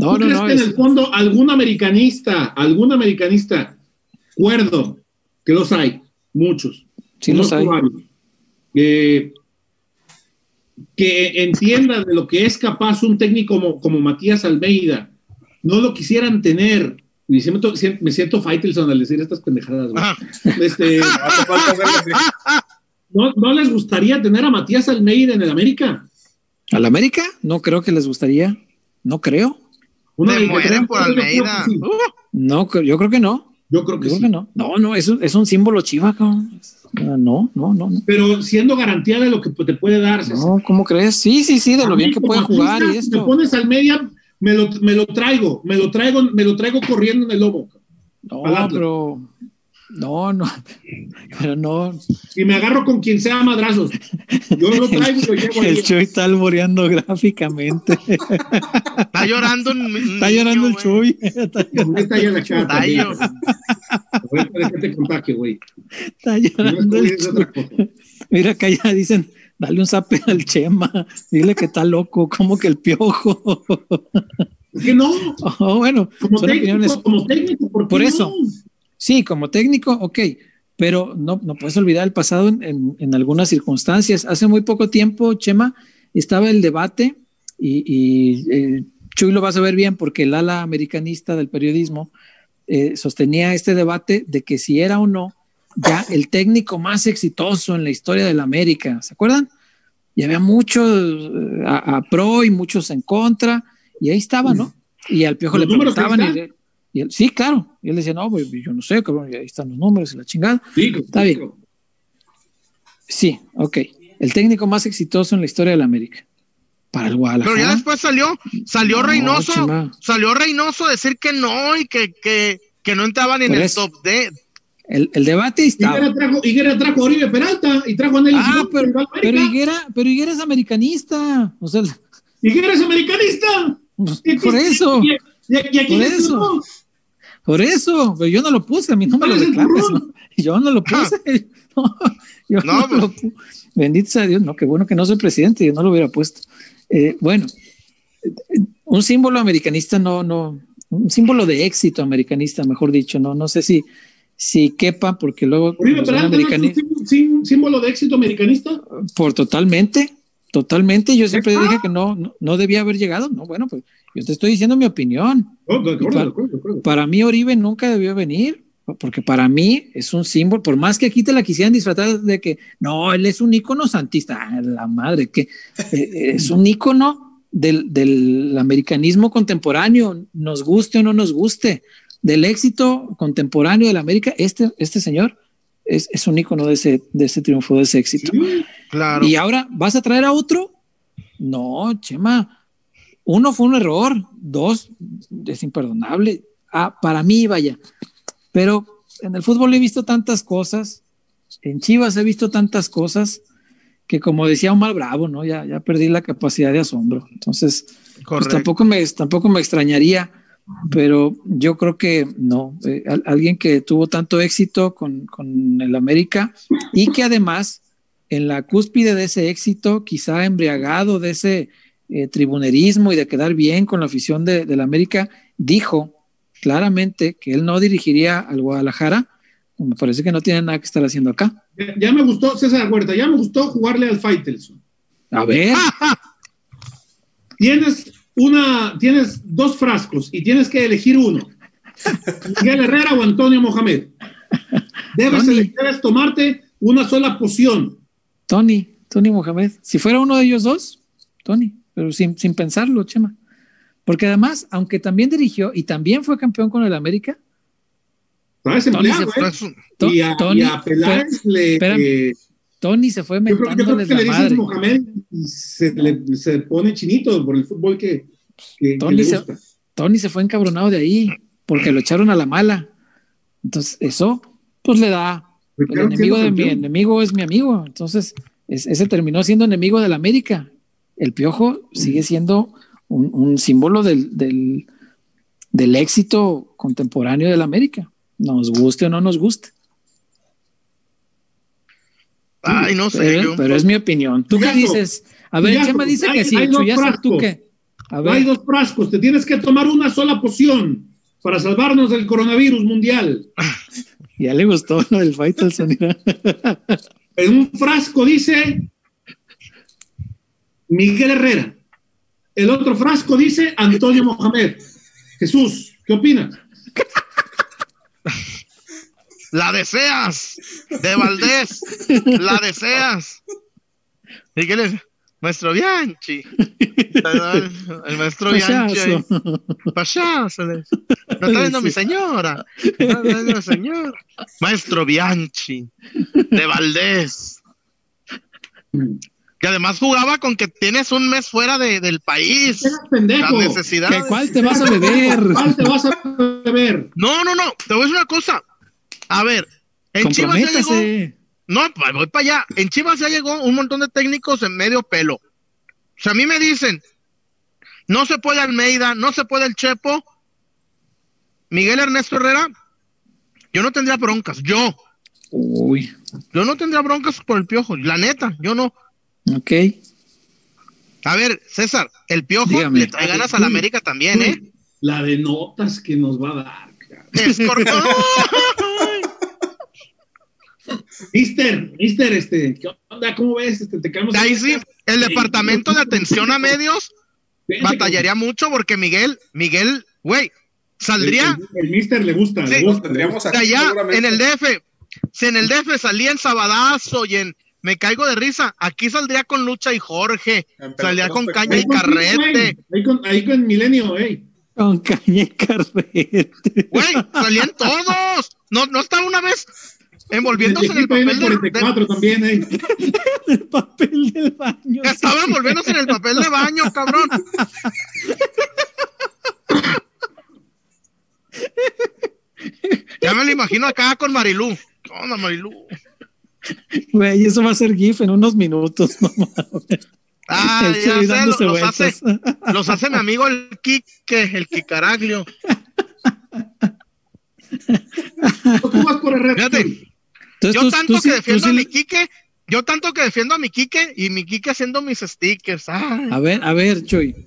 no, ¿Tú no, crees no, que en es- el fondo algún americanista, algún americanista, cuerdo, que los hay, muchos, sí los hay. varios, que, entienda de lo que es capaz un técnico como, como Matías Almeida, no lo quisieran tener. Y siento, me siento Faitelson al decir estas pendejadas. <laughs> Este. ¿no, ¿No les gustaría tener a Matías Almeida en el América? ¿Al América? No creo que les gustaría. No creo. Se mueren por Yo creo que Almeida. sí. Uh, No, yo creo que no. Yo creo que Yo sí. creo que no. No, no, es un, es un símbolo chiva, cabrón. Ah, No, no, no, no. Pero siendo garantía de lo que te puede dar. No, ¿cómo crees? Sí, sí, sí, de lo bien que puede jugar y si Me esto. pones al media, me lo, me lo traigo, me lo traigo, me lo traigo corriendo en el lobo. No, pero. No, no. <laughs> Pero no. Y me agarro con quien sea madrazos. Yo lo traigo y lo llevo <laughs> ahí. El Chuy está alboreando gráficamente. está llorando un Está llorando el. Chuy. Está llorando, está No es llorando el Chuy. Mira, acá ya dicen, dale un zape al Chema. Dile que está loco, como que el piojo. ¿Por qué no? <laughs> Oh, bueno, Como son opiniones. técnico, como técnico, ¿por qué Por no? Sí, como técnico, ok, pero no, no puedes olvidar el pasado en, en- en algunas circunstancias. Hace muy poco tiempo, Chema, estaba el debate y, y, eh, Chuy lo vas a ver bien porque el ala americanista del periodismo eh, sostenía este debate de que si era o no ya el técnico más exitoso en la historia de la América, ¿se acuerdan? Y había muchos eh, a, a pro y muchos en contra, y ahí estaba, ¿no? Y al piojo ¿Los le preguntaban y, y él, sí, claro, y él decía, no, pues, yo no sé, cabrón, y ahí están los números y la chingada. Sí, Está bien. Sí, ok. El técnico más exitoso en la historia de la América. Para el Guadalajara. Pero ya después salió, salió No, Reynoso, salió Reynoso a decir que no y que, que, que no entraban en el top de. el, el debate ahí estaba. Higuera trajo, Higuera trajo a Oribe Peralta y trajo a Nelly Ah, Simón, pero, pero. Higuera, pero Higuera es americanista. O sea, Higuera es americanista. pues, ¿Y por eso, y- aquí Por eso. por eso. Pero yo no lo puse, a mí no me lo ¿Cuál es el reclames. turrón? ¿no? <laughs> Yo no lo puse. <laughs> No, yo No, no, lo pu- Bendito sea Dios, no, qué bueno que no soy presidente, yo no lo hubiera puesto. Eh, bueno, un símbolo americanista no, no, un símbolo de éxito americanista, mejor dicho, no, no sé si, si quepa, porque luego Peralta es un símbolo de éxito americanista. por totalmente, totalmente, yo siempre dije que no, no, no debía haber llegado, no, bueno, pues yo te estoy diciendo mi opinión. Oh, de acuerdo, para- de acuerdo, de acuerdo. Para mí Oribe nunca debió venir, porque para mí es un símbolo, por más que aquí te la quisieran disfrazar de que no, él es un ícono santista, Ah, la madre, que eh, es un ícono del, del americanismo contemporáneo, nos guste o no nos guste, del éxito contemporáneo de la América, este, este señor es, es un ícono de ese, de ese triunfo, de ese éxito. Sí, Claro. ¿Y ahora vas a traer a otro? No, Chema. Uno fue un error, dos es imperdonable. Ah, para mí, vaya. Pero en el fútbol he visto tantas cosas, en Chivas he visto tantas cosas que como decía Omar Bravo, ¿no? Ya, ya perdí la capacidad de asombro. Entonces, pues tampoco me, tampoco me extrañaría, pero yo creo que no. Eh, alguien que tuvo tanto éxito con, con, el América y que además en la cúspide de ese éxito, quizá embriagado de ese eh, tribunerismo y de quedar bien con la afición de, la América, dijo claramente que él no dirigiría al Guadalajara. Me parece que no tiene nada que estar haciendo acá. Ya, me gustó, César Huerta, ya me gustó jugarle al Faitelson. A ver. <laughs> Tienes una, tienes dos frascos y tienes que elegir uno. Miguel Herrera o Antonio Mohamed. Debes, debes tomarte una sola poción. Tony, Tony Mohamed. Si fuera uno de ellos dos, Tony, pero sin, sin pensarlo, Chema. Porque además, aunque también dirigió y también fue campeón con el América. Tony se fue, y a, Tony, Peláez le, eh, Tony se fue mentándoles yo creo que le dices Mohamed y se, le, se pone chinito por el fútbol que, Tony, Se, Tony se fue encabronado de ahí porque lo echaron a la mala. Entonces, eso, pues le da. El enemigo de mi enemigo es mi amigo. Entonces, ese terminó siendo enemigo de la América. El piojo sigue siendo un, símbolo del, del, del éxito contemporáneo de la América. Nos guste o no nos guste. Ay, no sé. Pero, es mi opinión. ¿Tú qué dices? A ver, Chema dice que sí. ¿tú qué? A ver. Hay dos frascos. Te tienes que tomar una sola poción para salvarnos del coronavirus mundial. <laughs> ya le gustó lo del Faitelson. en un frasco dice Miguel Herrera. El otro frasco dice Antonio Mohamed. Jesús, ¿qué opinas? La deseas, de Valdés, la deseas. ¿Y qué le Maestro Bianchi. El maestro Bianchi. Payaso. No está viendo mi señora. está viendo mi señora. Maestro Bianchi. De Valdés. Que además jugaba con que tienes un mes fuera de, del país. Pendejo. La necesidad. ¿Cuál te vas a beber? <laughs> ¿Cuál te vas a beber? No, no, no. Te voy a decir una cosa. A ver, en Chivas ya llegó. No, voy para allá. En Chivas ya llegó un montón de técnicos en medio pelo. O sea, a mí me dicen, no se puede Almeida, no se puede el Chepo. Miguel Ernesto Herrera, yo no tendría broncas, yo. Uy. Yo no tendría broncas por el piojo, la neta, yo no. Ok. A ver, César, el piojo le trae ganas a la América también, ¿eh? La de notas que nos va a dar. <laughs> Mister, mister, este, ¿qué onda? ¿Cómo ves? Este, te quedamos Ahí sí, el departamento de atención a medios batallaría mucho porque Miguel, Miguel, güey, saldría. El, mister le gusta, le gusta. allá en el DF, si en el DF salía en Sabadazo y en Me Caigo de Risa, aquí saldría con Lucha y Jorge, salía con Caña y Carrete. Ahí con, ahí con Milenio, güey. Con caña y carrete. Güey, salían todos. No, no estaba una vez envolviéndose en el papel del, también, eh. <laughs> el papel del baño. Estaba envolviéndose en el papel de baño, cabrón. ya me lo imagino acá con Marilú. ¿Qué onda, Marilú? Güey, eso va a ser GIF en unos minutos, <laughs> no Ah, ya sé, los, hace, <laughs> los hace mi amigo el Quique, el Kikaraglio. Fíjate, yo tanto que defiendo a mi Quique, yo tanto que defiendo a mi Quique y mi Quique haciendo mis stickers. A ver, a ver, Chuy.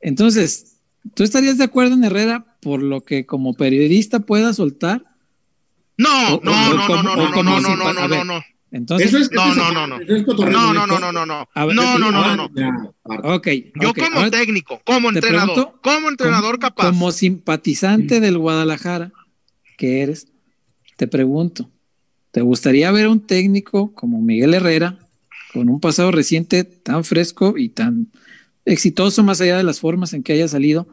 Entonces, ¿tú estarías de acuerdo en Herrera por lo que como periodista pueda soltar? No, no, no, no, no, no, no, no, no, no, no. Entonces, no, no, no, no. No, no, no, no, no, no. No, no, no, no. Ok. Yo como técnico, como entrenador, como entrenador capaz. Como simpatizante del Guadalajara que eres, te pregunto, ¿te gustaría ver a un técnico como Miguel Herrera, con un pasado reciente tan fresco y tan exitoso más allá de las formas en que haya salido?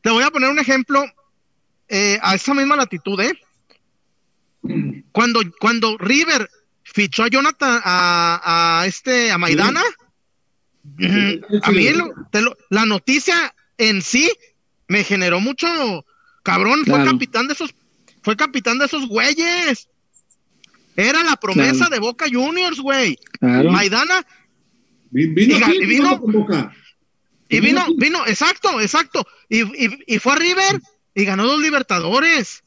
Te voy a poner un ejemplo eh, a esa misma latitud, ¿eh? Cuando, cuando River fichó a Jonathan, a, este, a Maidana. A mí la noticia en sí me generó mucho, cabrón, fue capitán de esos, fue capitán de esos güeyes. Era la promesa de Boca Juniors, güey. Maidana. Vino, vino, Y vino, vino, exacto, exacto. Y, y, y fue a River y ganó dos Libertadores.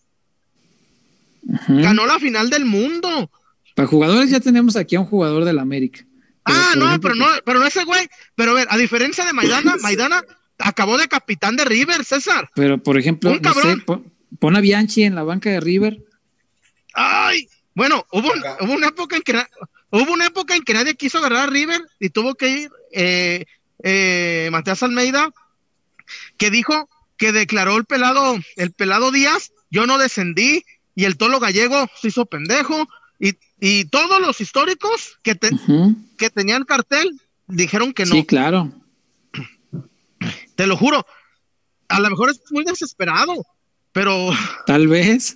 Ganó la final del mundo. Para jugadores ya tenemos aquí a un jugador del América. Pero, Ah, no, ejemplo, pero no, pero no ese güey. Pero a ver, a diferencia de Maidana, <laughs> Maidana acabó de capitán de River, César. Pero por ejemplo, Un no sé, pon, pon a Bianchi en la banca de River. Ay, bueno, hubo, hubo una época en que hubo una época en que nadie quiso agarrar a River y tuvo que ir eh, eh, Matías Almeida, que dijo que declaró el pelado, el pelado Díaz, yo no descendí, y el tolo gallego se hizo pendejo, y, y todos los históricos que, te- que tenían cartel dijeron que no. Sí, claro. <clears throat> Te lo juro. A lo mejor es muy desesperado, pero <laughs> Tal vez,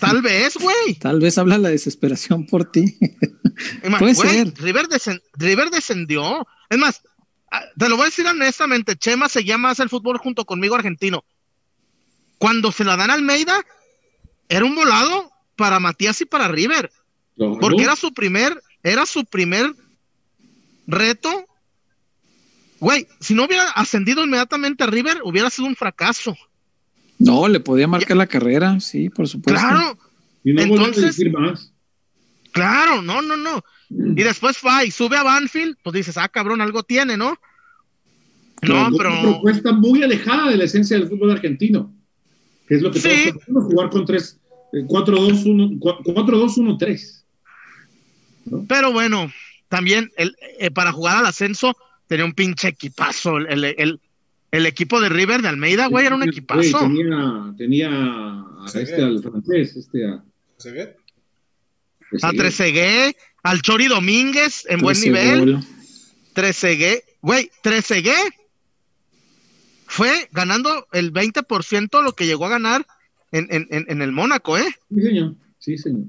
tal vez, güey. <laughs> tal vez habla la desesperación por ti. Puede ser. River, River descendió. Es más, ah, te lo voy a decir honestamente, Chema seguía más el fútbol junto conmigo argentino. Cuando se la dan a Almeida, era un volado para Matías y para River, porque era su primer, era su primer reto. Güey, si no hubiera ascendido inmediatamente a River, hubiera sido un fracaso. No, le podía marcar la carrera, sí, por supuesto. Claro, Y no a entonces- decir más. Claro, no, no, no. Y después va y sube a Banfield, pues dices, ah, cabrón, algo tiene, ¿no? No, Una pero. propuesta muy alejada de la esencia del fútbol argentino, que es lo que Sí. todos conocemos, jugar con tres, eh, 4-2-1, 4-2-1-3. Pero bueno, también el, eh, para jugar al ascenso tenía un pinche equipazo. El, el, el- el equipo de River de Almeida, güey, era un Güey, equipazo. tenía, tenía a este, al francés, este, a, ¿Se ve? A Trezeguet, al Chori Domínguez en buen nivel. gol. Trezeguet, güey, Trezeguet fue ganando el 20% lo que llegó a ganar en, en, en, en el Mónaco, ¿eh? Sí, señor. Sí, señor.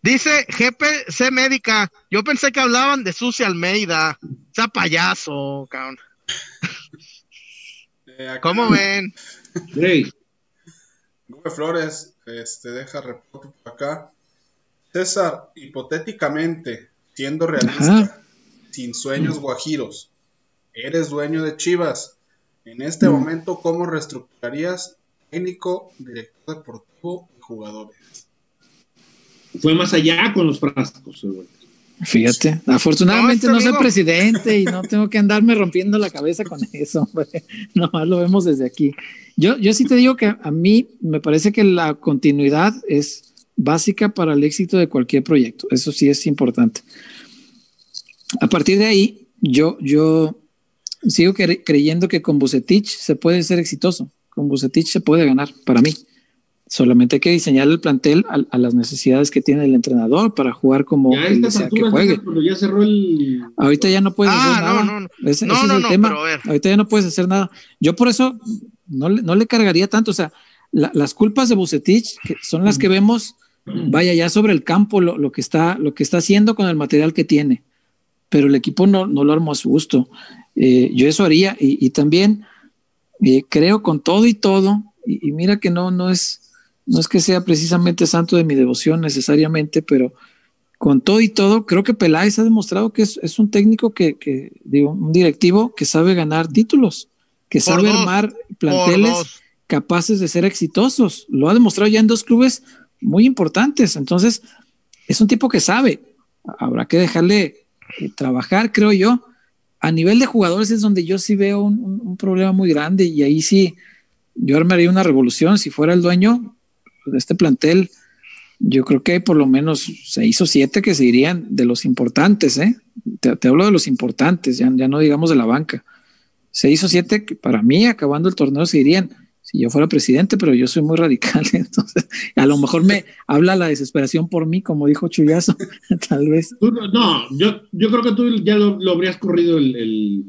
Dice GPC Médica, yo pensé que hablaban de Sucia Almeida. Sea payaso, cabrón. Eh, <laughs> acá, ¿Cómo ven? Hey, Gómez Flores este, deja reporte por acá. César, hipotéticamente, siendo realista, Ajá. sin sueños guajiros, eres dueño de Chivas. En este Mm. momento, ¿cómo reestructurarías técnico, director deportivo y jugadores? fue más allá con los frascos. Fíjate, afortunadamente No, no, este soy presidente y no tengo que andarme rompiendo la cabeza con eso, hombre. <laughs> Nomás lo vemos desde aquí. Yo, yo sí te digo que a mí me parece que la continuidad es básica para el éxito de cualquier proyecto. Eso sí es importante. A partir de ahí, yo, yo sigo cre- creyendo que con Bucetich se puede ser exitoso. Con Bucetich se puede ganar, para mí. Solamente hay que diseñar el plantel a, a las necesidades que tiene el entrenador para jugar como Ya él que juegue. Ya cerró el. Ahorita ya no puedes Ah, hacer no, nada. no, no. Ese, No, ese no, es el no, tema. pero a ver. Ahorita ya no puedes hacer nada. Yo por eso no, le- no le cargaría tanto. O sea, la- las culpas de Bucetich que son las que vemos, vaya ya sobre el campo lo, lo que está, lo que está haciendo con el material que tiene. Pero el equipo no, no lo armó a su gusto. Eh, yo eso haría. Y, y también eh, creo con todo y todo, y, y mira que no, no es, no es que sea precisamente santo de mi devoción necesariamente, pero con todo y todo, creo que Peláez ha demostrado que es, es un técnico que, que, digo, un directivo que sabe ganar títulos, que Por sabe dos, armar planteles capaces de ser exitosos. Lo ha demostrado ya en dos clubes muy importantes. Entonces, es un tipo que sabe. Habrá que dejarle eh, trabajar, creo yo. A nivel de jugadores es donde yo sí veo un, problema muy grande y ahí sí yo armaría una revolución. Si fuera el dueño de este plantel, yo creo que hay por lo menos seis o siete que se irían de los importantes, ¿eh? Te, te hablo de los importantes, ya, ya no digamos de la banca. Seis o siete que para mí, acabando el torneo, se irían si yo fuera presidente, pero yo soy muy radical, <laughs> entonces a lo mejor me habla la desesperación por mí, como dijo Chuyazo, <laughs> tal vez. No, yo, yo creo que tú ya lo, lo habrías corrido el, el,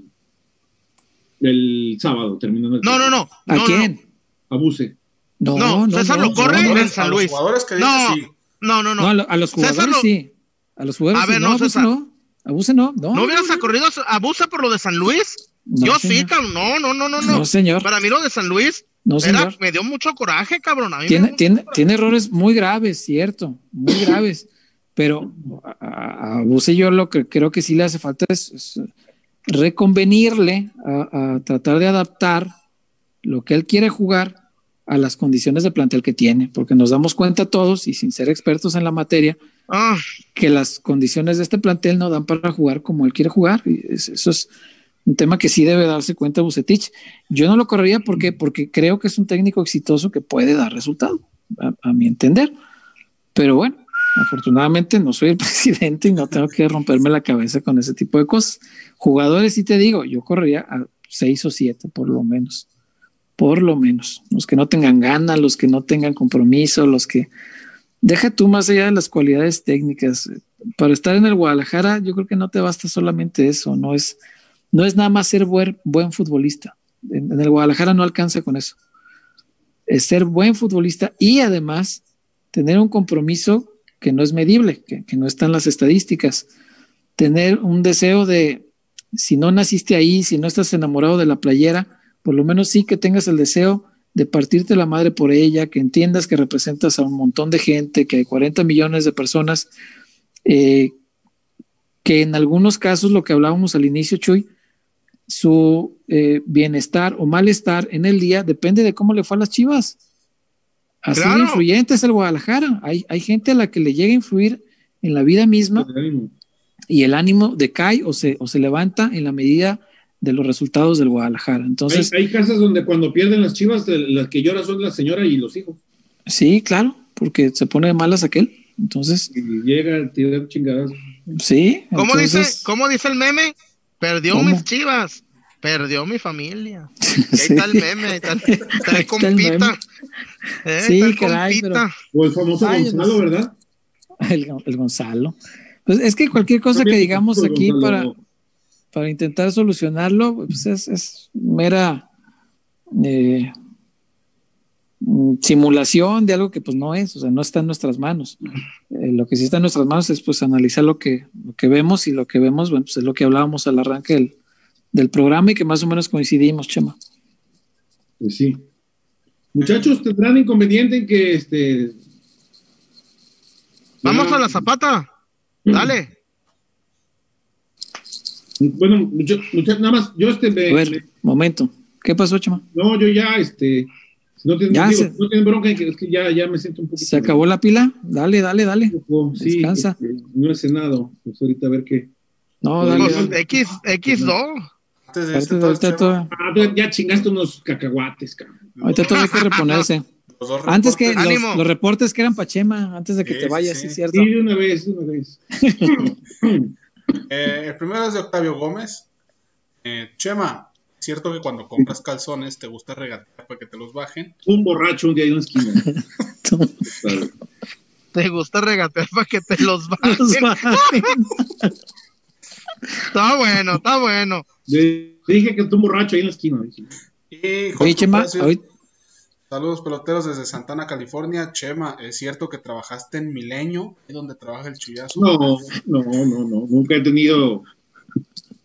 el sábado, terminando el No, no, no. ¿A no, quién? Abuse. No, No, César lo corre no, en no, el San a los Luis. que No, sí. No, no, no. no, a, lo- a los jugadores lo- sí, a los jugadores A ver, sí. no, no, abuse no, abuse no, no, ¿No hubieras no, no. corrido abusa por lo de San Luis? No, Yo sí, señor. cabrón. No, no, no, no, no. No, señor. Para mí lo de San Luis No, era- señor. me dio mucho coraje, cabrón. A mí Tiene, dio tiene, mucho coraje. tiene errores muy graves, cierto, muy graves, pero a, a- Buse yo lo que creo que sí le hace falta es, es reconvenirle a, a tratar de adaptar lo que él quiere jugar a las condiciones de plantel que tiene, porque nos damos cuenta todos, y sin ser expertos en la materia, Ah, que las condiciones de este plantel no dan para jugar como él quiere jugar. Y es- eso es un tema que sí debe darse cuenta Bucetich. Yo no lo correría porque, porque creo que es un técnico exitoso que puede dar resultado, a, mi entender. Pero bueno, afortunadamente no soy el <laughs> presidente y no tengo que romperme la cabeza con ese tipo de cosas. Jugadores, sí te digo, yo correría a seis o siete por lo menos. Por lo menos. Los que no tengan ganas, los que no tengan compromiso, los que deja tú más allá de las cualidades técnicas. Para estar en el Guadalajara, yo creo que no te basta solamente eso, no es, no es nada más ser buen, futbolista. En, el Guadalajara no alcanza con eso. Es ser buen futbolista y además tener un compromiso que no es medible, que, que no está en las estadísticas. Tener un deseo de, si no naciste ahí, si no estás enamorado de la playera, por lo menos sí que tengas el deseo de partirte la madre por ella, que entiendas que representas a un montón de gente, que hay 40 millones de personas, eh, que en algunos casos, lo que hablábamos al inicio, Chuy, su eh, bienestar o malestar en el día depende de cómo le fue a las chivas. Así Claro. de influyente es el Guadalajara. Hay, hay gente a la que le llega a influir en la vida misma y el ánimo decae o se, o se levanta en la medida de los resultados del Guadalajara. Entonces, hay, hay casas donde cuando pierden las chivas, las que lloran son la señora y los hijos. sí, claro, porque se pone de malas aquel. Entonces, Y llega a tirar chingadas. sí. ¿Cómo entonces, dice, cómo dice el meme? Perdió ¿Cómo? mis chivas, perdió mi familia. <laughs> Y ahí Sí. está el meme, ahí está, <laughs> está el está compita. Eh, Sí, está el caray, compita. O el famoso Ay, Gonzalo. ¿verdad? <laughs> El, el Gonzalo. Pues es que cualquier cosa que digamos aquí Gonzalo. para, para intentar solucionarlo, pues es, es mera eh, simulación de algo que pues no es, o sea, no está en nuestras manos. Eh, lo que sí está en nuestras manos es pues analizar lo que, lo que vemos y lo que vemos, bueno, pues es lo que hablábamos al arranque del, del programa y que más o menos coincidimos, Chema. Pues sí. Muchachos, tendrán inconveniente en que este. Vamos a la zapata. Dale. Bueno, mucho- mucha- nada más, yo este me- A ver, momento. ¿Qué pasó, Chema? no, yo ya, este, no tienen, Ya digo, se- no tienen bronca, que es que ya, ya me siento un poquito. ¿Se acabó la pila? Dale, dale, dale. un poco, Sí, Descansa. este, no he cenado, pues ahorita a ver qué. No, Pues, dale, Pues, dale. X, X2. Antes de Ahorita, irse todo Ah, ya- ya chingaste unos cacahuates, cabrón. ahorita todo hay que reponerse. <laughs> los dos Antes que los, los reportes que eran Pachema, antes de que Sí, te vayas, sí. sí, cierto. Sí, de una vez, de una vez. <laughs> Eh, el primero es de Octavio Gómez. Eh, Chema, ¿cierto que cuando compras calzones te gusta regatear para que te los bajen? Un borracho un día en una esquina. <laughs> Te gusta regatear para que te los <laughs> Los bajen. Está bueno, está bueno. Le dije que tú un borracho ahí en la esquina. dije. Y Oye, Chema, Saludos peloteros desde Santana, California. Chema, ¿es cierto que trabajaste en Milenio, ahí donde trabaja el chullazo? No, no, no, no. Nunca he tenido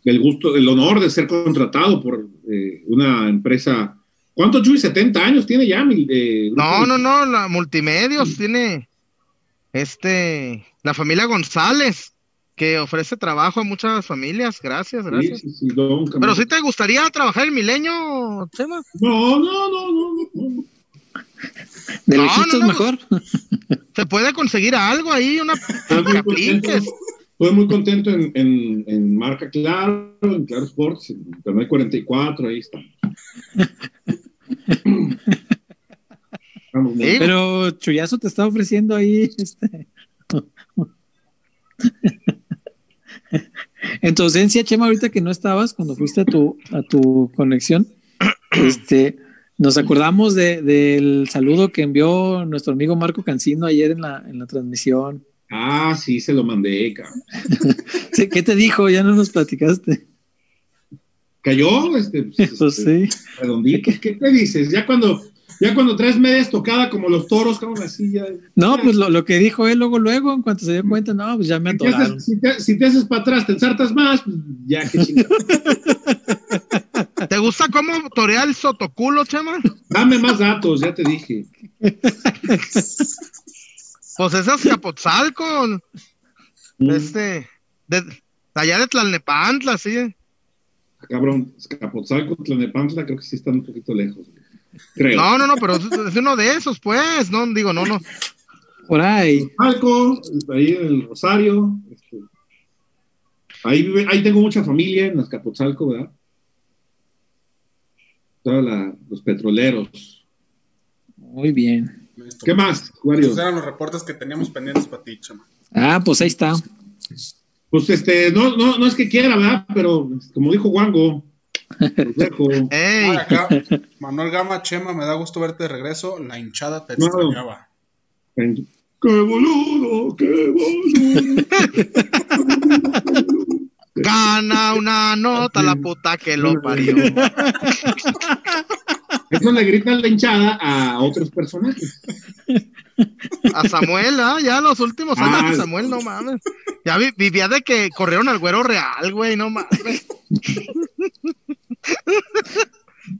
el gusto, el honor de ser contratado por eh, una empresa. ¿Cuánto, Chuy? ¿70 años tiene ya? mi, eh? No, no, no, la multimedios tiene este la familia González que ofrece trabajo a muchas familias. Gracias, gracias. sí, sí, nunca Pero si te gustaría trabajar en Milenio, Chema. No, no, no, no, no, no. de No, lejitos no, no. mejor. Se puede conseguir algo ahí, una que apliques. Estoy muy contento en, en, en Marca Claro, en Claro Sports, en Internet 44, ahí está. Vamos, Pero Chuyazo te está ofreciendo ahí este. En tu ausencia, Chema, ahorita que no estabas, cuando fuiste a tu, a tu conexión, este, nos acordamos de- del saludo que envió nuestro amigo Marco Cancino ayer en la, en la transmisión. Ah, sí, se lo mandé, cabrón. <laughs> Sí, ¿Qué te dijo? Ya no nos platicaste. Cayó, este, pues, <laughs> Pues este, sí. redondito. ¿Qué, qué dices? Ya cuando, ya cuando traes media estocada como los toros, cabrón, así ya. No, pues lo, lo que dijo él luego, luego, en cuanto se dio cuenta, no, pues ya me Si te, atoraron. haces, si, te, si te haces para atrás, te ensartas más, pues ya que chingada. <laughs> ¿Te gusta cómo torea el sotoculo, Chema? Dame más datos, ya te dije. Pues es Capotzalco, Mm. este, de, allá de Tlalnepantla, sí. cabrón, Escapotzalco, Tlanepantla, creo que sí están un poquito lejos. Creo. No, no, no, pero es, uno de esos, pues. No, digo, no, no. Por ahí. Escapotzalco, ahí en el Rosario. este, ahí, vive- ahí tengo mucha familia en Azcapotzalco, ¿verdad? Todos los petroleros. Muy bien. Listo. ¿Qué más, Wario? Esos eran los reportes que teníamos pendientes para ti, chama. Ah, pues ahí está. Pues este, no, no, no es que quiera, ¿verdad? Pero como dijo Wango, los dejo. <laughs> Ey, acá, Manuel Gama, Chema, me da gusto verte de regreso. La hinchada te No. extrañaba. ¡Qué boludo! ¡Qué boludo! gana una nota la puta que lo parió. <laughs> Eso le gritan la hinchada a otros personajes. A Samuel, ¿ah? ya los últimos años Ah, de Samuel, no mames. Ya vi- vivía de que corrieron al güero real, güey, no mames.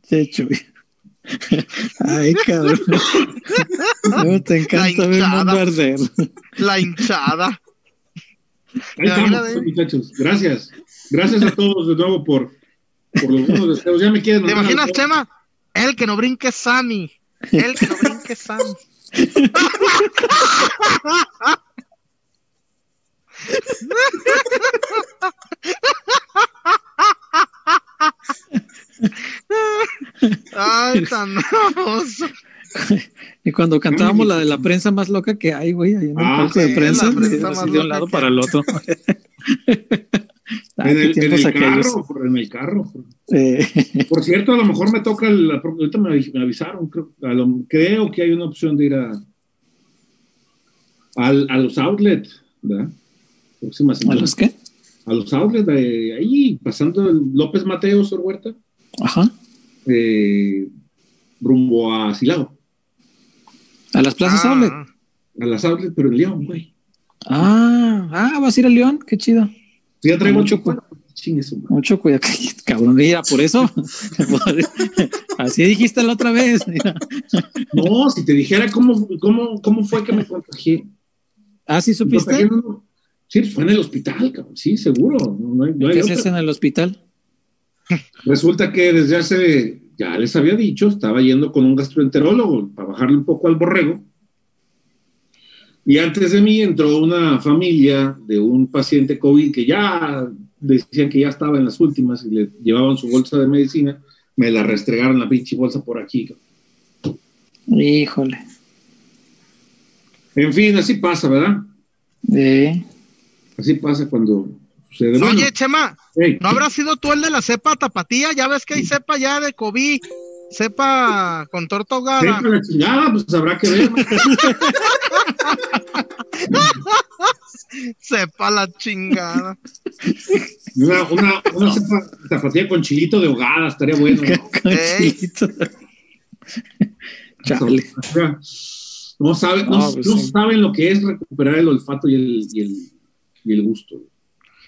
Che, Chuy. Ay, cabrón. No, te encanta La ver hinchada. mundo arder. La hinchada. Ahí estamos, muchachos. Gracias. Gracias a todos de nuevo por, por los buenos deseos. Ya me quieren ¿Te imaginas, Chema? El que no brinque es Sammy. El que no brinque es Sammy. Ay, tan hermoso. Y cuando cantábamos la de la prensa más loca que hay, güey, ahí en el Ah, palco de sí, prensa, la prensa de- de un lado que para el otro. <laughs> Ah, En el, en tiempos el aquellos. carro, por- en el carro. Eh, Por cierto, a lo mejor me toca, el, ahorita me, avis- me avisaron, creo, a lo- creo que hay una opción de ir a, al- a los outlets, ¿verdad? Próxima ¿A los qué? A los outlets, de ahí, pasando el López Mateo, Sor Huerta, Ajá. eh, rumbo a Silao, A las plazas Ah, outlet. a las outlets, pero en León, güey. Ah, ah, vas a ir a León, qué chido. Ya traigo su madre. Mucho cuidado, <laughs> cabrón, mira, por eso. <laughs> Así dijiste la otra vez. mira. No, si te dijera cómo, cómo, cómo fue que me contagié. Ah, ¿sí supiste? Sí, fue en el hospital, cabrón. Sí, seguro. No hay, no hay ¿Qué otra. haces en el hospital? Resulta que desde hace, ya les había dicho, estaba yendo con un gastroenterólogo para bajarle un poco al borrego. Y antes de mí entró una familia de un paciente COVID que ya decían que ya estaba en las últimas y le llevaban su bolsa de medicina. Me la restregaron la pinche bolsa por aquí. Híjole. En fin, así pasa, ¿verdad? Eh, Así pasa cuando sucede. Bueno, Oye, Chema, hey, ¿no habrás sido tú el de la cepa tapatía? Ya ves que hay cepa ya de COVID, cepa con torta ahogada. sepa la chingada, pues habrá que ver. ¿no? <laughs> Sepa la chingada. Una, una, una cepa- zapatilla con chilito de hogada, estaría bueno. ¿no? <laughs> Conchito. Chale. O sea, No, saben, no, No, pues no sí. saben lo que es recuperar el olfato y el, y el, y el gusto.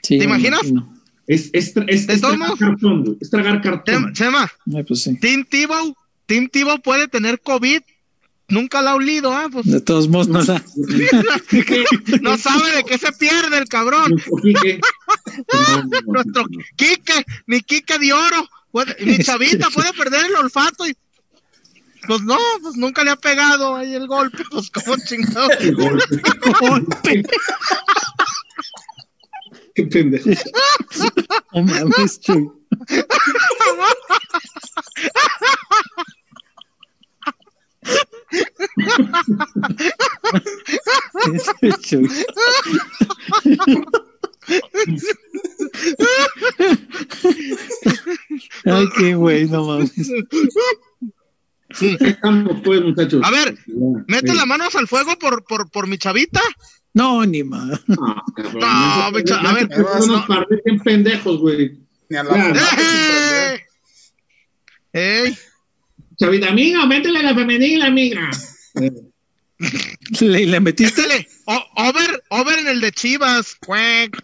Sí, ¿Te imaginas? imagino. Es, es, es, ¿De es todos tragar cartón, güey. Es tragar cartón. Chema, Ay, pues sí. Tim Tebow, Tim Tebow puede tener COVID. Nunca la ha olido, ¿ah? Pues De todos modos, no la. <laughs> no sabe de qué se pierde el cabrón. <laughs> Nuestro Quique. No, no, no, Nuestro no. Quique, mi Quique de oro. puede- mi <laughs> chavita puede perder el olfato y. Pues no, pues nunca le ha pegado ahí el golpe, pues como chingado. El golpe. Qué pendejo. No mames, Chuy. Ese Chuy. Ay, qué güey, no mames. Estamos, pues, muchachos. A ver, Mete eh, las manos al fuego por, por, por mi chavita. No, ni más. No, cabrón. No, a ver, unos parecen pendejos, güey. Ni a la. ¡Ey! ¡Ey! Chavita, amiga, métele la femenil, amiga. ¿Le, le metiste? Métele. O- over, over en el de Chivas. Cuec.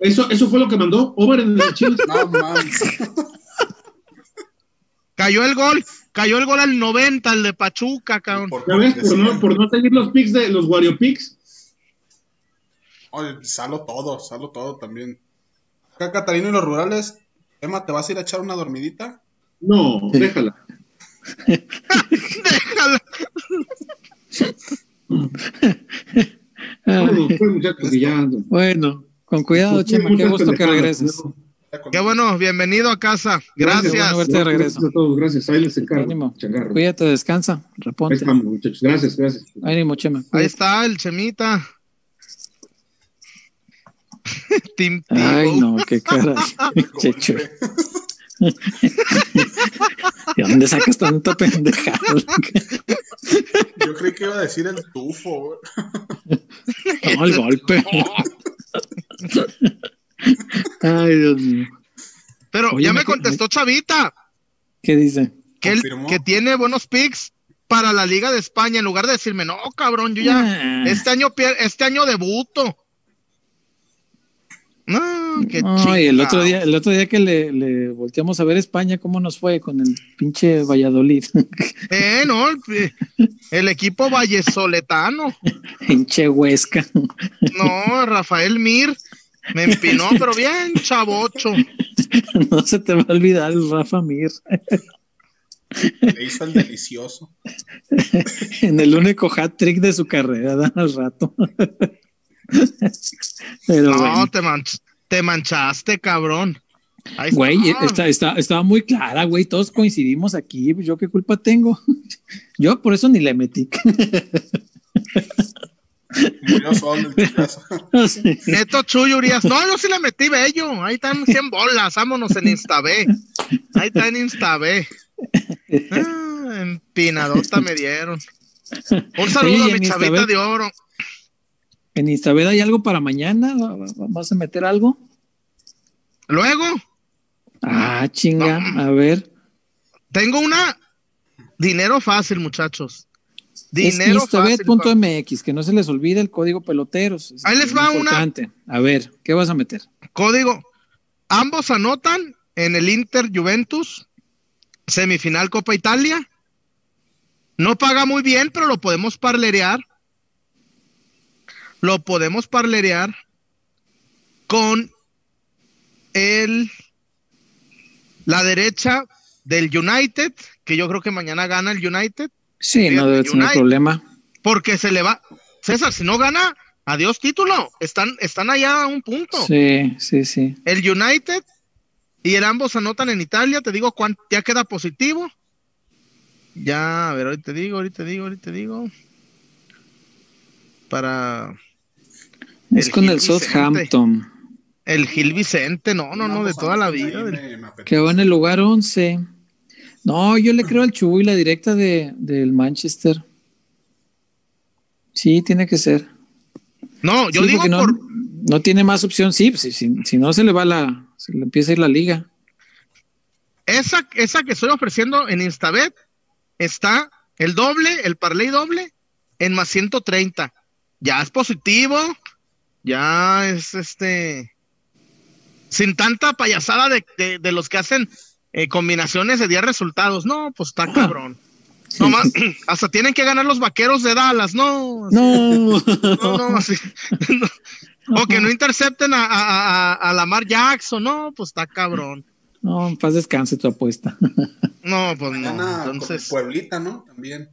Eso, eso fue lo que mandó Over en el Chivas. No mames. Cayó el gol. Cayó el gol al 90, el de Pachuca, cabrón. Por- ¿Ya ves? Por no, por no seguir los pics de los Wario Pics. Oye, salo todo, salo todo también. Acá Catarino y los rurales, Emma, ¿te vas a ir a echar una dormidita? No, déjala. <laughs> Déjala. Vámonos, Ay, pues, ya. bueno, con cuidado, Pues, Chema, qué gusto que regreses. Qué bueno, bienvenido a casa. Gracias. bueno verte de regreso. Gracias a todos, gracias. Ahí les encargo. Cuídate, descansa, Ahí reponte. estamos, muchachos. Gracias, gracias. Ánimo, Chema. Ahí está el Chemita. <laughs> Tim Ay, no, qué cara. <laughs> <laughs> Checho. ¿De dónde sacas tanta pendejada? Yo creí que iba a decir el tufo. No, el golpe. Ay, Dios mío. Pero Oye, ya me me co- contestó Chavita ¿Qué dice? que, él, Confirmó. que tiene buenos picks para la Liga de España. En lugar de decirme, no, cabrón, yo ya Ah. este año pier- este año debuto. No, qué No, y el otro día, el otro día que le, le volteamos a ver España, ¿cómo nos fue con el pinche Valladolid? <laughs> Eh, no, el, el equipo vallesoletano. <laughs> pinche Huesca. <laughs> No, Rafael Mir me empinó, pero bien chavocho. no se te va a olvidar el Rafa Mir. Le hizo el delicioso. en el único hat trick de su carrera, dan al rato. <laughs> Pero No, bueno. te, manch- te manchaste, cabrón. Ahí está. Güey, está, está- estaba muy clara, güey. Todos coincidimos aquí. ¿Yo qué culpa tengo? <laughs> Yo por eso ni le metí. Solo. Sí. <laughs> Neto Chuy Urias. No, yo sí le metí bello. Ahí están 100 bolas. Vámonos en Instabé. Ahí está en Instabé. Ah, empinadota me dieron. Un saludo Oye, a mi chavita de oro. En Instabed hay algo para mañana. ¿Va- va- ¿Vas a meter algo? Luego, Ah, chinga. A ver. tengo una. Dinero fácil, muchachos. Es Dinero fácil. pa- instabet.mx, que no se les olvide el código peloteros. Es Ahí les va una- importante. A ver, ¿qué vas a meter? Código. Ambos anotan en el Inter Juventus, semifinal Copa Italia. No paga muy bien, pero lo podemos parlerear. Lo podemos parlerear con el la derecha del United, que yo creo que mañana gana el United, Sí, no debe tener problema. porque se le va. César, si no gana, adiós título. Están, están allá a un punto. Sí, sí, sí. El United y el ambos anotan en Italia. Te digo cuánto ya queda positivo. Ya, a ver, ahorita te digo, ahorita te digo, ahorita te digo. Para Es El con el Gil. Southampton, el Gil Vicente, no, no, no, de toda la vida. del- me- me apetece. que va en el lugar 11. No, yo le creo al Chuy, la directa de, del Manchester. Sí, tiene que ser. No, yo Sí, digo no, por. no tiene más opción. Sí, pues, si, si- si no se le va la, se le empieza a ir la liga. Esa, esa que estoy ofreciendo en Instabet está el doble, el parlay doble, en más 130. Ya es positivo, ya es este. Sin tanta payasada de, de- de los que hacen eh, combinaciones de 10 resultados. No, pues está cabrón. No más, <clears throat> hasta tienen que ganar los vaqueros de Dallas, no. No, <laughs> No, no, así. no. O que no intercepten a, a, a- a Lamar Jackson, no, pues está cabrón. no, en paz descanse tu apuesta. <laughs> No, pues no. Mañana con Entonces, Pueblita, ¿no? También.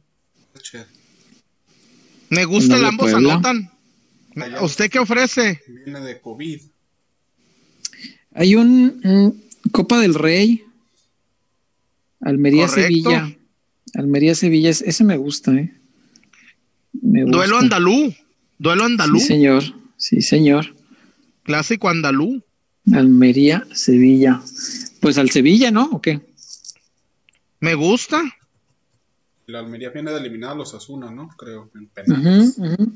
Me gusta el ¿No ambos Puebla? anotan. Allá. ¿Usted qué ofrece? Viene de COVID. Hay un, un Copa del Rey, Almería Correcto. Sevilla, Almería Sevilla, es- ese me gusta, ¿eh? Me gusta. Duelo andalú. Duelo andalú. Sí, señor, sí, señor. Clásico andalú. Almería Sevilla. Pues al Sevilla, ¿no? ¿O qué? Me gusta. La Almería viene de eliminar a los Asuna, ¿no? Creo. En penal. Ujú, ujú.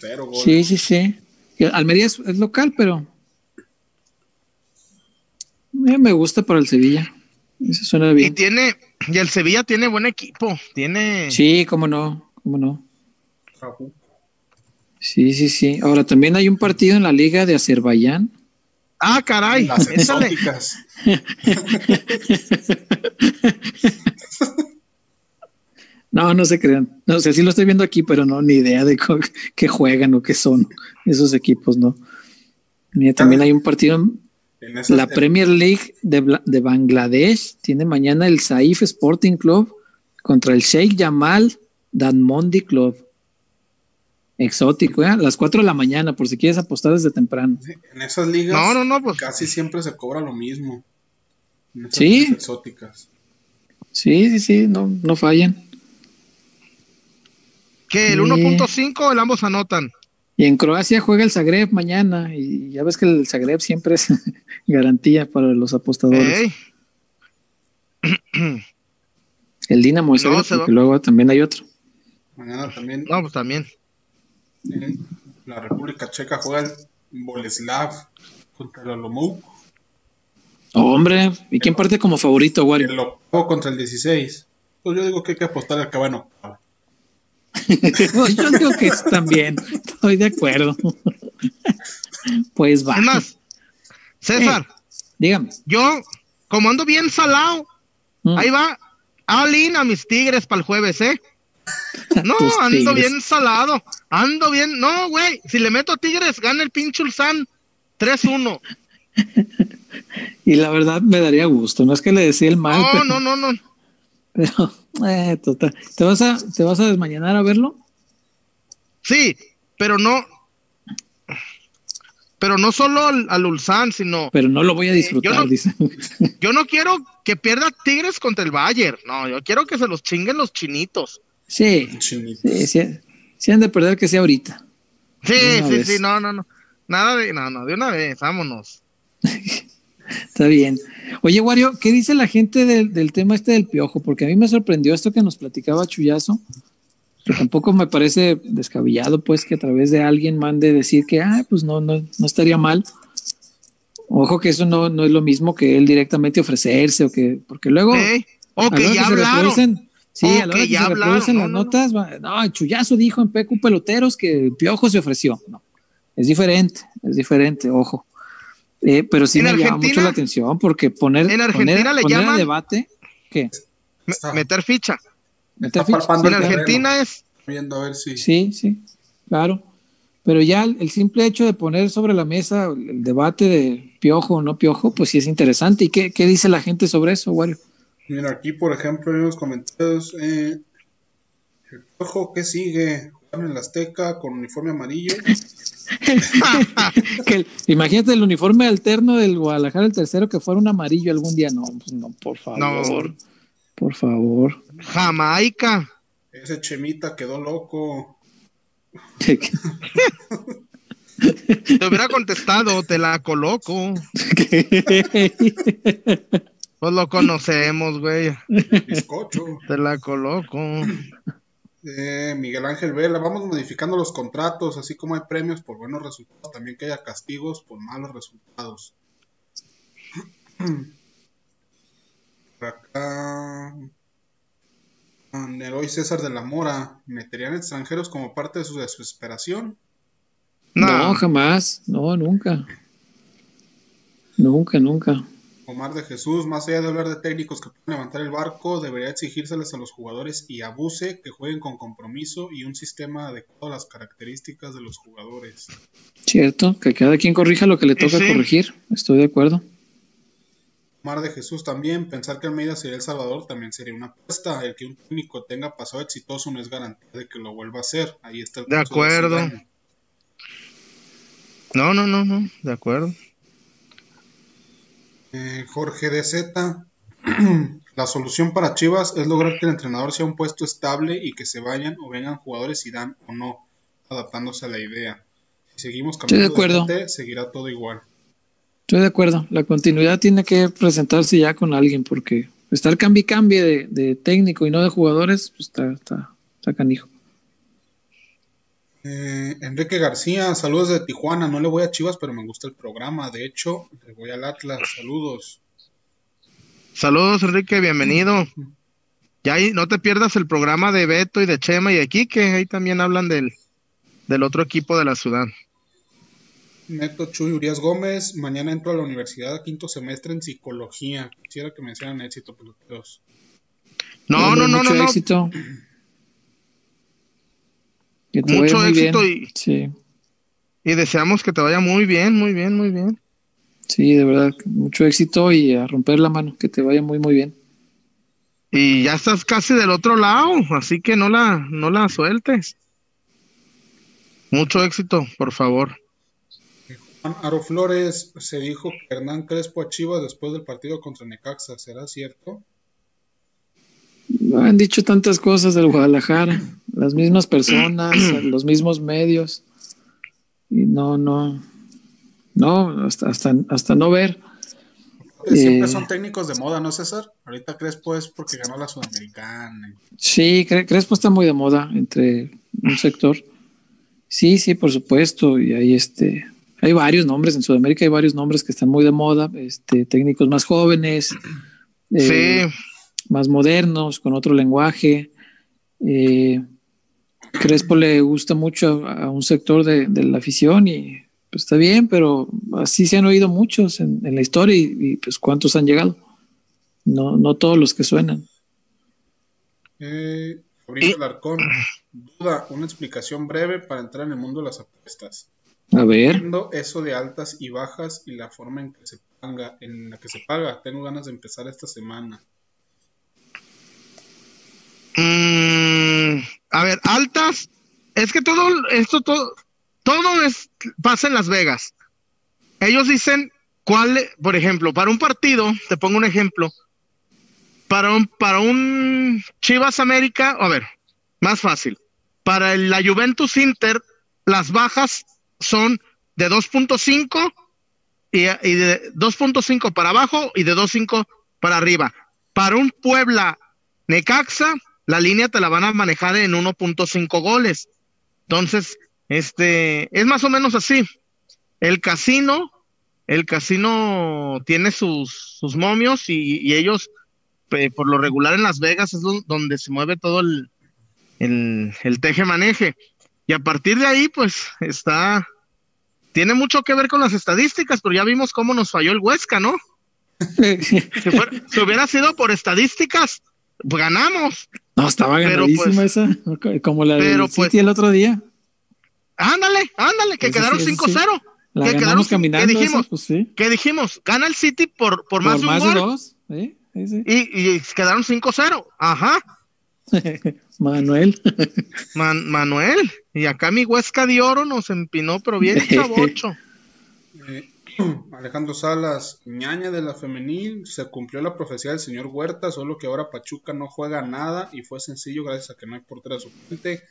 Cero goles. Sí, sí, sí. Y Almería es, es local, pero eh, me gusta para el Sevilla. Eso suena Y bien. tiene, y el Sevilla tiene buen equipo. Tiene. Sí, cómo no, cómo no. Sí, sí, sí. Ahora también hay un partido en la Liga de Azerbaiyán. Ah, caray. Las exóticas. <laughs> <laughs> <laughs> No, no se crean. No sé, sí lo estoy viendo aquí, pero no, ni idea de <laughs> qué juegan o qué son esos equipos, ¿no? Mira, también hay un partido en, La Premier League de, de Bangladesh tiene mañana el Saif Sporting Club contra el Sheikh Jamal Danmondi Club. Exótico, ¿eh? A las 4 de la mañana, por si quieres apostar desde temprano. en esas ligas No, no, no, pues casi siempre se cobra lo mismo. En esas Sí. exóticas. Sí, sí, sí, no, no fallan. Que el Sí. 1.5 el ambos anotan. Y en Croacia juega el Zagreb mañana, y ya ves que el Zagreb siempre es <laughs> garantía para los apostadores. El Dinamo es No, Zagreb, luego también hay otro. Mañana también no, pues también. en la República Checa juega el Boleslav contra el Olomouc. Oh, hombre, ¿y quién parte como favorito, Wario? El octavo contra el 16. Pues yo digo que hay que apostar al que octavo. <laughs> Pues yo digo que es también, estoy de acuerdo. <laughs> pues va. Es más, César, Dígame. yo, como ando bien salado, Mm. ahí va, Alin a mis tigres para el jueves, ¿eh? <laughs> No, ando Tigres. bien salado, ando bien, no, güey, si le meto tigres, gana el pinche Ulsan 3-1. Y la verdad me daría gusto, no es que le decía el mal, No, pero, no, no, no. pero, eh, total. ¿Te vas a, te vas a desmañanar a verlo? Sí, pero no, pero no solo al, al Ulsan, sino Pero no lo voy a disfrutar, yo no- dice. <laughs> yo no quiero que pierda Tigres contra el Bayern, no, yo quiero que se los chinguen los chinitos. Sí, Chinitos. sí, sí, sí han de perder que sea ahorita. Sí, sí, vez. sí, no, no, no. Nada de, no, no, de una vez, vámonos. <laughs> Está bien. Oye, Wario, ¿qué dice la gente del, del tema este del piojo? Porque a mí me sorprendió esto que nos platicaba Chuyazo, que tampoco me parece descabellado, pues, que a través de alguien mande decir que, ah, pues no, no, no estaría mal. Ojo que eso no, no es lo mismo que él directamente ofrecerse, o que, porque luego. A O la que ya se hablaron. reproducen- sí, a la hora que ya se reproducen no, las no, no. notas, no, Chuyazo dijo en PQ Peloteros que el piojo se ofreció. No, es diferente, es diferente, ojo. Eh, pero sí En me llama mucho la atención porque poner, en Argentina poner, le poner a llaman- debate, ¿qué? Está- meter ficha. ¿Meter ficha? palpando En terreno, Argentina es, Viendo a ver si. Sí, sí, claro. Pero ya el, el simple hecho de poner sobre la mesa el, el debate de piojo o no piojo, pues sí es interesante. ¿Y qué, qué dice la gente sobre eso, Wario? Mira, aquí por ejemplo en los comentarios. Eh, el ojo que sigue. En el Azteca con uniforme amarillo. <laughs> Que el- imagínate el uniforme alterno del Guadalajara, el tercero, que fuera un amarillo algún día. No, pues no, por favor. Por favor. Jamaica. Ese Chemita quedó loco. Te hubiera contestado, te la coloco. <laughs> Pues lo conocemos, güey. Bizcocho. Te la coloco. Eh, Miguel Ángel Vela, vamos modificando los contratos, así como hay premios por buenos resultados, también que haya castigos por malos resultados. Por <clears throat> acá, Neroy César de la Mora, ¿meterían extranjeros como parte de su desesperación? no, No, jamás. No, nunca. Nunca, nunca. Omar de Jesús, más allá de hablar de técnicos que pueden levantar el barco, debería exigírseles a los jugadores y abuse que jueguen con compromiso y un sistema adecuado a las características de los jugadores. Cierto, que cada quien corrija lo que le toca sí. corregir. Estoy de acuerdo. Mar de Jesús también, pensar que Almeida sería El Salvador también sería una apuesta. El que un técnico tenga pasado exitoso no es garantía de que lo vuelva a hacer. Ahí está el De acuerdo. No, no, no, no, de acuerdo. Eh, Jorge de Z. <clears throat> La solución para Chivas es lograr que el entrenador sea un puesto estable y que se vayan o vengan jugadores y dan o no, adaptándose a la idea. Si seguimos Estoy de cambiando acuerdo. gente, seguirá todo igual. Estoy de acuerdo. La continuidad tiene que presentarse ya con alguien porque estar cambio y cambie de, de técnico y no de jugadores, pues está, está, está canijo. Eh, Enrique García, saludos de Tijuana. No le voy a Chivas, pero me gusta el programa. De hecho, le voy al Atlas. Saludos. Saludos, Enrique, bienvenido. Ya ahí no te pierdas el programa de Beto y de Chema y de Quique, ahí también hablan del, del otro equipo de la ciudad. Neto Chuy Urias Gómez, mañana entro a la universidad quinto semestre en psicología. Quisiera que me hicieran éxito, peloteros. No, Hombre, no, no, mucho no, no. éxito. Que te Mucho vaya muy éxito bien. y- Sí. Y deseamos que te vaya muy bien, muy bien, muy bien. Sí, de verdad, mucho éxito y a romper la mano, que te vaya muy, muy bien. Y ya estás casi del otro lado, así que no la, no la sueltes. Mucho éxito, por favor. Juan Aro Flores se dijo que Hernán Crespo a Chivas después del partido contra Necaxa, ¿será cierto? Han dicho tantas cosas del Guadalajara, las mismas personas, los mismos medios. Y no, no, no, hasta, hasta, hasta no ver. Siempre Eh, son técnicos de moda, ¿no, César? Ahorita Crespo es porque ganó la Sudamericana. Sí, Cre- Crespo está muy de moda entre un sector. Sí, sí, por supuesto. Y hay este, hay varios nombres en Sudamérica, hay varios nombres que están muy de moda, este, técnicos más jóvenes, eh, sí, más modernos, con otro lenguaje. Eh, Crespo le gusta mucho a, a un sector de, de la afición y pues está bien, pero así se han oído muchos en, en la historia y, y, pues cuántos han llegado. No, no todos los que suenan. Eh, Fabricio Alarcón, duda, una explicación breve para entrar en el mundo de las apuestas. A ver. Viendo eso de altas y bajas y la forma en que se paga, en la que se paga, tengo ganas de empezar esta semana. Mm, a ver, altas. Es que todo esto, todo, todo es, pasa en Las Vegas. Ellos dicen cuál, por ejemplo, para un partido, te pongo un ejemplo, para un, para un Chivas América, a ver, más fácil. Para la Juventus Inter, las bajas son de 2.5 y, y de 2.5 para abajo y de 2.5 para arriba. Para un Puebla Necaxa, la línea te la van a manejar en 1.5 goles. Entonces, este, es más o menos así. El casino, el casino tiene sus, sus momios y, y ellos, por lo regular en Las Vegas, es do- donde se mueve todo el, el, el teje-maneje. Y a partir de ahí, pues, está, tiene mucho que ver con las estadísticas, pero ya vimos cómo nos falló el Huesca, ¿no? <laughs> Si, fuera- si hubiera sido por estadísticas, ganamos. No, estaba ganadísima pues, esa, como la pero, del pues, City el otro día. Ándale, ándale, que Eso quedaron sí, eso 5-0. La que ganamos quedaron caminando. ¿qué esa, dijimos? pues sí. ¿Qué dijimos? Gana el City por, por más de un más gol. de dos. ¿sí? Sí, sí. Y, y quedaron 5-0. Ajá. <laughs> Manuel. <laughs> Man- Manuel. Y acá mi Huesca de Oro nos empinó, pero bien <laughs> chavocho. Eh, <clears throat> Alejandro Salas, ñaña de la femenil, se cumplió la profecía del señor Huerta, solo que ahora Pachuca no juega nada y fue sencillo gracias a que no hay portera suplente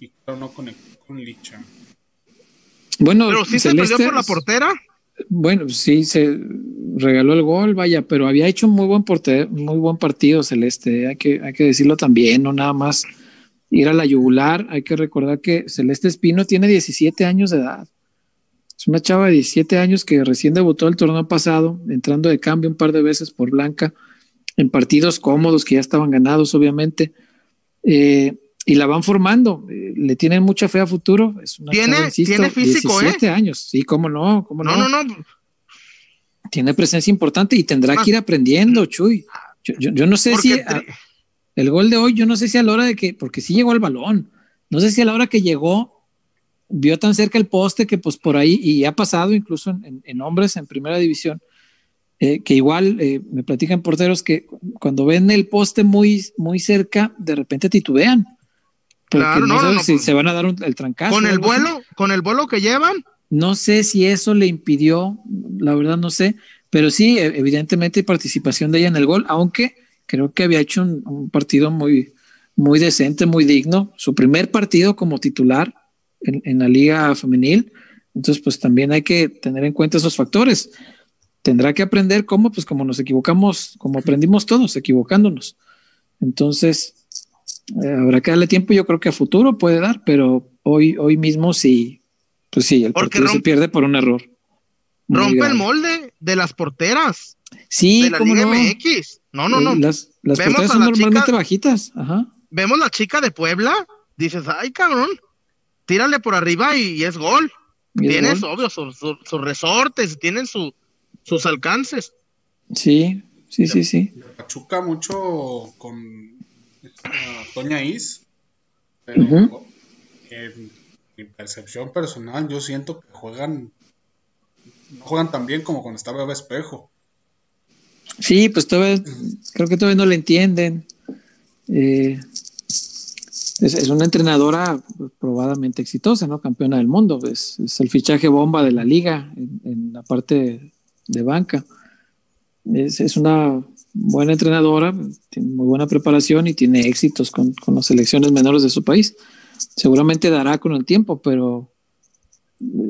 y claro, no conectó con Licha. Bueno, Pero sí se Celeste- perdió por la portera. Bueno, sí, se regaló el gol, vaya, pero había hecho un muy buen porte- muy buen partido Celeste, hay que, hay que decirlo también, no nada más ir a la yugular, hay que recordar que Celeste Espino tiene 17 años de edad. Es una chava de 17 años que recién debutó el torneo pasado, entrando de cambio un par de veces por Blanca, en partidos cómodos que ya estaban ganados, obviamente, eh, y la van formando. eh, le tienen mucha fe a futuro. Es una Tiene- chava, insisto, tiene físico, ¿eh? 17 años, sí, cómo no, cómo No, no, no. tiene presencia importante y tendrá Ah. que ir aprendiendo, Chuy. Yo, yo- yo no sé Porque si a- el gol de hoy, yo no sé si a la hora de que, porque sí llegó el balón, no sé si a la hora que llegó, vio tan cerca el poste que pues por ahí, y ha pasado incluso en, en- en hombres en primera división, eh, que igual eh, me platican porteros que cuando ven el poste muy, muy cerca, de repente titubean. Porque Claro, no, no, si pues, se van a dar un- el trancazo. con el así. vuelo, con el vuelo que llevan, No sé si eso le impidió, la verdad no sé, pero sí, e- evidentemente participación de ella en el gol, aunque creo que había hecho un, un partido muy, muy decente, muy digno, su primer partido como titular en, en la liga femenil, entonces pues también hay que tener en cuenta esos factores. Tendrá que aprender cómo, pues como nos equivocamos, como aprendimos todos, equivocándonos. Entonces, eh, habrá que darle tiempo, yo creo que a futuro puede dar, pero hoy, hoy mismo sí, pues sí, el Porque partido se pierde por un error. Rompe grave. el molde de las porteras Sí, de la cómo Liga no. MX. No, no, no. Eh, Las, porteras son la normalmente chica- bajitas. Ajá. Vemos la chica de Puebla, dices, ay, cabrón, tírale por arriba y, y es gol. Y es Tienes, gol. obvio, sus su- sus resortes, tienen su, sus alcances. Sí, sí, sí, sí. Pachuca mucho con Toña Is, pero en mi percepción personal yo siento que juegan no juegan tan bien como cuando estaba Espejo. Sí, pues todavía, creo que todavía no le entienden. Eh, es, una entrenadora probadamente exitosa, ¿no? Campeona del mundo. Es, el fichaje bomba de la liga en, la parte de banca. Es, una buena entrenadora, tiene muy buena preparación y tiene éxitos con, con las selecciones menores de su país. Seguramente dará con el tiempo, pero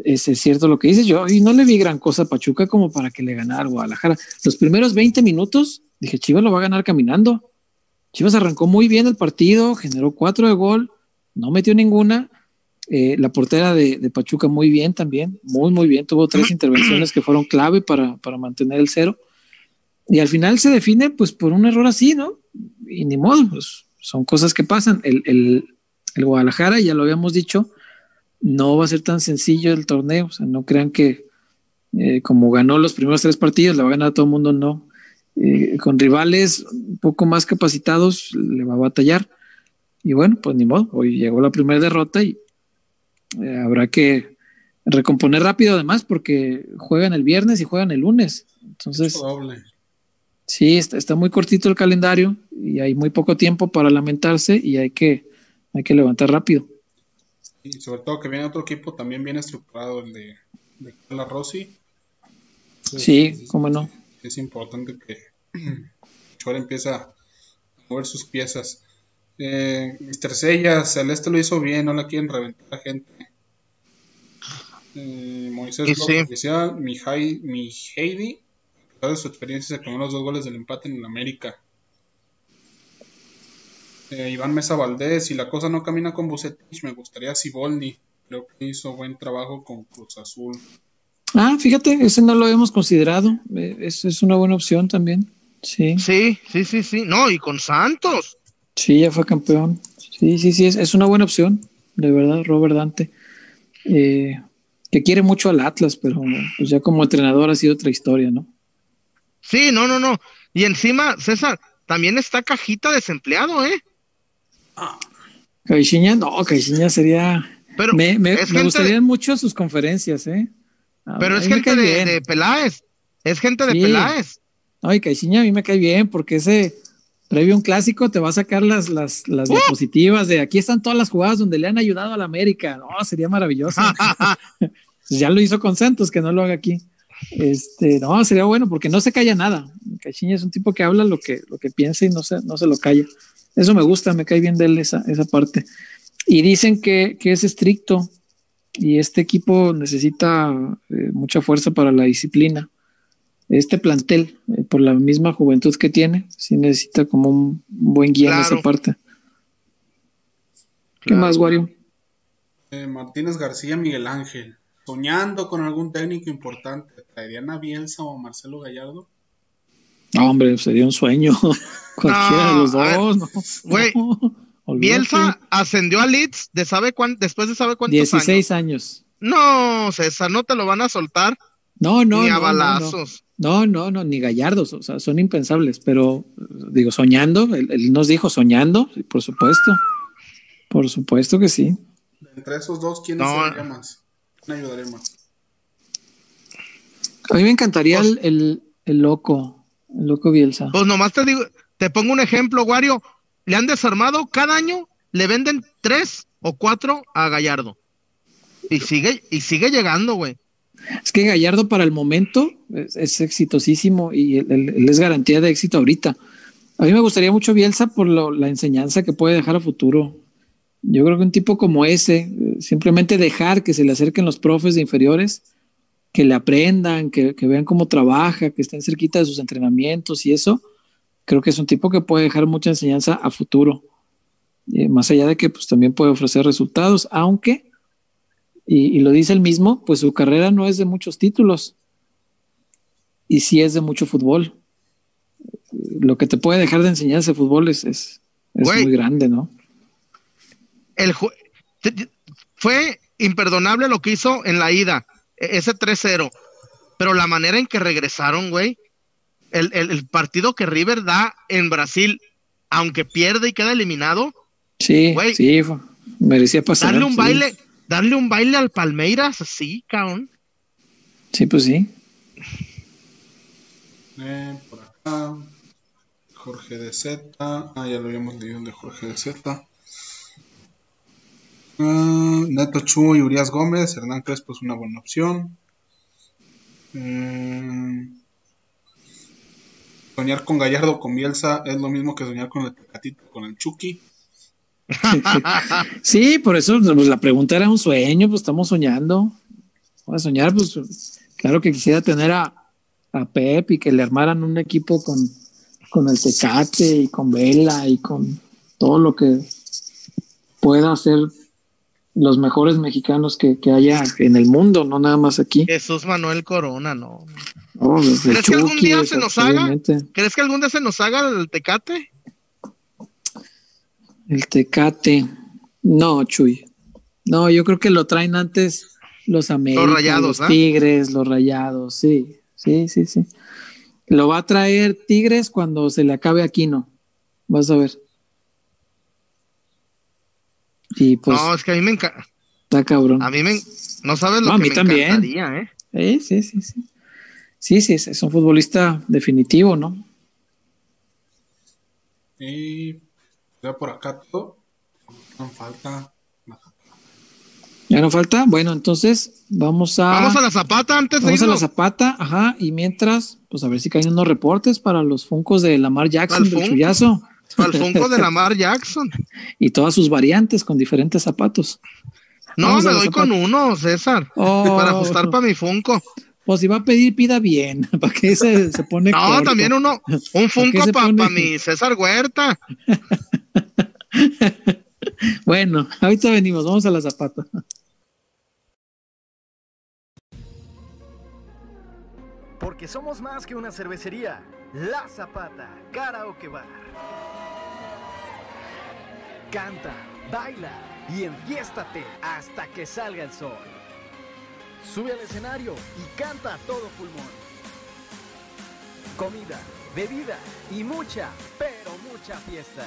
es, cierto lo que dices. Yo y no le vi gran cosa a Pachuca como para que le ganara Guadalajara. Los primeros 20 minutos dije, Chivas lo va a ganar caminando. Chivas arrancó muy bien el partido, generó cuatro de gol, no metió ninguna. Eh, la portera de, Pachuca muy bien también, muy, muy bien. Tuvo tres intervenciones que fueron clave para, para mantener el cero. Y al final se define pues por un error así, ¿no? Y ni modo, pues, son cosas que pasan. El, el, el Guadalajara, ya lo habíamos dicho, no va a ser tan sencillo el torneo. O sea, no crean que eh, como ganó los primeros tres partidos, le va a ganar todo el mundo, no. Eh, con rivales un poco más capacitados le va a batallar. Y bueno, pues ni modo, hoy llegó la primera derrota y eh, habrá que recomponer rápido además porque juegan el viernes y juegan el lunes. Entonces, sí, está, está, muy cortito el calendario y hay muy poco tiempo para lamentarse y hay que, hay que levantar rápido. Y sobre todo que viene otro equipo también bien estructurado, el de, de Rossi. sí, cómo no. Es importante que Chora empiece a mover sus piezas. Eh, Mr. Sella, Celeste lo hizo bien, no la quieren reventar a gente. Eh, Moisés sí. oficial, mi, mi Heidi, a pesar de su experiencia, se comió los dos goles del empate en el América. Eh, Iván Mesa Valdés, y la cosa no camina con Bucetich, me gustaría Siboldi. Creo que hizo buen trabajo con Cruz Azul. Ah, fíjate, ese no lo habíamos considerado. Eh, es, es una buena opción también. Sí. Sí, sí, sí, sí. No, y con Santos. Sí, ya fue campeón. Sí, sí, sí, es, es una buena opción, de verdad, Robert Dante. Eh, que quiere mucho al Atlas, pero pues ya como entrenador ha sido otra historia, ¿no? Sí, no, no, no. Y encima, César, también está cajita desempleado, ¿eh? Caixinha, no, Caixinha sería. Pero me, me, gustarían mucho sus conferencias, ¿eh? pero es gente de, Peláez. Es gente de Peláez. Ay, Caixinha a mí me cae bien porque ese previo a un clásico te va a sacar las, las, las diapositivas de aquí están todas las jugadas donde le han ayudado a la América. No, sería maravilloso. <laughs> Ya lo hizo con Santos, que no lo haga aquí. Este, no, sería bueno porque no se calla nada. Caixinha es un tipo que habla lo que, lo que piensa y no se, no se lo calla. Eso me gusta, me cae bien de él esa, esa parte. Y dicen que, que es estricto y este equipo necesita eh, mucha fuerza para la disciplina. Este plantel, eh, por la misma juventud que tiene, sí necesita como un, buen guía en esa parte. ¿Qué más, Wario? Eh, Martínez García Miguel Ángel, soñando con algún técnico importante, ¿traerían a Bielsa o a Marcelo Gallardo? No, hombre, sería un sueño. <laughs> Cualquiera de los dos, Güey, <laughs> Bielsa ascendió a Leeds de sabe después de sabe cuántos 16 años. No, César, no te lo van a soltar. No, no, ni a balazos. No, no, no, ni gallardos, o sea, son impensables, pero digo, soñando, él, nos dijo soñando, por supuesto. Por supuesto que sí. Entre esos dos, ¿quién ayudaría más? ¿Quién ayudaría más? A mí me encantaría pues el, el loco, Loco Bielsa. Pues nomás te digo, te pongo un ejemplo, Wario. Le han desarmado cada año, le venden tres o cuatro a Gallardo. Y sigue, y sigue llegando, güey. Es que Gallardo para el momento es, exitosísimo y él, es garantía de éxito ahorita. A mí me gustaría mucho Bielsa por la enseñanza que puede dejar a futuro. Yo creo que un tipo como ese, eh, simplemente dejar que se le acerquen los profes de inferiores, que le aprendan, que, vean cómo trabaja, que estén cerquita de sus entrenamientos y eso, creo que es un tipo que puede dejar mucha enseñanza a futuro. Eh, más allá de que pues también puede ofrecer resultados, aunque, y, lo dice él mismo, pues su carrera no es de muchos títulos y sí es de mucho fútbol. Lo que te puede dejar de enseñanza de fútbol es, es, muy grande, ¿no? El fue imperdonable lo que hizo en la ida e-, ese 3-0. Pero la manera en que regresaron, güey, el, partido que River da en Brasil, aunque pierde y queda eliminado. Sí, sí, merecía pasar. Darle un baile, darle un baile al Palmeiras, sí, cabrón. Sí, pues sí. Eh, por acá. Jorge de Z. Ah, ya lo habíamos leído de Jorge de Z. Ah, Neto Chu y Urias Gómez. Hernán Crespo es una buena opción. Mm, soñar con Gallardo o con Bielsa es lo mismo que soñar con el Tecatito, con el Chucky. <laughs> Sí, por eso pues, la pregunta era un sueño, pues estamos soñando. Vamos a soñar, pues claro que quisiera tener a, a Pep y que le armaran un equipo con, con el Tecate y con Vela y con todo lo que pueda hacer los mejores mexicanos que, que haya en el mundo, no nada más aquí. Jesús Manuel Corona, no. ¿Crees que algún día se nos haga? ¿Crees que algún día se nos haga el tecate? El Tecate. No, Chuy. No, yo creo que lo traen antes los Américas, Los Rayados, los ¿ah? Tigres, los Rayados, sí, sí, sí, sí. Lo va a traer Tigres cuando se le acabe Aquino. Vas a ver. Y pues no, es que a mí me encanta. está cabrón. A mí me. No sabes lo No, a que mí me también. encantaría, ¿eh? Sí, sí, sí, sí. Sí, sí, es es un futbolista definitivo, ¿no? Y ya por acá todo. No falta. Ya no falta. Bueno, entonces vamos a. Vamos a la zapata antes de Vamos a la irnos. zapata, ajá, y mientras, pues a ver si caen unos reportes para los funcos de Lamar Jackson del Funko. chullazo Al Funko de <laughs> Lamar Jackson. y todas sus variantes con diferentes zapatos. No, Vamos me doy zapata. con uno, César. Oh. Para ajustar para mi Funko. Pues si va a pedir, pida bien, <laughs> para que se, se pone. No, corto. también uno. Un qué Funko para pone? mi César Huerta. <laughs> <laughs> Bueno, ahorita venimos, vamos a la zapata. Porque somos más que una cervecería. La Zapata, Karaoke Bar. Canta, baila y enfiéstate hasta que salga el sol. Sube al escenario y canta a todo pulmón. Comida, bebida y mucha, pero mucha fiesta.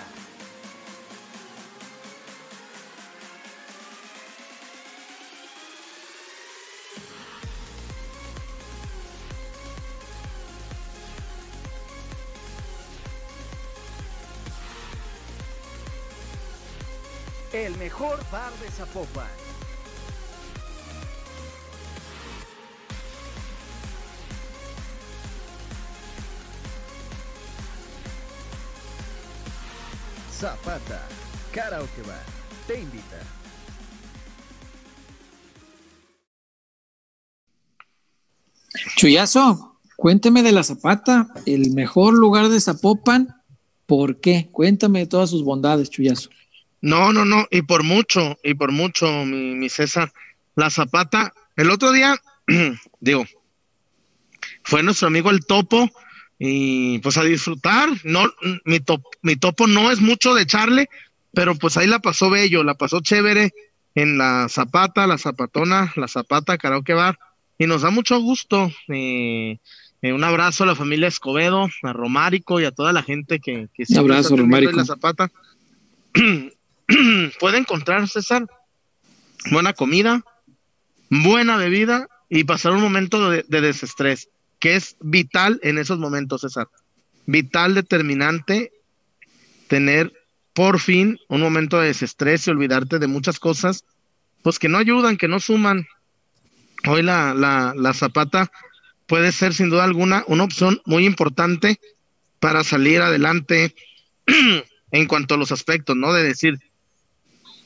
El mejor bar de Zapopan. Zapata, Karaoke Bar, te invita. Chuyazo, cuénteme de la zapata, el mejor lugar de Zapopan. ¿Por qué? Cuéntame de todas sus bondades, Chuyazo. No, no, no. Y por mucho, y por mucho, mi, mi César. La zapata. El otro día, <clears throat> digo, fue nuestro amigo el topo. Y pues a disfrutar. No, mi, top- mi topo no es mucho de echarle, pero pues ahí la pasó bello, la pasó chévere en la zapata, la zapatona, la zapata, karaoke bar. Y nos da mucho gusto. eh, eh, un abrazo a la familia Escobedo, a Romárico y a toda la gente que, que siempre abrazo, Romárico. la zapata. <clears throat> <clears throat> Puede encontrar, César, buena comida, buena bebida y pasar un momento de, de desestrés, que es vital en esos momentos, César. Vital, determinante, tener por fin un momento de desestrés y olvidarte de muchas cosas, pues que no ayudan, que no suman. Hoy la, la, la zapata puede ser sin duda alguna una opción muy importante para salir adelante <clears throat> en cuanto a los aspectos, ¿no? De decir,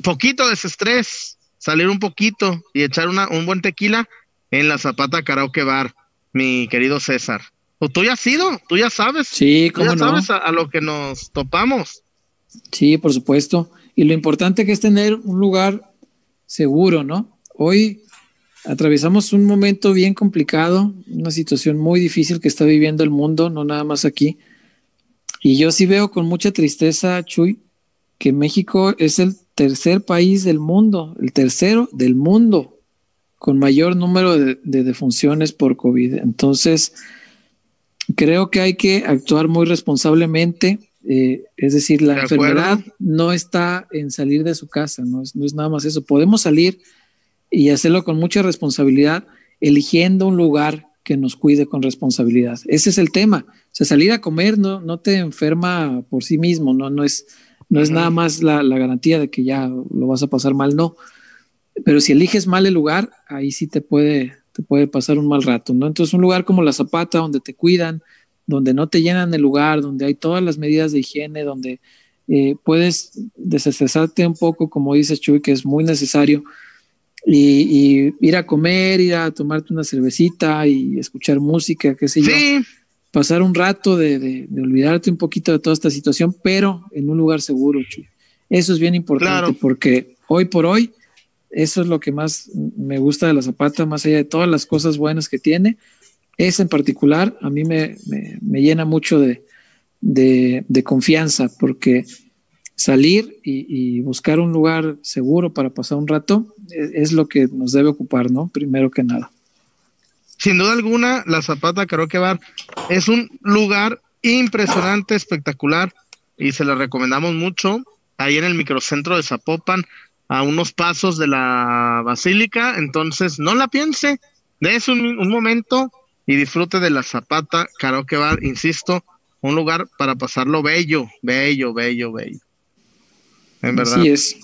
poquito de estrés, salir un poquito y echar una, un buen tequila en la Zapata Karaoke Bar, mi querido César. O tú ya has ido, tú ya sabes, Sí, tú ya cómo no. sabes a, a lo que nos topamos. Sí, por supuesto. Y lo importante que es tener un lugar seguro, ¿no? Hoy atravesamos un momento bien complicado, una situación muy difícil que está viviendo el mundo, no nada más aquí. Y yo sí veo con mucha tristeza, Chuy, que México es el tercer país del mundo, el tercero del mundo, con mayor número de, de defunciones por COVID. Entonces, creo que hay que actuar muy responsablemente. eh, es decir, la De enfermedad no está en salir de su casa, no es, no es nada más eso. Podemos salir y hacerlo con mucha responsabilidad. eligiendo un lugar que nos cuide con responsabilidad. Ese es el tema. O sea, salir a comer no, no te enferma por sí mismo, no, no es, no es nada más la, la, garantía de que ya lo vas a pasar mal, no. Pero si eliges mal el lugar, ahí sí te puede, te puede pasar un mal rato, ¿no? Entonces, un lugar como la Zapata, donde te cuidan, donde no te llenan el lugar, donde hay todas las medidas de higiene, donde eh, puedes desestresarte un poco, como dice Chuy, que es muy necesario, y, ir a comer, ir a tomarte una cervecita y escuchar música, qué sé yo. Pasar un rato de, de, olvidarte un poquito de toda esta situación, pero en un lugar seguro, Chuy. Eso es bien importante porque hoy por hoy, eso es lo que más me gusta de la Zapata, más allá de todas las cosas buenas que tiene. Esa en particular a mí me, me, me llena mucho de, de, confianza, porque salir y, buscar un lugar seguro para pasar un rato es, lo que nos debe ocupar, ¿no? Primero que nada. Sin duda alguna, la Zapata Karaoke Bar es un lugar impresionante, espectacular, y se le recomendamos mucho. Ahí en el microcentro de Zapopan, a unos pasos de la Basílica, entonces no la piense, un, un momento y disfrute de la Zapata Karaoke Bar, insisto, un lugar para pasarlo bello, bello, bello, bello. En verdad. Así es.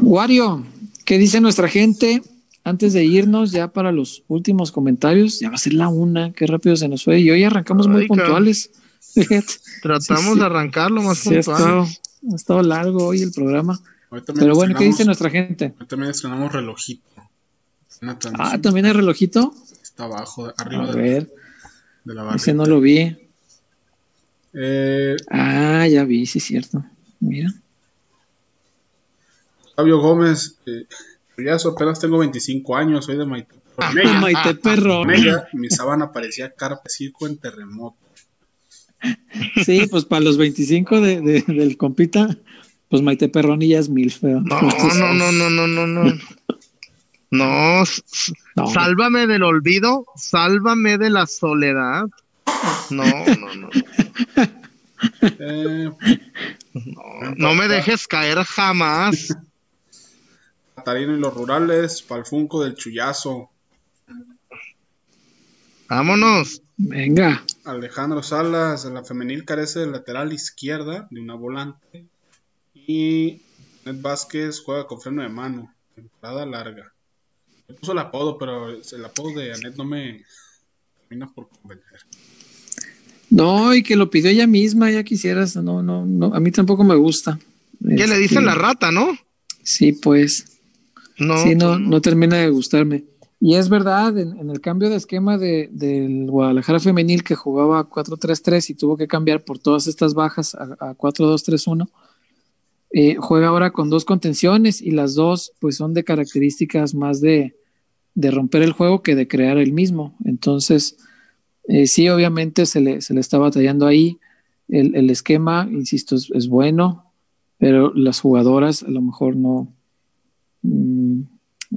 Wario, ¿qué dice nuestra gente? Antes de irnos ya para los últimos comentarios, ya va a ser la una, qué rápido se nos fue. Y hoy arrancamos muy puntuales. <laughs> Tratamos de arrancarlo más puntual. Ha estado, largo hoy el programa. Pero bueno, ¿qué dice nuestra gente? Hoy también estrenamos relojito. Ah, también hay relojito. Está abajo, arriba. A ver. Ese no lo vi. Eh, ah, ya vi, sí es cierto. Mira. Fabio Gómez, eh, ya apenas tengo 25 años, soy de Maite. <laughs> Maite Perro. mi sábana parecía carpa circo en terremoto. Sí, pues para los 25 de, del compita, pues Maite Perroni ya es mil feo. <laughs> No, no, no, no, no, no, no. No, sálvame del olvido, sálvame de la soledad. No, no, no. Eh, no, me dejes caer jamás. Catarino y los rurales, Palfunco del Chullazo. Vámonos. Venga. Alejandro Salas, la femenil carece de lateral izquierda de una volante. Y Ned Vázquez juega con freno de mano. Temporada larga. Me puso el apodo, pero el apodo de Anet no me termina por convencer. No, y que lo pidió ella misma, ya quisieras, no, no, no, a mí tampoco me gusta. ¿Qué le dicen la este, rata, no? Sí, pues. No, sí, no, pues no, termina de gustarme. Y es verdad, en, el cambio de esquema de, del Guadalajara femenil que jugaba 4-3-3 y tuvo que cambiar por todas estas bajas a, a 4-2-3-1, eh, juega ahora con dos contenciones y las dos pues son de características más de, de romper el juego que de crear el mismo. Entonces, eh, sí, obviamente se le, se le está batallando ahí. El, el esquema, insisto, es, bueno, pero las jugadoras a lo mejor no mm,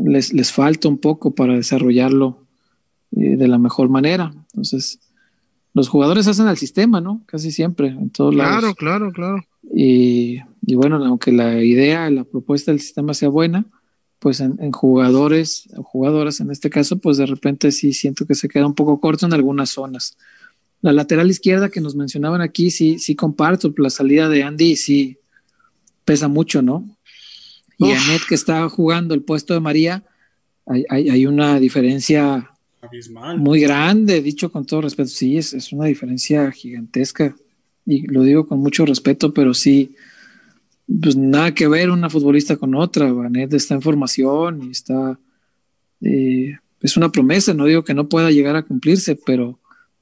les, les, falta un poco para desarrollarlo eh, de la mejor manera. Entonces, los jugadores hacen al sistema, ¿no? Casi siempre, en todos claro, lados. Claro, claro, claro. Y, y, bueno, aunque la idea, la propuesta del sistema sea buena, pues en, jugadores o jugadoras en este caso, pues de repente sí siento que se queda un poco corto en algunas zonas. La lateral izquierda que nos mencionaban aquí, sí, sí comparto, la salida de Andy sí pesa mucho, ¿no? Y Anet que está jugando el puesto de María, hay, hay, una diferencia muy grande, dicho con todo respeto, sí, es, es una diferencia gigantesca y lo digo con mucho respeto, pero sí, pues nada que ver una futbolista con otra. Vanet está en formación y está. Eh, es una promesa, no digo que no pueda llegar a cumplirse, pero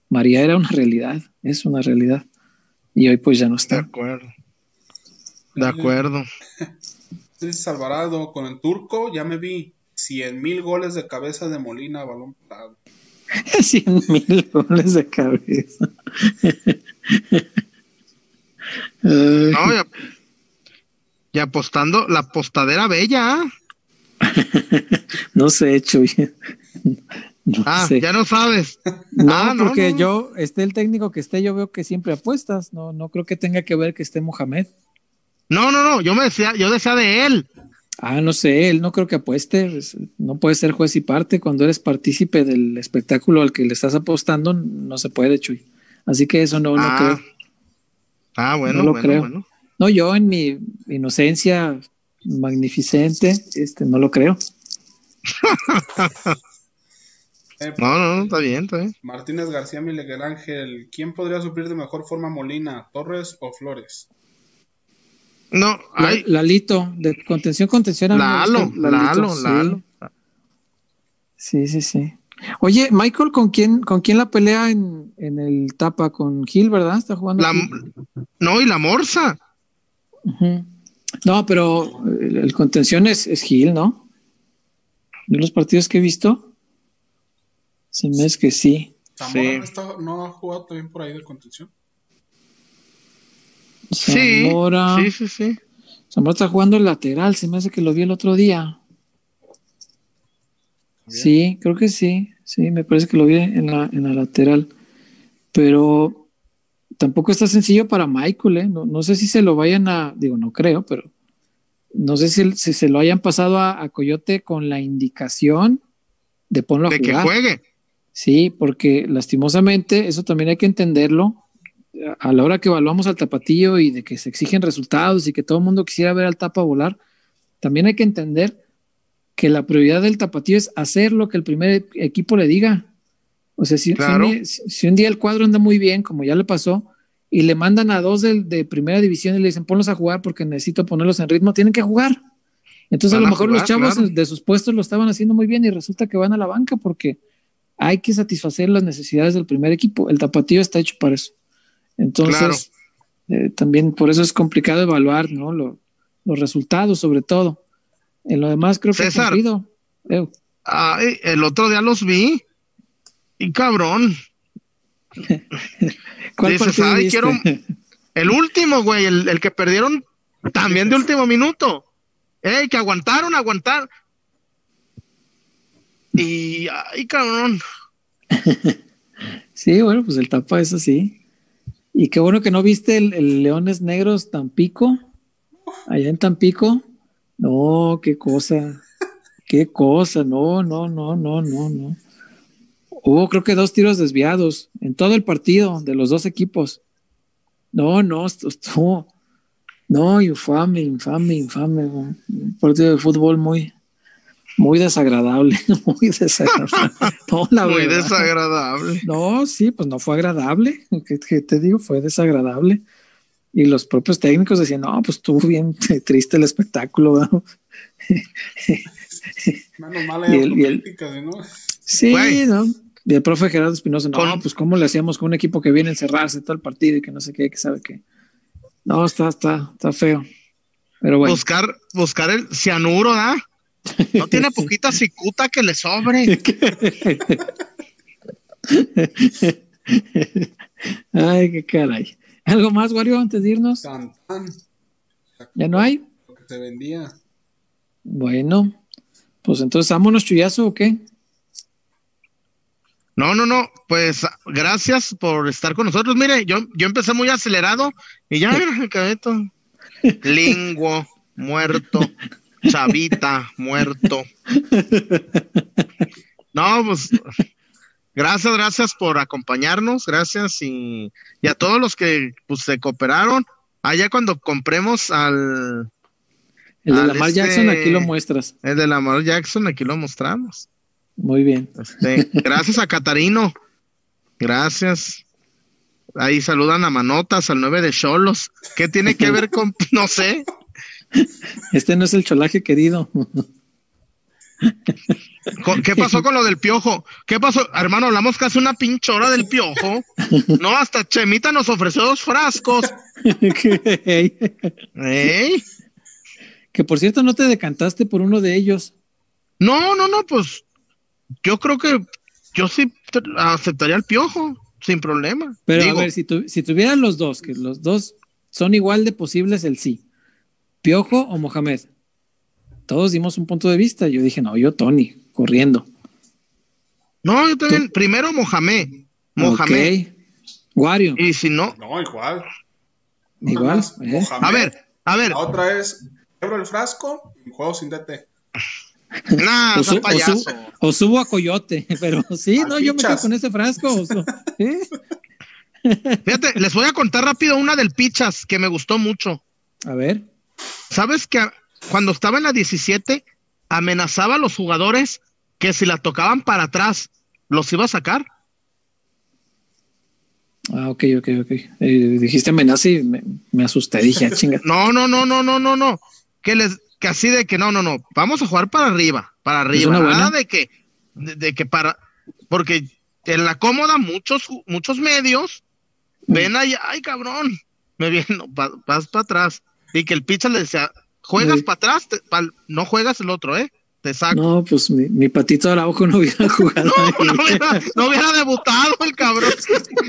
María era una realidad, es una realidad. Y hoy pues ya no está. De acuerdo. De acuerdo. <laughs> Dice Alvarado, con el turco ya me vi 100 mil goles de cabeza de Molina balón parado. <laughs> 100 mil goles de cabeza. <laughs> no, ya, y apostando la postadera bella. ¿ah? <laughs> no sé, Chuy. ah, ya no sabes. No, ah, porque yo, esté el técnico que esté, yo veo que siempre apuestas. No, no creo que tenga que ver que esté Mohamed. No, no, no. Yo me decía, yo decía de él. Ah, no sé, él no creo que apueste, pues, no puede ser juez y parte. Cuando eres partícipe del espectáculo al que le estás apostando, no se puede, Chuy. Así que eso no, no Ah, creo. Ah, bueno, No lo bueno, creo. bueno. No, yo en mi inocencia magnificente, este, no lo creo. <laughs> Eh, No, no, no, está bien, está bien. Martínez García Miguel Ángel, ¿quién podría suplir de mejor forma Molina, Torres o Flores? No, Lalito, de contención, contención. Lalo, Lalito, Lalo, sí. Lalo. Sí, sí, sí. Oye, Michael, ¿con quién, con quién la pelea en, en el tapa? Con Gil, ¿verdad? Está jugando. La, no, y la morsa. No, pero el, el contención es, es Gil, ¿no? De los partidos que he visto, se me es que sí. Zamora Sí. no, está- no ha jugado también por ahí de contención. Zamora, sí, sí, sí. Zamora está jugando el lateral, se me hace que lo vi el otro día. Bien. Sí, creo que sí. Sí, me parece que lo vi en la, en la lateral. Pero tampoco está sencillo para Michael, ¿eh? No, no sé si se lo vayan a, digo, no creo, pero no sé si, si se lo hayan pasado a, a Coyote con la indicación de ponlo a De que juegue. Sí, porque lastimosamente eso también hay que entenderlo. A la hora que evaluamos al tapatío y de que se exigen resultados y que todo el mundo quisiera ver al tapa volar, también hay que entender que la prioridad del tapatío es hacer lo que el primer equipo le diga. O sea, si, un, día, si- si un día el cuadro anda muy bien, como ya le pasó, y le mandan a dos del- de, primera división y le dicen ponlos a jugar porque necesito ponerlos en ritmo, tienen que jugar. Entonces a lo mejor jugar, los chavos claro. de sus puestos lo estaban haciendo muy bien y resulta que van a la banca porque hay que satisfacer las necesidades del primer equipo. El tapatío está hecho para eso. Entonces, eh, también por eso es complicado evaluar ¿no? Lo- los resultados, sobre todo. En lo demás, creo que César. cumplido. Eh, Ay, el otro día los vi. Y cabrón. <laughs> ¿Cuál Dices, "Ay, viste? quiero- <laughs> El último, güey, el, el que perdieron también de último minuto. Ey, que aguantaron, aguantaron. Y, ay, cabrón. <laughs> Sí, bueno, pues el tapa es así. Y qué bueno que no viste el, Leones Negros Tampico, allá en Tampico. No, qué cosa, qué cosa, no, no, no, no, no, no. Hubo creo que dos tiros desviados en todo el partido de los dos equipos. No, no, estuvo, no, infame, infame, infame. Un partido de fútbol muy, muy desagradable, <laughs> muy desagradable. No, la Muy verdad. desagradable. No, sí, pues no fue agradable. ¿Qué, qué te digo? Fue desagradable. Y los propios técnicos decían, no, pues estuvo bien <laughs> triste el espectáculo. ¿no?". Menos mal <laughs> Y hay el- y el- autocríticas, ¿no? Sí, Güey. ¿no? Y el profe Gerardo Espinosa, no, pues cómo le hacíamos con un equipo que viene a encerrarse todo el partido y que no sé qué, que sabe qué. No, está, está, está feo. Pero bueno. Buscar, buscar el cianuro, ¿da? No tiene <laughs> poquita cicuta que le sobre. <laughs> Ay, qué caray. ¿Algo más, Wario, antes de irnos? Tan, tan, ¿Ya no hay? lo que se vendía. Bueno, pues entonces vámonos, chullazo, ¿o qué? No, no, no. Pues gracias por estar con nosotros. Mire, yo, yo empecé muy acelerado y ya <laughs> mira, me quedé todo. Linguo, muerto. Chavita, muerto. No, pues gracias, gracias por acompañarnos, gracias y, y a todos los que pues se cooperaron. Allá cuando compremos al El de Al Lamar este- Jackson, aquí lo muestras. el de Lamar Jackson, aquí lo mostramos. Muy bien. Este, gracias a Catarino. Gracias. Ahí saludan a Manotas, al 9 de Cholos. ¿Qué tiene que ver con, no sé? Este no es el cholaje querido. ¿Qué pasó con lo del piojo? ¿Qué pasó? Hermano, hablamos casi una pinche hora del piojo. No, hasta Chemita nos ofreció dos frascos. que ¿Ey? por cierto no te decantaste por uno de ellos. No, no, no, pues yo creo que yo sí aceptaría el piojo, sin problema. Pero Digo, a ver, si, tu- si tuvieran los dos, que los dos son igual de posibles el sí. Piojo o Mohamed. Todos dimos un punto de vista. Yo dije, no, yo Tony, corriendo. no, yo también, primero Mohamed. Mohamed. Ok. Wario, Y si no, No, igual. Igual. más, ¿eh? Mohamed. a ver, a ver, La otra es, quebro el frasco Juego sin DT. Nah, O, su- o su- o subo a Coyote, <laughs> pero sí, Al no, yo me quedo con ese frasco. ¿eh? Fíjate, les voy a contar rápido una del Pichas que me gustó mucho. A ver, ¿Sabes que cuando estaba en la 17 amenazaba a los jugadores que si la tocaban para atrás los iba a sacar? ah, ok, ok, ok. Eh, dijiste amenaza y me, me asusté, dije, ah, <laughs> chinga. No, no, no, no, no, no, no. Que les, que así de que no, no, no. Vamos a jugar para arriba, para arriba. Nada de que, de, de que para, porque en la cómoda muchos, muchos medios Mm. ven ahí, ay cabrón, me viene, <laughs> no, pa- vas para atrás. Y que el pitcher le decía, juegas Sí. para atrás, te- no juegas el otro, eh. Te saco. No, pues mi, mi patito Araujo no hubiera <laughs> jugado ahí. No hubiera, no hubiera debutado el cabrón.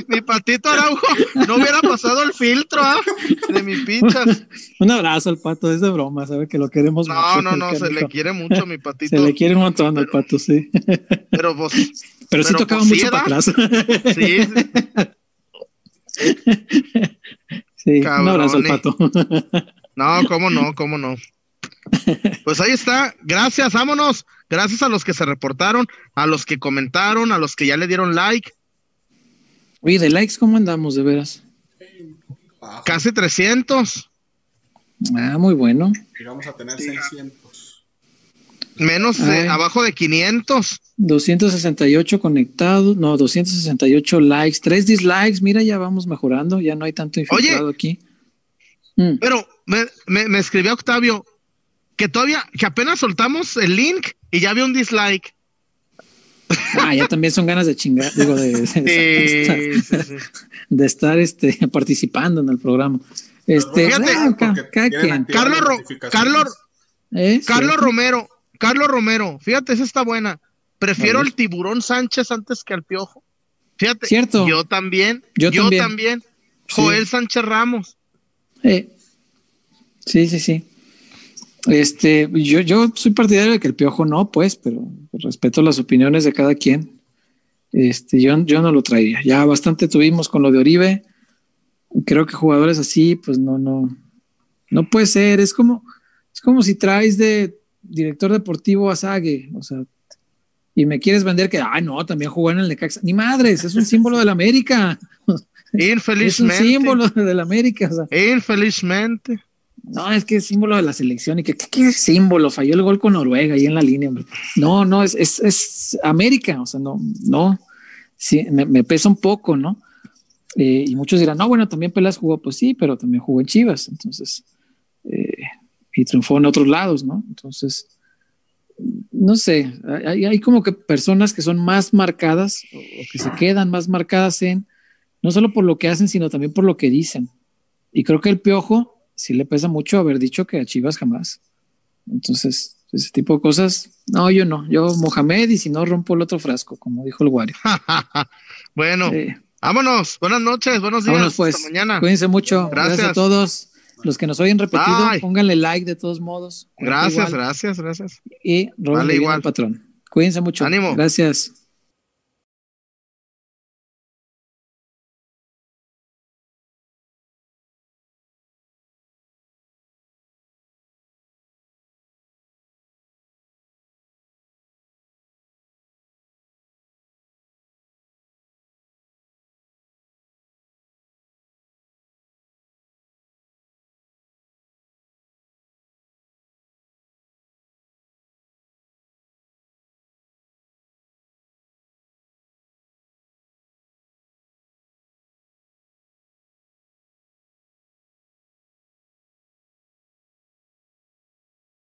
Mi patito Araujo no hubiera pasado el filtro ¿ah? de mi pichas. Un abrazo al pato, es de broma, sabe que lo queremos No, mucho. no, el no, se le quiere mucho mi patito. Se le quiere un montón al pato, sí. Pero pues, Pero sí Pero, tocaba pues, mucho sí, para atrás. sí, Sí, <laughs> un Cabrón, abrazo al pato. <laughs> no, cómo no, cómo no. Pues ahí está, gracias, vámonos. Gracias a los que se reportaron, a los que comentaron, a los que ya le dieron like. Oye, de likes, ¿cómo andamos de veras? Casi 300, Ah, muy bueno. Llegamos a tener 600. menos de- abajo de 500. 268 conectados, no, 268 likes, 3 dislikes, mira, ya vamos mejorando, ya no hay tanto infiltrado aquí. Mm, Pero me, me, me escribió Octavio que todavía, que apenas soltamos el link y ya había un dislike. Ah, ya también son ganas de chingar, digo, de, de- de estar, Sí, sí, sí. de estar, este, participando en el programa. Este, Fíjate, ah, ca- Carlos, Ro-. Carlos, ¿eh? Carlos Sí. Romero, Carlos Romero, fíjate, esa está buena. Prefiero al tiburón Sánchez antes que al piojo. Fíjate, Cierto. yo también, Yo yo, también. también. Sí. Joel Sánchez Ramos. Eh, Sí, sí, sí. Este, yo, yo soy partidario de que el piojo no, pues, pero respeto las opiniones de cada quien. Este, yo, yo no lo traería. Ya bastante tuvimos con lo de Oribe. Creo que jugadores así, pues no, no, no puede ser. Es como, es como si traes de director deportivo a Sague, o sea, y me quieres vender que, ay, no, también jugó en el Necaxa. Ni madres, es un símbolo de la América. <laughs> Es un Infelizmente. símbolo de la América. O sea, Infelizmente. no, es que es símbolo de la selección y que ¿qué, qué símbolo? Falló el gol con Noruega ahí en la línea. hombre. No, no, es, es, es América, o sea, no, no, sí, me, me pesa un poco, ¿no? Eh, y muchos dirán, no, bueno, también Pelas jugó, pues sí, pero también jugó en Chivas, entonces, eh, y triunfó en otros lados, ¿no? Entonces, no sé, hay, hay como que personas que son más marcadas o, o que se quedan más marcadas en, no solo por lo que hacen, sino también por lo que dicen. Y creo que el piojo sí le pesa mucho haber dicho que a Chivas jamás. Entonces, ese tipo de cosas, no, yo no, yo Mohamed y si no rompo el otro frasco, como dijo el Wario. <laughs> bueno, Eh, vámonos. Buenas noches, buenos días. vámonos pues, Hasta mañana. cuídense mucho, gracias. Gracias. a todos. Los que nos oyen repetido, pónganle like de todos modos. Gracias, gracias, gracias. Y Vale, bien igual. al patrón. Cuídense mucho. Ánimo. Gracias.